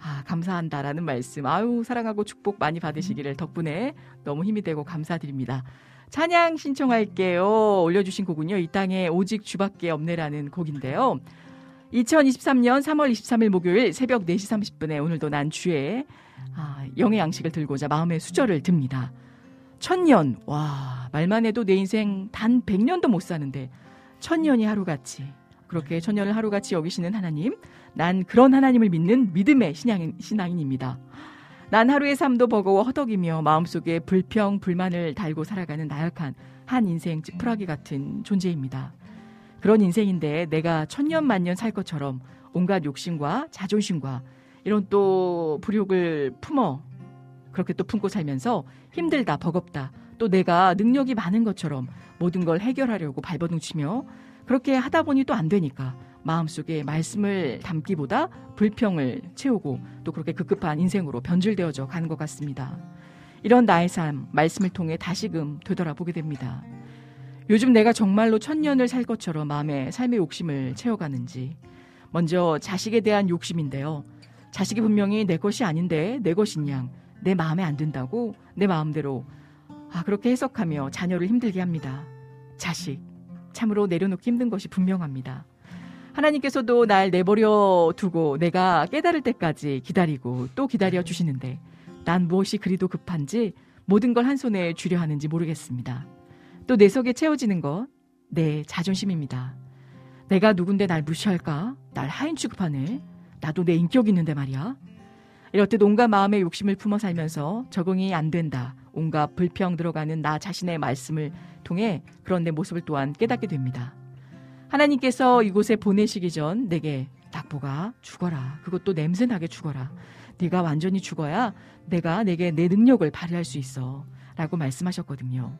아 감사한다라는 말씀 아유 사랑하고 축복 많이 받으시기를 덕분에 너무 힘이 되고 감사드립니다. 찬양 신청할게요. 올려주신 곡은요. 이 땅에 오직 주밖에 없네라는 곡인데요. 2023년 3월 23일 목요일 새벽 4시 30분에 오늘도 난 주에 아, 영의 양식을 들고자 마음의 수저를 듭니다. 천년, 와, 말만 해도 내 인생 단 100년도 못 사는데 천년이 하루같이 그렇게 천년을 하루같이 여기시는 하나님, 난 그런 하나님을 믿는 믿음의 신앙인, 신앙인입니다. 난 하루의 삶도 버거워 허덕이며 마음속에 불평, 불만을 달고 살아가는 나약한 한 인생 찌푸라기 같은 존재입니다. 그런 인생인데 내가 천년 만년 살 것처럼 온갖 욕심과 자존심과 이런 또 불욕을 품어 그렇게 또 품고 살면서 힘들다 버겁다 또 내가 능력이 많은 것처럼 모든 걸 해결하려고 발버둥 치며 그렇게 하다 보니 또 안 되니까 마음속에 말씀을 담기보다 불평을 채우고 또 그렇게 급급한 인생으로 변질되어져 가는 것 같습니다. 이런 나의 삶 말씀을 통해 다시금 되돌아보게 됩니다. 요즘 내가 정말로 천년을 살 것처럼 마음에 삶의 욕심을 채워가는지 먼저 자식에 대한 욕심인데요. 자식이 분명히 내 것이 아닌데 내 것인 양 내 마음에 안 든다고 내 마음대로 아 그렇게 해석하며 자녀를 힘들게 합니다. 자식 참으로 내려놓기 힘든 것이 분명합니다. 하나님께서도 날 내버려 두고 내가 깨달을 때까지 기다리고 또 기다려 주시는데 난 무엇이 그리도 급한지 모든 걸 한 손에 쥐려 하는지 모르겠습니다. 또 내 속에 채워지는 것, 내 자존심입니다. 내가 누군데 날 무시할까? 날 하인 취급하네? 나도 내 인격 있는데 말이야. 이렇듯 온갖 마음의 욕심을 품어 살면서 적응이 안 된다. 온갖 불평 들어가는 나 자신의 말씀을 통해 그런 내 모습을 또한 깨닫게 됩니다. 하나님께서 이곳에 보내시기 전 내게 낙보가 죽어라. 그것도 냄새나게 죽어라. 네가 완전히 죽어야 내가 내게 내 능력을 발휘할 수 있어. 라고 말씀하셨거든요.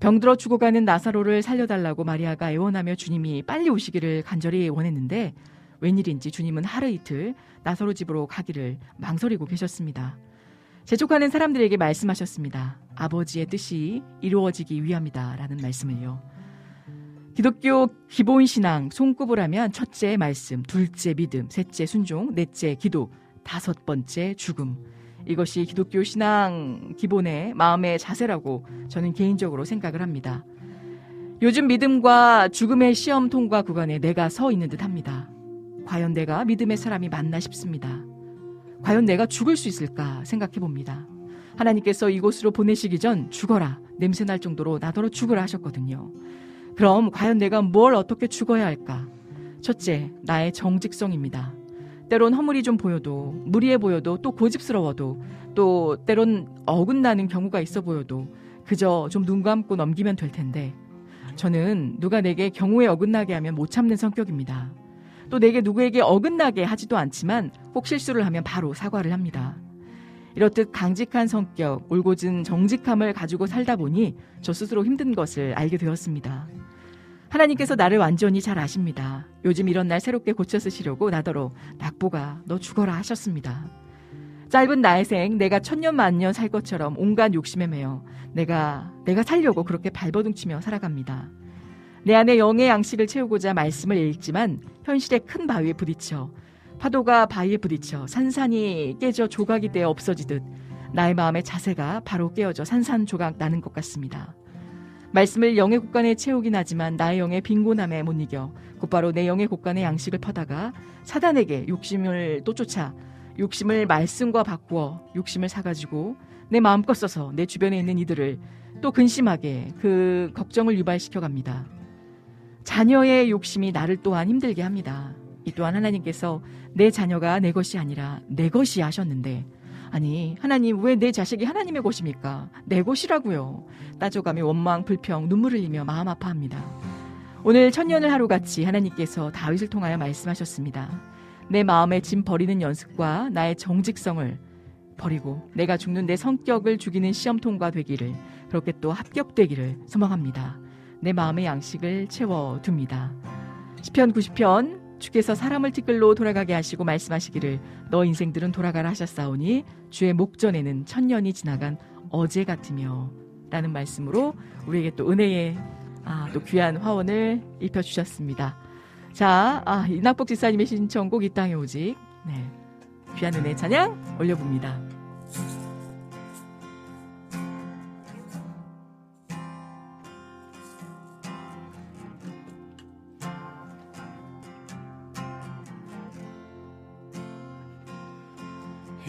병들어 죽어가는 나사로를 살려달라고 마리아가 애원하며 주님이 빨리 오시기를 간절히 원했는데 웬일인지 주님은 하루 이틀 나사로 집으로 가기를 망설이고 계셨습니다. 재촉하는 사람들에게 말씀하셨습니다. 아버지의 뜻이 이루어지기 위함이다. 라는 말씀을요. 기독교 기본 신앙 손꼽을 하면 첫째 말씀, 둘째 믿음, 셋째 순종, 넷째 기도, 다섯 번째 죽음. 이것이 기독교 신앙 기본의 마음의 자세라고 저는 개인적으로 생각을 합니다. 요즘 믿음과 죽음의 시험 통과 구간에 내가 서 있는 듯 합니다. 과연 내가 믿음의 사람이 맞나 싶습니다. 과연 내가 죽을 수 있을까 생각해 봅니다. 하나님께서 이곳으로 보내시기 전 죽어라. 냄새 날 정도로 나더러 죽으라 하셨거든요. 그럼 과연 내가 뭘 어떻게 죽어야 할까? 첫째, 나의 정직성입니다. 때론 허물이 좀 보여도, 무리해 보여도, 또 고집스러워도, 또 때론 어긋나는 경우가 있어 보여도, 그저 좀 눈 감고 넘기면 될 텐데, 저는 누가 내게 경우에 어긋나게 하면 못 참는 성격입니다. 또 내게 누구에게 어긋나게 하지도 않지만 혹 실수를 하면 바로 사과를 합니다. 이렇듯 강직한 성격, 올곧은 정직함을 가지고 살다 보니 저 스스로 힘든 것을 알게 되었습니다. 하나님께서 나를 완전히 잘 아십니다. 요즘 이런 날 새롭게 고쳐 쓰시려고 나더러 낙보가 너 죽어라 하셨습니다. 짧은 나의 생 내가 천년 만년 살 것처럼 온갖 욕심에 매여 내가 내가 살려고 그렇게 발버둥치며 살아갑니다. 내 안에 영의 양식을 채우고자 말씀을 읽지만 현실의 큰 바위에 부딪혀 파도가 바위에 부딪혀 산산이 깨져 조각이 되어 없어지듯 나의 마음의 자세가 바로 깨어져 산산조각 나는 것 같습니다. 말씀을 영의 곳간에 채우긴 하지만 나의 영의 빈곤함에 못 이겨 곧바로 내 영의 곳간에 양식을 퍼다가 사단에게 욕심을 또 쫓아 욕심을 말씀과 바꾸어 욕심을 사가지고 내 마음껏 써서 내 주변에 있는 이들을 또 근심하게 그 걱정을 유발시켜 갑니다. 자녀의 욕심이 나를 또한 힘들게 합니다. 이 또한 하나님께서 내 자녀가 내 것이 아니라 내 것이 하셨는데 아니 하나님 왜 내 자식이 하나님의 것입니까? 내 것이라고요. 따져가며 원망 불평 눈물 흘리며 마음 아파합니다. 오늘 천년을 하루같이 하나님께서 다윗을 통하여 말씀하셨습니다. 내 마음의 짐 버리는 연습과 나의 정직성을 버리고 내가 죽는 내 성격을 죽이는 시험 통과되기를 그렇게 또 합격되기를 소망합니다. 내 마음의 양식을 채워둡니다. 시편 90편 주께서 사람을 티끌로 돌아가게 하시고 말씀하시기를 너 인생들은 돌아가라 하셨사오니 주의 목전에는 천년이 지나간 어제 같으며 라는 말씀으로 우리에게 또 은혜의 아, 또 귀한 화원을 입혀주셨습니다. 자, 아, 이낙복 지사님의 신청곡 이 땅에 오직 네, 귀한 은혜 찬양 올려봅니다.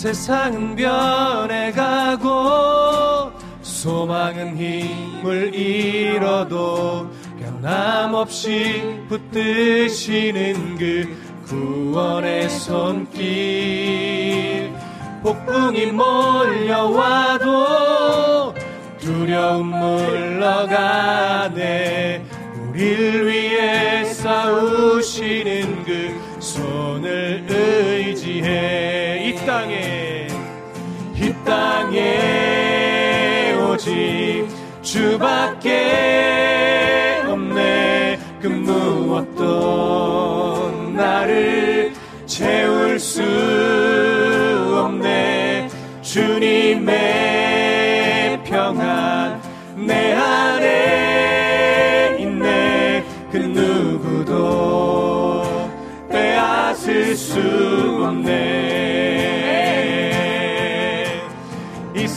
세상은 변해가고 소망은 힘을 잃어도 변함없이 붙드시는 그 구원의 손길. 폭풍이 몰려와도 두려움 물러가네. 우릴 위해 싸우시는 그 손을 의지해. 이 땅에 이 땅에 오직 주밖에 없네. 그 무엇도 나를 채울 수 없네. 주님의 평안 내 안에 있네. 그 누구도 빼앗을 수 없네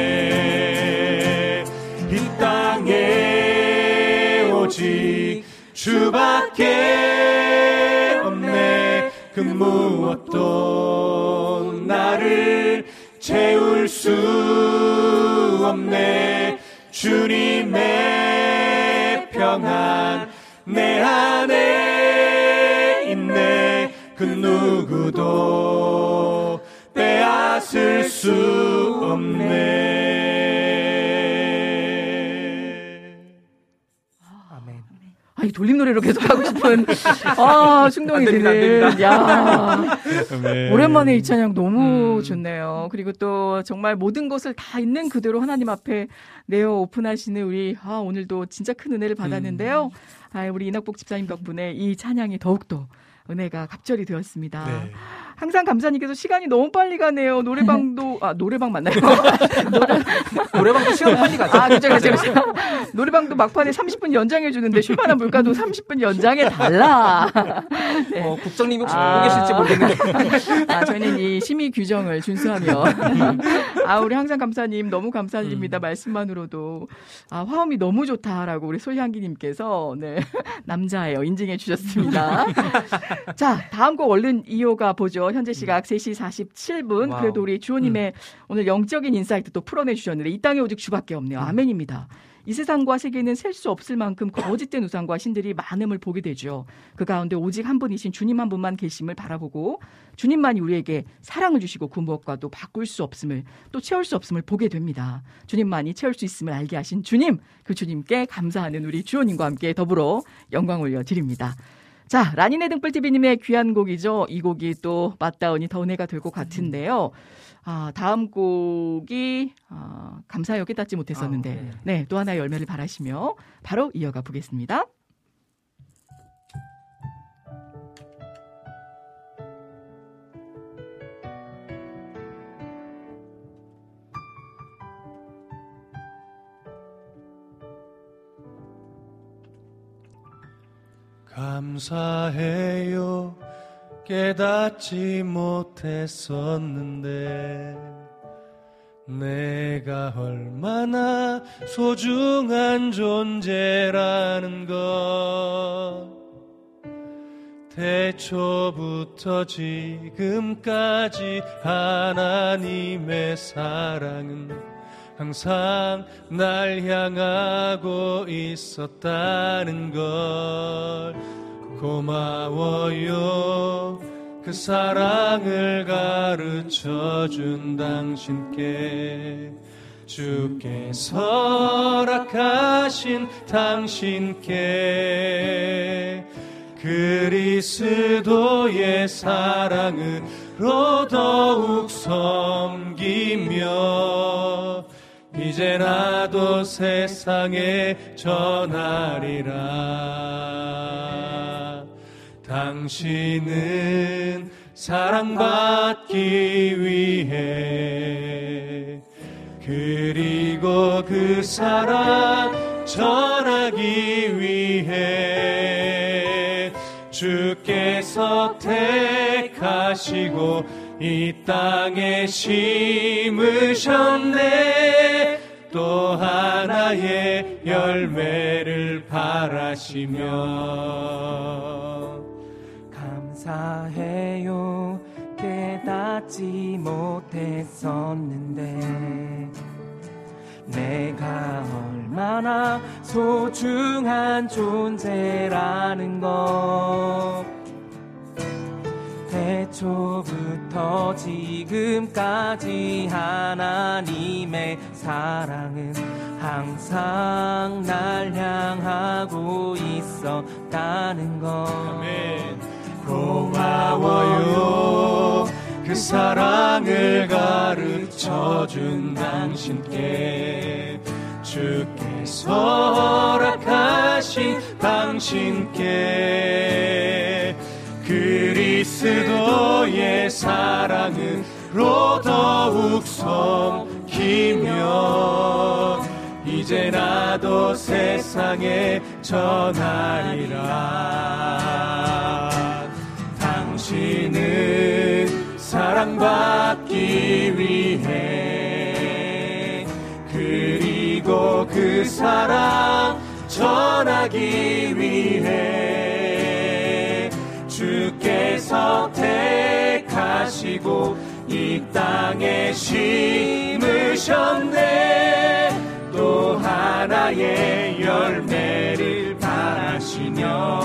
주밖에 없네. 그 무엇도 나를 채울 수 없네. 주님의 평안 내 안에 있네. 그 누구도 빼앗을 수 돌림 노래로 계속 하고 싶은 아 충동이 드는. 야 <laughs> 네. 오랜만에 이 찬양 너무 음. 좋네요. 그리고 또 정말 모든 것을 다 있는 그대로 하나님 앞에 내어 오픈하시는 우리 아 오늘도 진짜 큰 은혜를 받았는데요. 아 우리 이낙복 집사님 덕분에 이 찬양이 더욱더 은혜가 갑절이 되었습니다. 네. 항상 감사님께서 시간이 너무 빨리 가네요. 노래방도 아 노래방 맞나요? <laughs> 노래 방도 시간 빨리 가죠. 아, 그죠, 그죠, 그죠. 노래방도 막판에 30분 연장해 주는데 <laughs> 쉴만한 물가도 30분 연장해 달라. 네. 어, 국장님이 혹시 아. 보고 계실지 모르겠는데. 아, 저희는 이 심의 규정을 준수하며. 아, 우리 항상 감사님 너무 감사드립니다. 말씀만으로도. 아, 화음이 너무 좋다라고 우리 솔향기님께서, 네. 남자예요. 인증해 주셨습니다. <laughs> 자, 다음 곡 얼른 이어가 보죠. 현재 시각 3시 47분. 와우. 그래도 우리 주호님의 오늘 영적인 insight 또 풀어내 주셨는데 이 땅에 오직 주밖에 없네요. 아멘입니다. 이 세상과 세계는 셀 수 없을 만큼 거짓된 우상과 신들이 많음을 보게 되죠. 그 가운데 오직 한 분이신 주님 한 분만 계심을 바라보고 주님만이 우리에게 사랑을 주시고 그 무엇과도 바꿀 수 없음을 또 채울 수 없음을 보게 됩니다. 주님만이 채울 수 있음을 알게 하신 주님, 그 주님께 감사하는 우리 주호님과 함께 더불어 영광 올려 드립니다. 자, 라니네 등불TV님의 귀한 곡이죠. 이 곡이 또 맞다운이 더 은혜가 될 것 같은데요. 아, 다음 곡이, 아, 감사하여 깨닫지 못했었는데, 아, 네. 네, 또 하나의 열매를 바라시며, 바로 이어가 보겠습니다. 감사해요. 깨닫지 못했었는데 내가 얼마나 소중한 존재라는 것. 태초부터 지금까지 하나님의 사랑은 항상 날 향하고 있었다는 걸 고마워요. 그 사랑을 가르쳐 준 당신께 주께서 허락하신 당신께 그리스도의 사랑으로 더욱 섬기며 이제 나도 세상에 전하리라. 당신은 사랑받기 위해 그리고 그 사랑 전하기 위해 주께서 택하시고 이 땅에 심으셨네. 또 하나의 열매를 바라시며 감사해요. 깨닫지 못했었는데 내가 얼마나 소중한 존재라는 것 태초부터 지금까지 하나님의 사랑은 항상 날 향하고 있었다는 것. 고마워요. 그 사랑을 가르쳐 준 당신께 주께서 허락하신 당신께 그리 스도의 사랑으로 더욱 섬기며 이제 나도 세상에 전하리라. 당신은 사랑받기 위해 그리고 그 사랑 전하기 위해 주께서 택하시고 이 땅에 심으셨네. 또 하나의 열매를 바라시며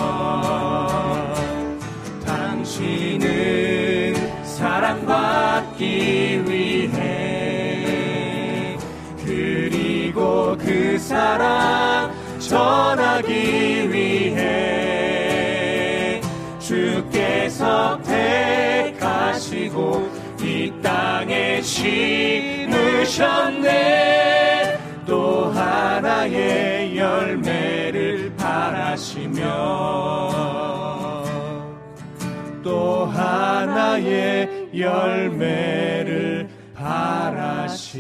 당신은 사랑받기 위해 그리고 그 사랑 전하기 위해 택하시고 이 땅에 심으셨네. 또 하나의 열매를 바라시며 또 하나의 열매를 바라시며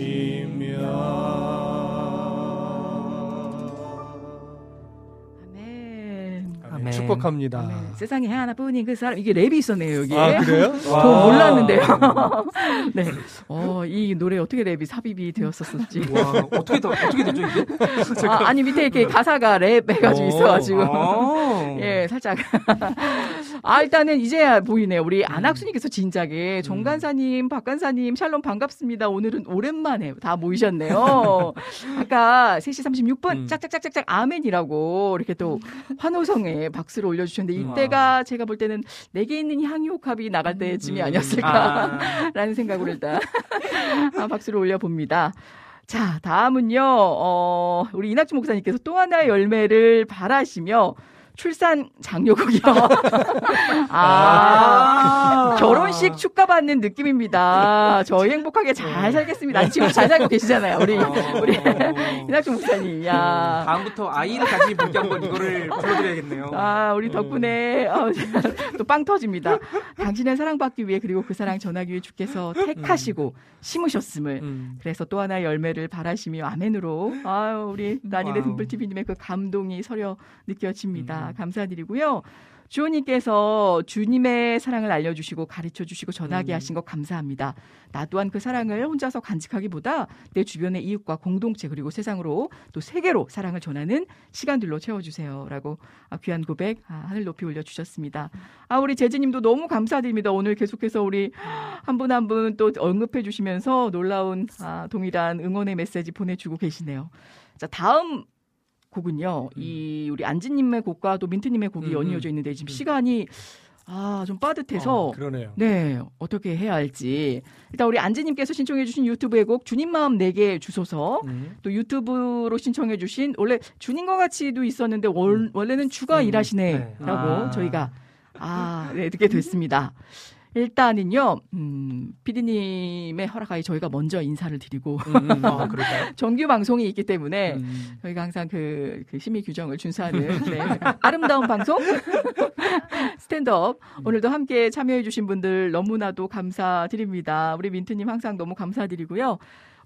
아멘. 아멘. 축복합니다. 아멘. 세상에 하나뿐인 그 사람 이게 랩이 있었네요 여기. 아 그래요? <laughs> 저 몰랐는데요. <laughs> 네. 어, 이 노래 어떻게 랩이 삽입이 되었었을지. 와 어떻게 더 어떻게 되죠 이게? <laughs> 아, 아니 밑에 이렇게 가사가 랩 해가지고 오. 있어가지고. 아. 예, 살짝. 아, 일단은 이제야 보이네요. 우리 음. 안학수님께서 진작에 정 간사님, 박 간사님, 샬롬 반갑습니다. 오늘은 오랜만에 다 모이셨네요. 아까 3시 36분 음. 짝짝짝짝짝 아멘이라고 이렇게 또 환호성에 박수를 올려주셨는데 이때가 제가 볼 때는 내게 있는 향유옥합이 나갈 때쯤이 아니었을까. 아. 라는 생각으로 일단 아, 박수를 올려봅니다. 자, 다음은요, 어, 우리 이낙주 목사님께서 또 하나의 열매를 바라시며 출산 장려곡이요. <laughs> 아, 결혼식 축가 받는 느낌입니다. 저희 행복하게 잘 살겠습니다. 아니, 지금 잘 살고 계시잖아요. 우리, 우리 이낙주 목사님. 야. 다음부터 아이를 가진 분께 한번 이거를 불러드려야겠네요. 아, 우리 덕분에 어, 또빵 터집니다. 당신의 사랑받기 위해 그리고 그 사랑 전하기 위해 주께서 택하시고 심으셨음을 음. 그래서 또 하나의 열매를 바라시며 아멘으로 아유 우리 난이네. 등불TV님의 그 감동이 서려 느껴집니다. 음. 감사드리고요. 주호님께서 주님의 사랑을 알려주시고 가르쳐 주시고 전하게 음. 하신 것 감사합니다. 나 또한 그 사랑을 혼자서 간직하기보다 내 주변의 이웃과 공동체 그리고 세상으로 또 세계로 사랑을 전하는 시간들로 채워주세요. 라고 아, 귀한 고백 아, 하늘 높이 올려주셨습니다. 아 우리 재진님도 너무 감사드립니다. 오늘 계속해서 우리 한 분 한 분 또 언급해 주시면서 놀라운 아, 동일한 응원의 메시지 보내주고 계시네요. 자 다음 곡은요. 이 우리 안지님의 곡과 또 민트님의 곡이 음, 연이어져 있는데 지금 시간이 아 좀 빠듯해서 어. 네, 어떻게 해야 할지. 일단 우리 안지님께서 신청해주신 유튜브의 곡 주님 마음 내게 주소서. 음. 또 유튜브로 신청해주신 원래 주님과 같이도 있었는데 월, 원래는 주가 음, 일하시네라고 네. 아. 저희가 아, 네, 듣게 됐습니다. 일단은요, 음, 피디님의 허락하에 저희가 먼저 인사를 드리고 음, 음. 아, <laughs> 그럴까요? 정규 방송이 있기 때문에 음. 저희가 항상 그, 그 심의 규정을 준수하는 네. 아름다운 <laughs> 방송 <laughs> 스탠드업 오늘도 함께 참여해주신 분들 너무나도 감사드립니다. 우리 민트님 항상 너무 감사드리고요.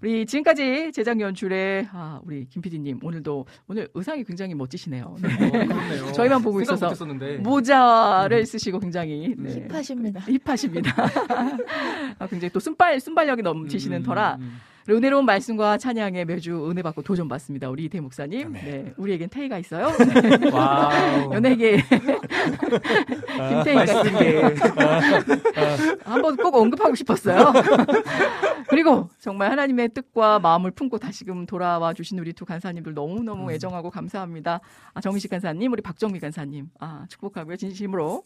우리 지금까지 제작 연출에 아, 우리 김 PD님 오늘도 오늘 의상이 굉장히 멋지시네요. 네. 어, 그렇네요. 저희만 보고 있어서. 모자를 쓰시고 굉장히 네. 힙하십니다. 힙하십니다. <laughs> 아, 굉장히 또 순발 순발력이 넘치시는 음, 터라 음. 은혜로운 말씀과 찬양에 매주 은혜 받고 도전 받습니다. 우리 이태 목사님. 네, 우리에겐 태희가 있어요. <laughs> 연예계 김태희가 있는데 한번 꼭 언급하고 싶었어요. 그리고 정말 하나님의 뜻과 마음을 품고 다시금 돌아와 주신 우리 두 간사님들 너무너무 애정하고 감사합니다. 아, 정희식 간사님, 우리 박정미 간사님. 아, 축복하고요. 진심으로.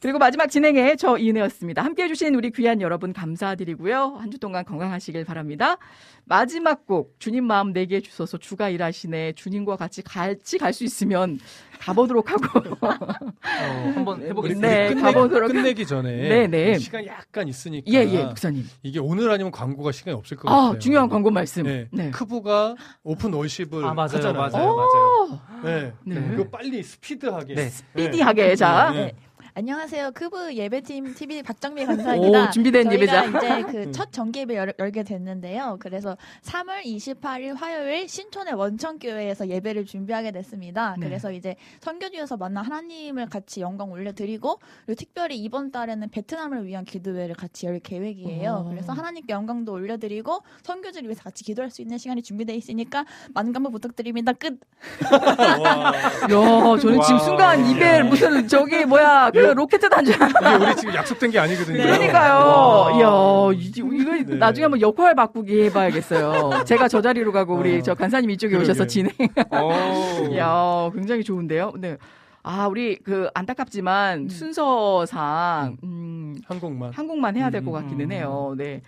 그리고 마지막 진행에 저 이은혜였습니다. 함께 해주신 우리 귀한 여러분 감사드리고요. 한 주 동안 건강하시길 바랍니다. 마지막 곡 주님 마음 내게 주소서 주가 일하시네 주님과 같이 같이 갈 수 있으면 가보도록 하고 <laughs> 어, 한번 우리 해보겠습니다. 네, 끝내, 가보도록 끝내기 전에 네, 네. 시간이 약간 있으니까 예 예 목사님. 이게 오늘 아니면 광고가 시간이 없을 것 아 같아요. 중요한 광고 말씀. 네. 네. 크부가 open worship을 아 맞아요, 하잖아요. 맞아요, 맞아요. 네. 네. 그거 빨리 스피드하게. 네. 스피디하게 자. 네. 안녕하세요. 크브 예배팀 TV 박정미 <laughs> 강사입니다. 오, 준비된 예배자. 이제 <laughs> 그 첫 정기 예배 열, 열게 됐는데요. 그래서 3월 28일 화요일 신촌의 원천교회에서 예배를 준비하게 됐습니다. 네. 그래서 이제 선교지에서 만난 하나님을 같이 영광 올려드리고 그리고 특별히 이번 달에는 베트남을 위한 기도회를 같이 열 계획이에요. 오. 그래서 하나님께 영광도 올려드리고 선교지를 위해서 같이 기도할 수 있는 시간이 준비되어 있으니까 많은 관심 부탁드립니다. 끝. 와. <laughs> 야, 저는 지금 와. 순간 입에 무슨 저기 뭐야 그 로켓 단지 이게 우리 지금 약속된 게 아니거든요. 그러니까요. 와. 이야, 이- 이거 네. 나중에 한번 역할 바꾸기 해봐야겠어요. 제가 저 자리로 가고 우리 어. 저 간사님 이쪽에 그러게. 오셔서 진행. 오. <laughs> 이야, 굉장히 좋은데요. 네. 아, 우리 그 안타깝지만 순서상 음, 한 곡만. 한 곡만 해야 될것 음. 같기는 해요. 네.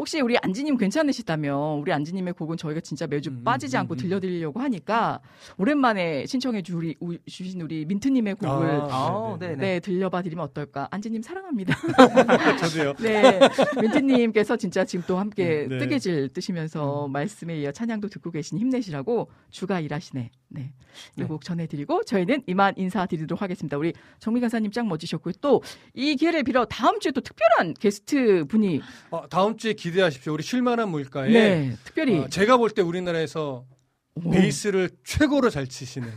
혹시 우리 안지님 괜찮으시다면 우리 안지님의 곡은 저희가 진짜 매주 음, 빠지지 음, 않고 음. 들려드리려고 하니까 오랜만에 신청해 주리, 우- 주신 우리 민트님의 곡을 아, 아, 네, 네, 네, 들려봐 드리면 어떨까? 안지님 사랑합니다. <laughs> 저도요. 네. 민트님께서 진짜 지금 또 함께 네. 뜨개질 뜨시면서 말씀에 이어 찬양도 듣고 계신 힘내시라고 주가 일하시네. 네. 이 네. 곡 전해드리고 저희는 이만 인사드리도록 하겠습니다. 우리 정미 간사님 짱 멋지셨고요. 또 이 기회를 빌어 다음 주에 또 특별한 게스트 분이 어, 다음 주에 기대하십시오. 우리 쉴만한 물가에 네, 특별히 어, 제가 볼 때 우리나라에서 오. 베이스를 최고로 잘 치시는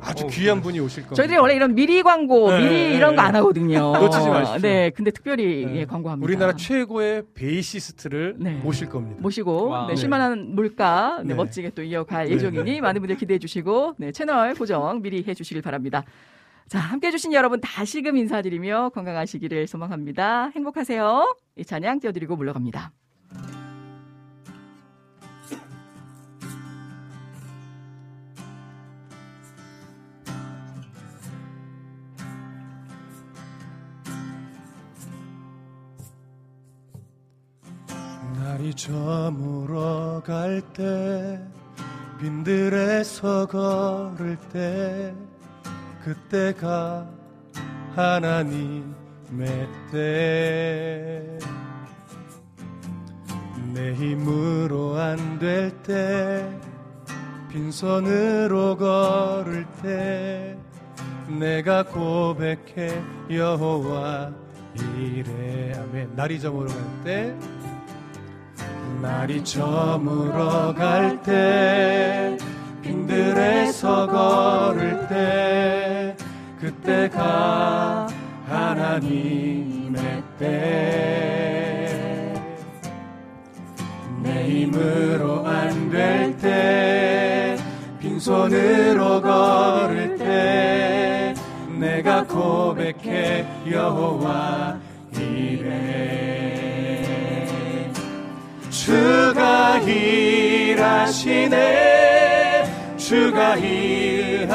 아주 어, 귀한 분이 오실 겁니다. 저희들이 원래 이런 미리 광고, 네, 미리 네, 이런 거 네. 안 하거든요. <laughs> 놓치지 마십시오. 네, 근데 특별히 네. 예, 광고합니다. 우리나라 최고의 베이시스트를 네. 모실 겁니다. 모시고 와우. 네, 네. 쉴만한 물가 네, 네. 멋지게 또 이어갈 네, 예정이니 네. 많은 분들 기대해 주시고 네, 채널 고정 미리 해 주시길 바랍니다. 자, 함께 해주신 여러분 다시금 인사드리며 건강하시기를 소망합니다. 행복하세요. 이 찬양 띄워드리고 물러갑니다. 날이 저물어 갈 때 빈들에서 걸을 때 그때가 하나님의 때. 내 힘으로 안 될 때 빈손으로 걸을 때 내가 고백해 여호와 이래. 아멘. 날이 저물어 갈 때 날이 저물어 갈 때 빈들에서 걸을 때 그때가 하나님의 때. 내 힘으로 안 될 때 빈손으로 걸을 때 내가 고백해 여호와 이래. 주가 일하시네 주가 일하시네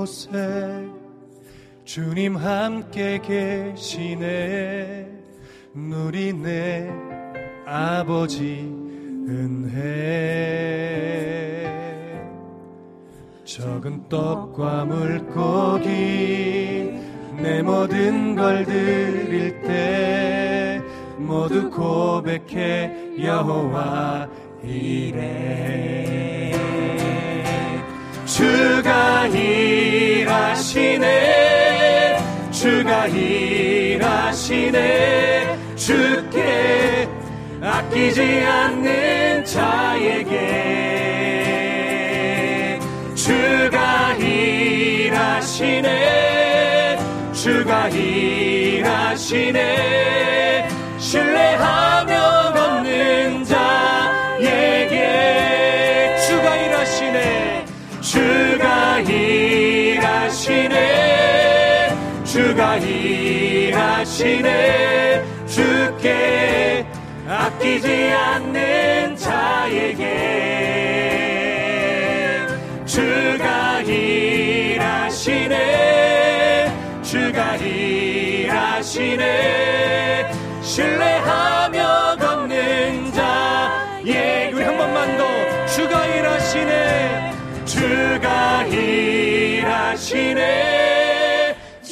곳에 주님 함께 계시네. 누리네 아버지 은혜. 적은 떡과 물고기 내 모든 걸 드릴 때 모두 고백해 여호와 이래 주가 일하시네. 주가 일하시네. 주께 아끼지 않는 자에게. 주가 일하시네. 주가 일하시네. 신뢰하며 일하시네. 주께 아끼지 않는 자에게 주가 일하시네. 주가 일하시네. 신뢰하며 걷는 자에게 우리 한 번만 더 주가 일하시네. 주가 일하시네